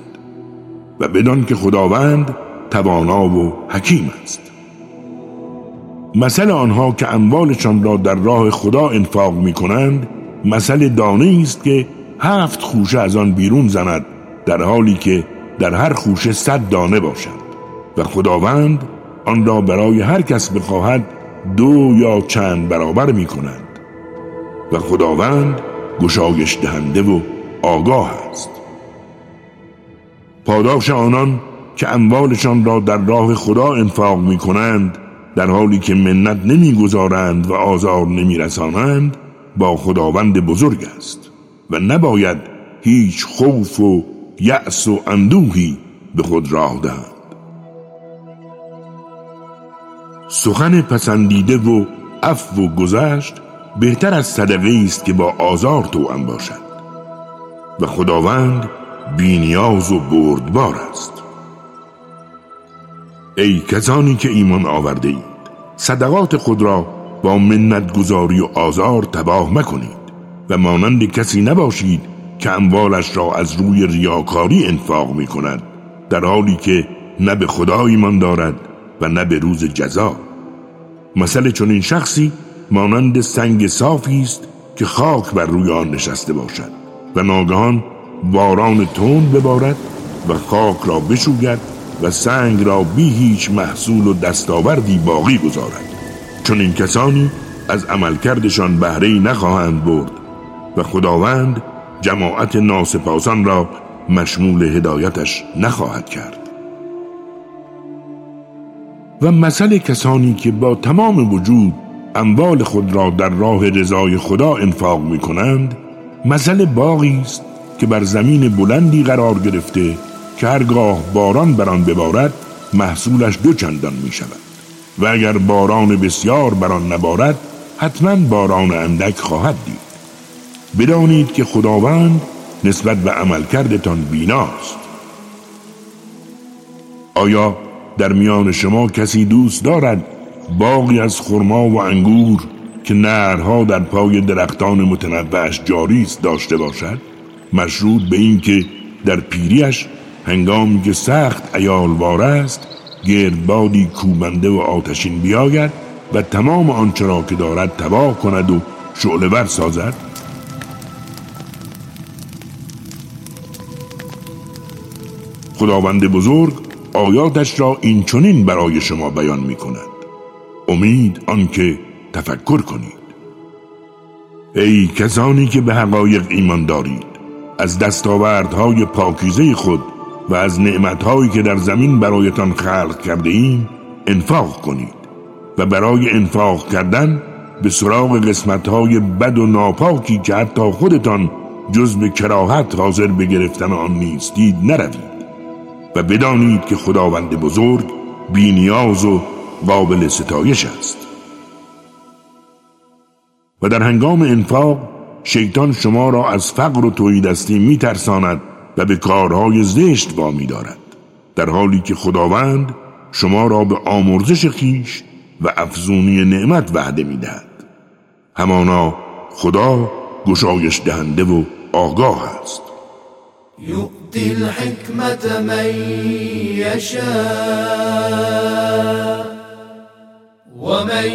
و بدان که خداوند توانا و حکیم است. مثل آنها که اموالشان را در راه خدا انفاق می کنند مثل دانه است که هفت خوشه از آن بیرون زند در حالی که در هر خوشه صد دانه باشد. و خداوند آن را برای هر کس بخواهد دو یا چند برابر می کند و خداوند گشایش دهنده و آگاه است. پاداش آنان که اموالشان را در راه خدا انفاق می کنند در حالی که منت نمی‌گذارند و آزار نمیرسانند با خداوند بزرگ است و نباید هیچ خوف و یأس و اندوهی به خود راه دهند. سخن پسندیده و عفو و گذشت بهتر از صدقه است که با آزار توأم باشد. و خداوند بینیاز و بردبار است. ای کسانی که ایمان آورده اید صدقات خود را با منت گذاری و آزار تباه مکنید و مانند کسی نباشید که اموالش را از روی ریاکاری انفاق می کند در حالی که نه به خدا ایمان دارد و نه به روز جزا. مثل چون این شخصی مانند سنگ صافی است که خاک بر روی آن نشسته باشد و ناگهان باران تند ببارد و خاک را بشوید و سنگ را بی هیچ محصول و دستاوردی باقی گذارد. چون این کسانی از عملکردشان بهره نخواهند برد و خداوند جماعت ناسپاسان را مشمول هدایتش نخواهد کرد. و مثل کسانی که با تمام وجود اموال خود را در راه رضای خدا انفاق می کنند مثل باغی است که بر زمین بلندی قرار گرفته که هرگاه باران بر آن ببارد محصولش دو چندان می شود و اگر باران بسیار بر آن نبارد حتما باران اندک خواهد دید. بدانید که خداوند نسبت به عملکردتان بیناست. آیا در میان شما کسی دوست دارد باقی از خرما و انگور که نرها در پای درختان متنوعش جاری است داشته باشد؟ مشروط به اینکه در پیریش هنگامی که سخت ایالوار است گردبادی کوبنده و آتشین بیاید و تمام آنچه را که دارد تباه کند و شعله سازد؟ خداوند بزرگ آیاتش را این چنین برای شما بیان می کند امید آنکه تفکر کنید. ای کسانی که به حقایق ایمان دارید از دستاوردهای پاکیزه خود و از نعمتهایی که در زمین برایتان خلق کرده ایم انفاق کنید و برای انفاق کردن به سراغ قسمتهای بد و ناپاکی که حتی خودتان جز به کراهت حاضر به گرفتن آن نیستید نروید. و بدانید که خداوند بزرگ بینیاز و قابل ستایش است. و در هنگام انفاق شیطان شما را از فقر و توی دستی می ترساند و به کارهای زشت وامی دارد. در حالی که خداوند شما را به آمرزش خیش و افزونی نعمت وعده می دهد همانا خدا گشایش دهنده و آگاه است. يؤتي الحكمة من يشاء. ومن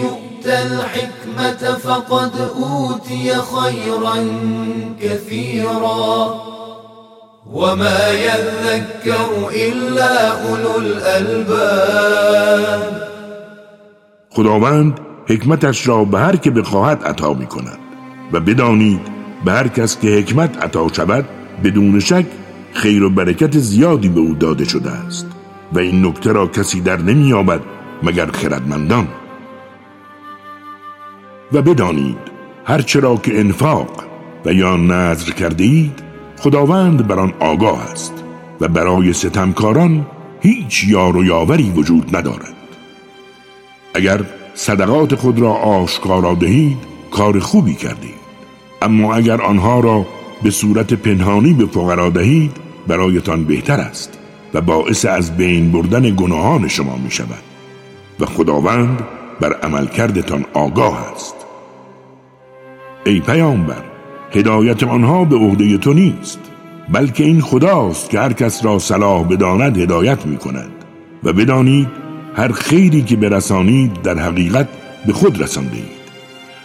يؤت الحكمة فقد أوتي خيرا كثيرا. وما يذكر إلا أولو الألباب. خداوند حکمتش را به هر که بخواهد عطا می کند و بدانید به هر کس که حکمت عطا شود بدون شک خیر و برکت زیادی به او داده شده است و این نکته را کسی در نمییابد مگر خردمندان. و بدانید هرچرا که انفاق و یا نظر کرده اید خداوند بر آن آگاه است و برای ستمکاران هیچ یار و یاوری وجود ندارد. اگر صدقات خود را آشکارا دهید کار خوبی کردید. اما اگر آنها را به صورت پنهانی به فقرا دهید برایتان بهتر است و باعث از بین بردن گناهان شما می شود. و خداوند بر عملکردتان آگاه است. ای پیامبر هدایت آنها به عهده تو نیست بلکه این خداست که هر کس را صلاح بداند هدایت می کند و بدانید هر خیری که برسانید در حقیقت به خود رسانده اید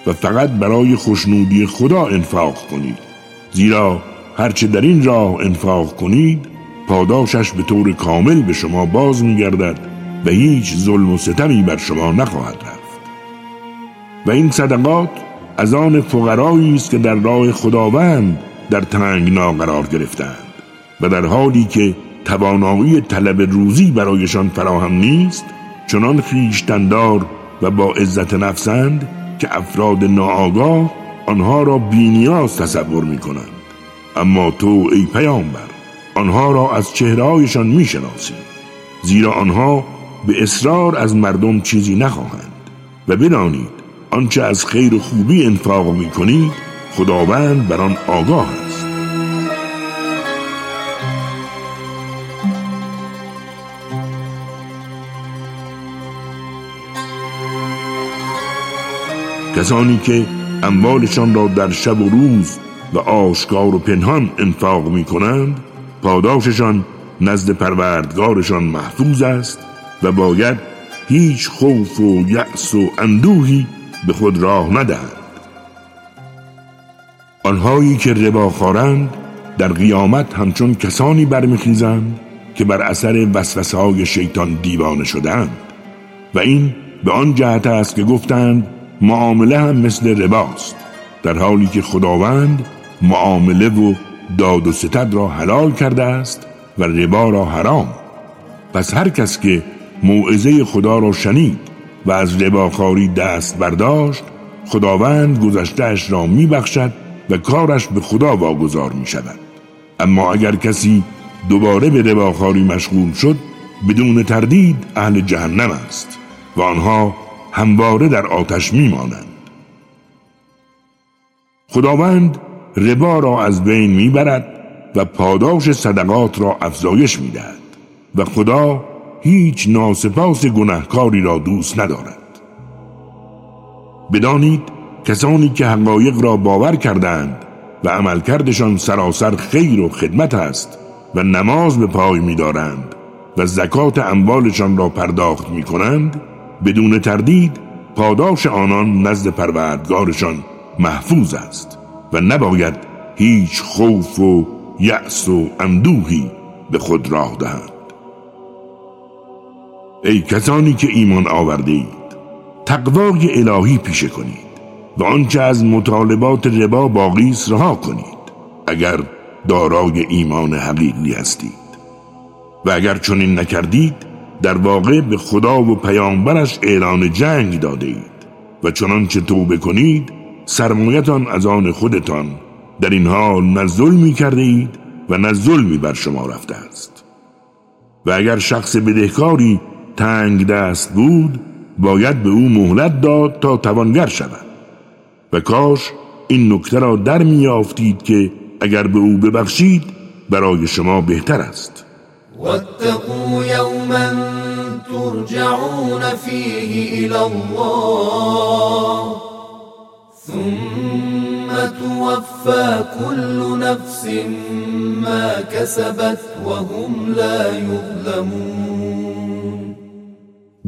و فقط برای خوشنودی خدا انفاق کنید. زیرا هرچه در این راه انفاق کنید پاداشش به طور کامل به شما باز میگردد و هیچ ظلم و ستمی بر شما نخواهد رفت. و این صدقات از آن فقرایی است که در راه خداوند در تنگنا قرار گرفتند و در حالی که توانایی طلب روزی برایشان فراهم نیست چنان خیشتندار و با عزت نفسند که افراد ناآگاه آنها را بینیاز تصور می کنند اما تو ای پیامبر آنها را از چهرهایشان می‌شناسید زیرا آنها به اصرار از مردم چیزی نخواهند. و بدانید آنچه از خیر و خوبی انفاق می کنید خداوند بر آن آگاه است. کسانی که اموالشان را در شب و روز و آشکار و پنهان انفاق می کنند پاداششان نزد پروردگارشان محفوظ است و باید هیچ خوف و یأس و اندوهی به خود راه ندهند آنهایی که ربا خارند در قیامت همچون کسانی برمیخیزند که بر اثر وسوسه های شیطان دیوانه شدند و این به آن جهت است که گفتند معامله هم مثل رباست در حالی که خداوند معامله و داد و ستد را حلال کرده است و ربا را حرام. پس هر کس که موعظه خدا را شنید و از رباخاری دست برداشت خداوند گذشتهش را میبخشد و کارش به خدا واگذار می شود اما اگر کسی دوباره به رباخاری مشغول شد بدون تردید اهل جهنم است و آنها همواره در آتش میمانند. خداوند ربا را از بین می‌برد و پاداش صدقات را افزایش می‌دهد و خدا هیچ ناسپاس گناهکاری را دوست ندارد. بدانید کسانی که حقایق را باور کردند و عملکردشان سراسر خیر و خدمت است و نماز به پای میدارند و زکات اموالشان را پرداخت می کنند بدون تردید پاداش آنان نزد پروردگارشان محفوظ است و نباید هیچ خوف و یأس و اندوهی به خود راه دهند. ای کسانی که ایمان آورده اید تقوای الهی پیشه کنید و آنچه از مطالبات ربا باقی رها کنید اگر دارای ایمان حقیقی هستید. و اگر چنین نکردید در واقع به خدا و پیامبرش اعلان جنگ داده اید و چنانچه توبه کنید سرمایتان از آن خودتان در این حال نه ظلمی کرده اید و نه ظلمی بر شما رفته است. و اگر شخص بدهکاری تنگ دست بود باید به او مهلت داد تا توانگر شود. و کاش این نکته را در میافتید که اگر به او ببخشید برای شما بهتر است. واتقوا یوما ترجعون فیه الى الله. ثم توفى كل نفس ما كسبت وهم لا يظلمون.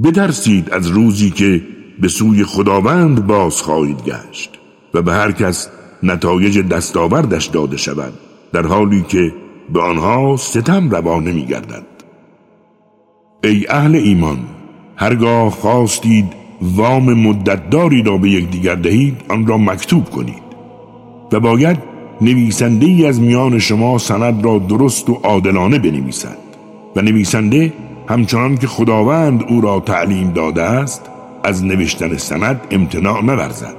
بترسید از روزی که به سوی خداوند باز خواهید گشت و به هر کس نتایج دستاوردش داده شود در حالی که به آنها ستم روا نمی گردد. ای اهل ایمان هرگاه خواستید وام مدتداری را به یکدیگر دهید آن را مکتوب کنید و باید نویسنده ای از میان شما سند را درست و عادلانه بنویسد و نویسنده همچنان که خداوند او را تعلیم داده است از نوشتن سند امتناع نورزد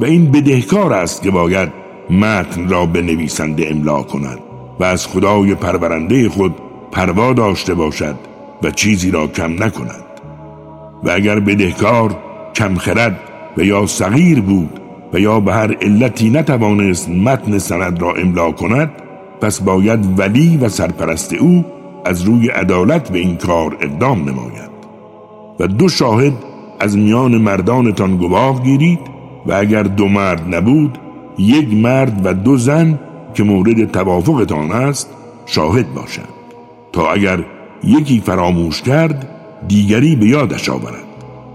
و این بدهکار است که باید متن را به نویسنده املا کند و از خدای پرورنده خود پروا داشته باشد و چیزی را کم نکند. و اگر بدهکار کم خرد و یا صغیر بود و یا به هر علتی نتوانست متن سند را املا کند پس باید ولی و سرپرست او از روی عدالت به این کار اقدام نماید. و دو شاهد از میان مردانتان گواه گیرید و اگر دو مرد نبود یک مرد و دو زن که مورد توافقتان است شاهد باشند تا اگر یکی فراموش کرد دیگری به یادش آورد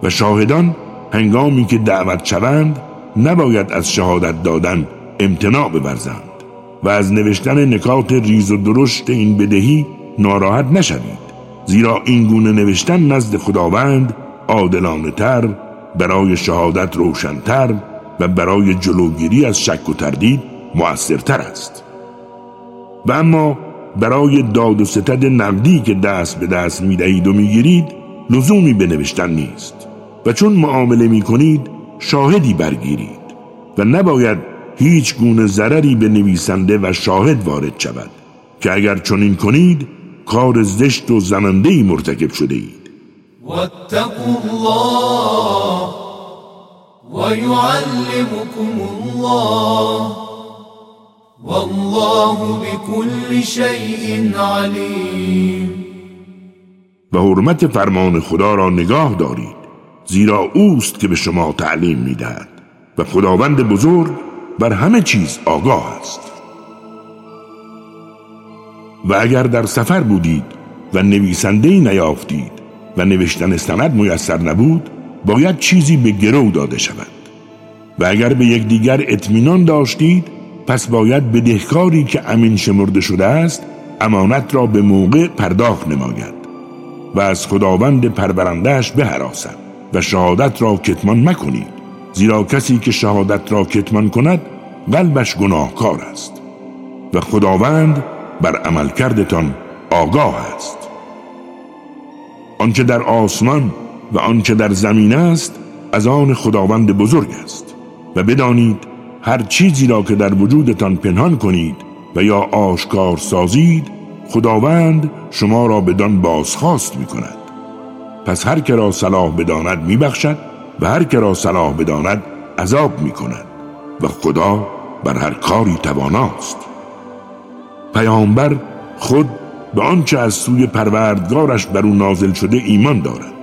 و شاهدان هنگامی که دعوت شوند نباید از شهادت دادن امتناع ببرزند و از نوشتن نکات ریز و درشت این بدهی ناراحت نشوید. زیرا این گونه نوشتن نزد خداوند عادلانه تر برای شهادت روشنتر و برای جلوگیری از شک و تردید مؤثرتر است. و اما برای داد و ستد نقدی که دست به دست می دهید و می گیرید لزومی به نوشتن نیست. و چون معامله می کنید شاهدی برگیرید. و نباید هیچ گونه ضرری به نویسنده و شاهد وارد شود که اگر چنین کنید کار زشت و زننده مرتکب شده اید واتقوا الله ويعلمكم الله. والله بكل شيء علیم و حرمت فرمان خدا را نگاه دارید زیرا اوست که به شما تعلیم می‌دهد و خداوند بزرگ بر همه چیز آگاه است. و اگر در سفر بودید و نویسنده نیافتید و نوشتن سند میسر نبود باید چیزی به گرو داده شود. و اگر به یکدیگر اطمینان داشتید پس باید بدهکاری که امین شمرده شده است امانت را به موقع پرداخت نماید و از خداوند پرورندهش بهراسد و شهادت را کتمان مکنید. زیرا کسی که شهادت را کتمان کند قلبش گناهکار است و خداوند بر عمل کردتان آگاه است. آنچه در آسمان و آنچه در زمین است از آن خداوند بزرگ است و بدانید هر چیزی را که در وجودتان پنهان کنید و یا آشکار سازید خداوند شما را بدان بازخواست می کند پس هر که را صلاح بداند می بخشد و هر که را صلاح بداند عذاب می کند و خدا بر هر کاری تواناست. پیامبر خود به آنچه از سوی پروردگارش بر او نازل شده ایمان دارد.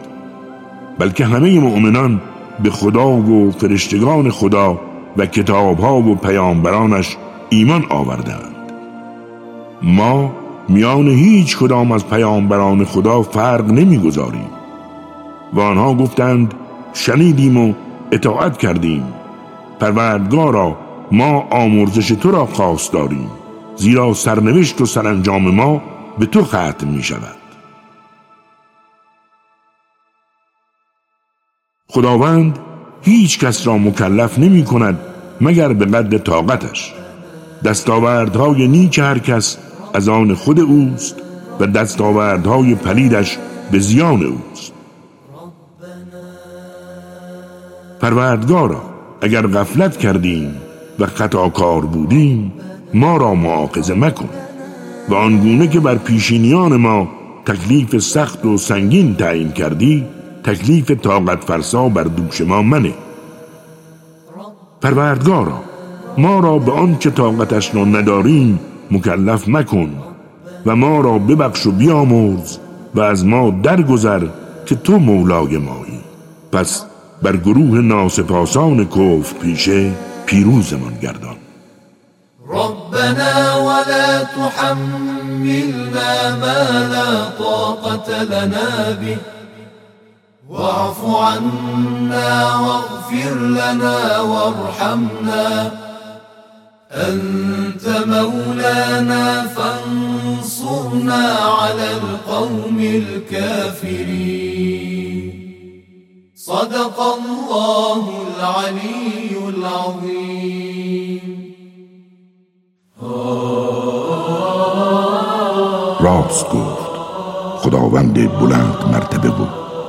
بلکه همه مؤمنان به خدا و فرشتگان خدا و کتابها و پیامبرانش ایمان آوردند ما میان هیچ کدام از پیامبران خدا فرق نمی‌گذاریم و آنها گفتند شنیدیم و اطاعت کردیم. پروردگارا ما آمرزش تو را خواست داریم. زیرا سرنوشت و سرانجام ما به تو ختم می شود خداوند هیچ کس را مکلف نمی کند مگر به قد طاقتش. دستاوردهای نیک هر کس از آن خود اوست و دستاوردهای پلیدش به زیان اوست. پروردگارا اگر غفلت کردیم و خطاکار بودیم ما را معاقزه مکن و آنگونه که بر پیشینیان ما تکلیف سخت و سنگین تعیین کردی تکلیف طاقت فرسا بر دوش ما منه. پروردگارا ما را به آنچه طاقتش را نداریم مکلف مکن و ما را ببخش و بیامرز و از ما درگذر که تو مولای مایی. پس بر گروه ناسپاسان کف پیشه پیروزمان گردان. ربنا ولا تحملنا ما لا طاقة لنا به. واعف عنا واغفر لنا وارحمنا. أنت مولانا فانصرنا على القوم الكافرين. صدق الله العلي العظيم. راست گفت خداوند بلند مرتبه بود.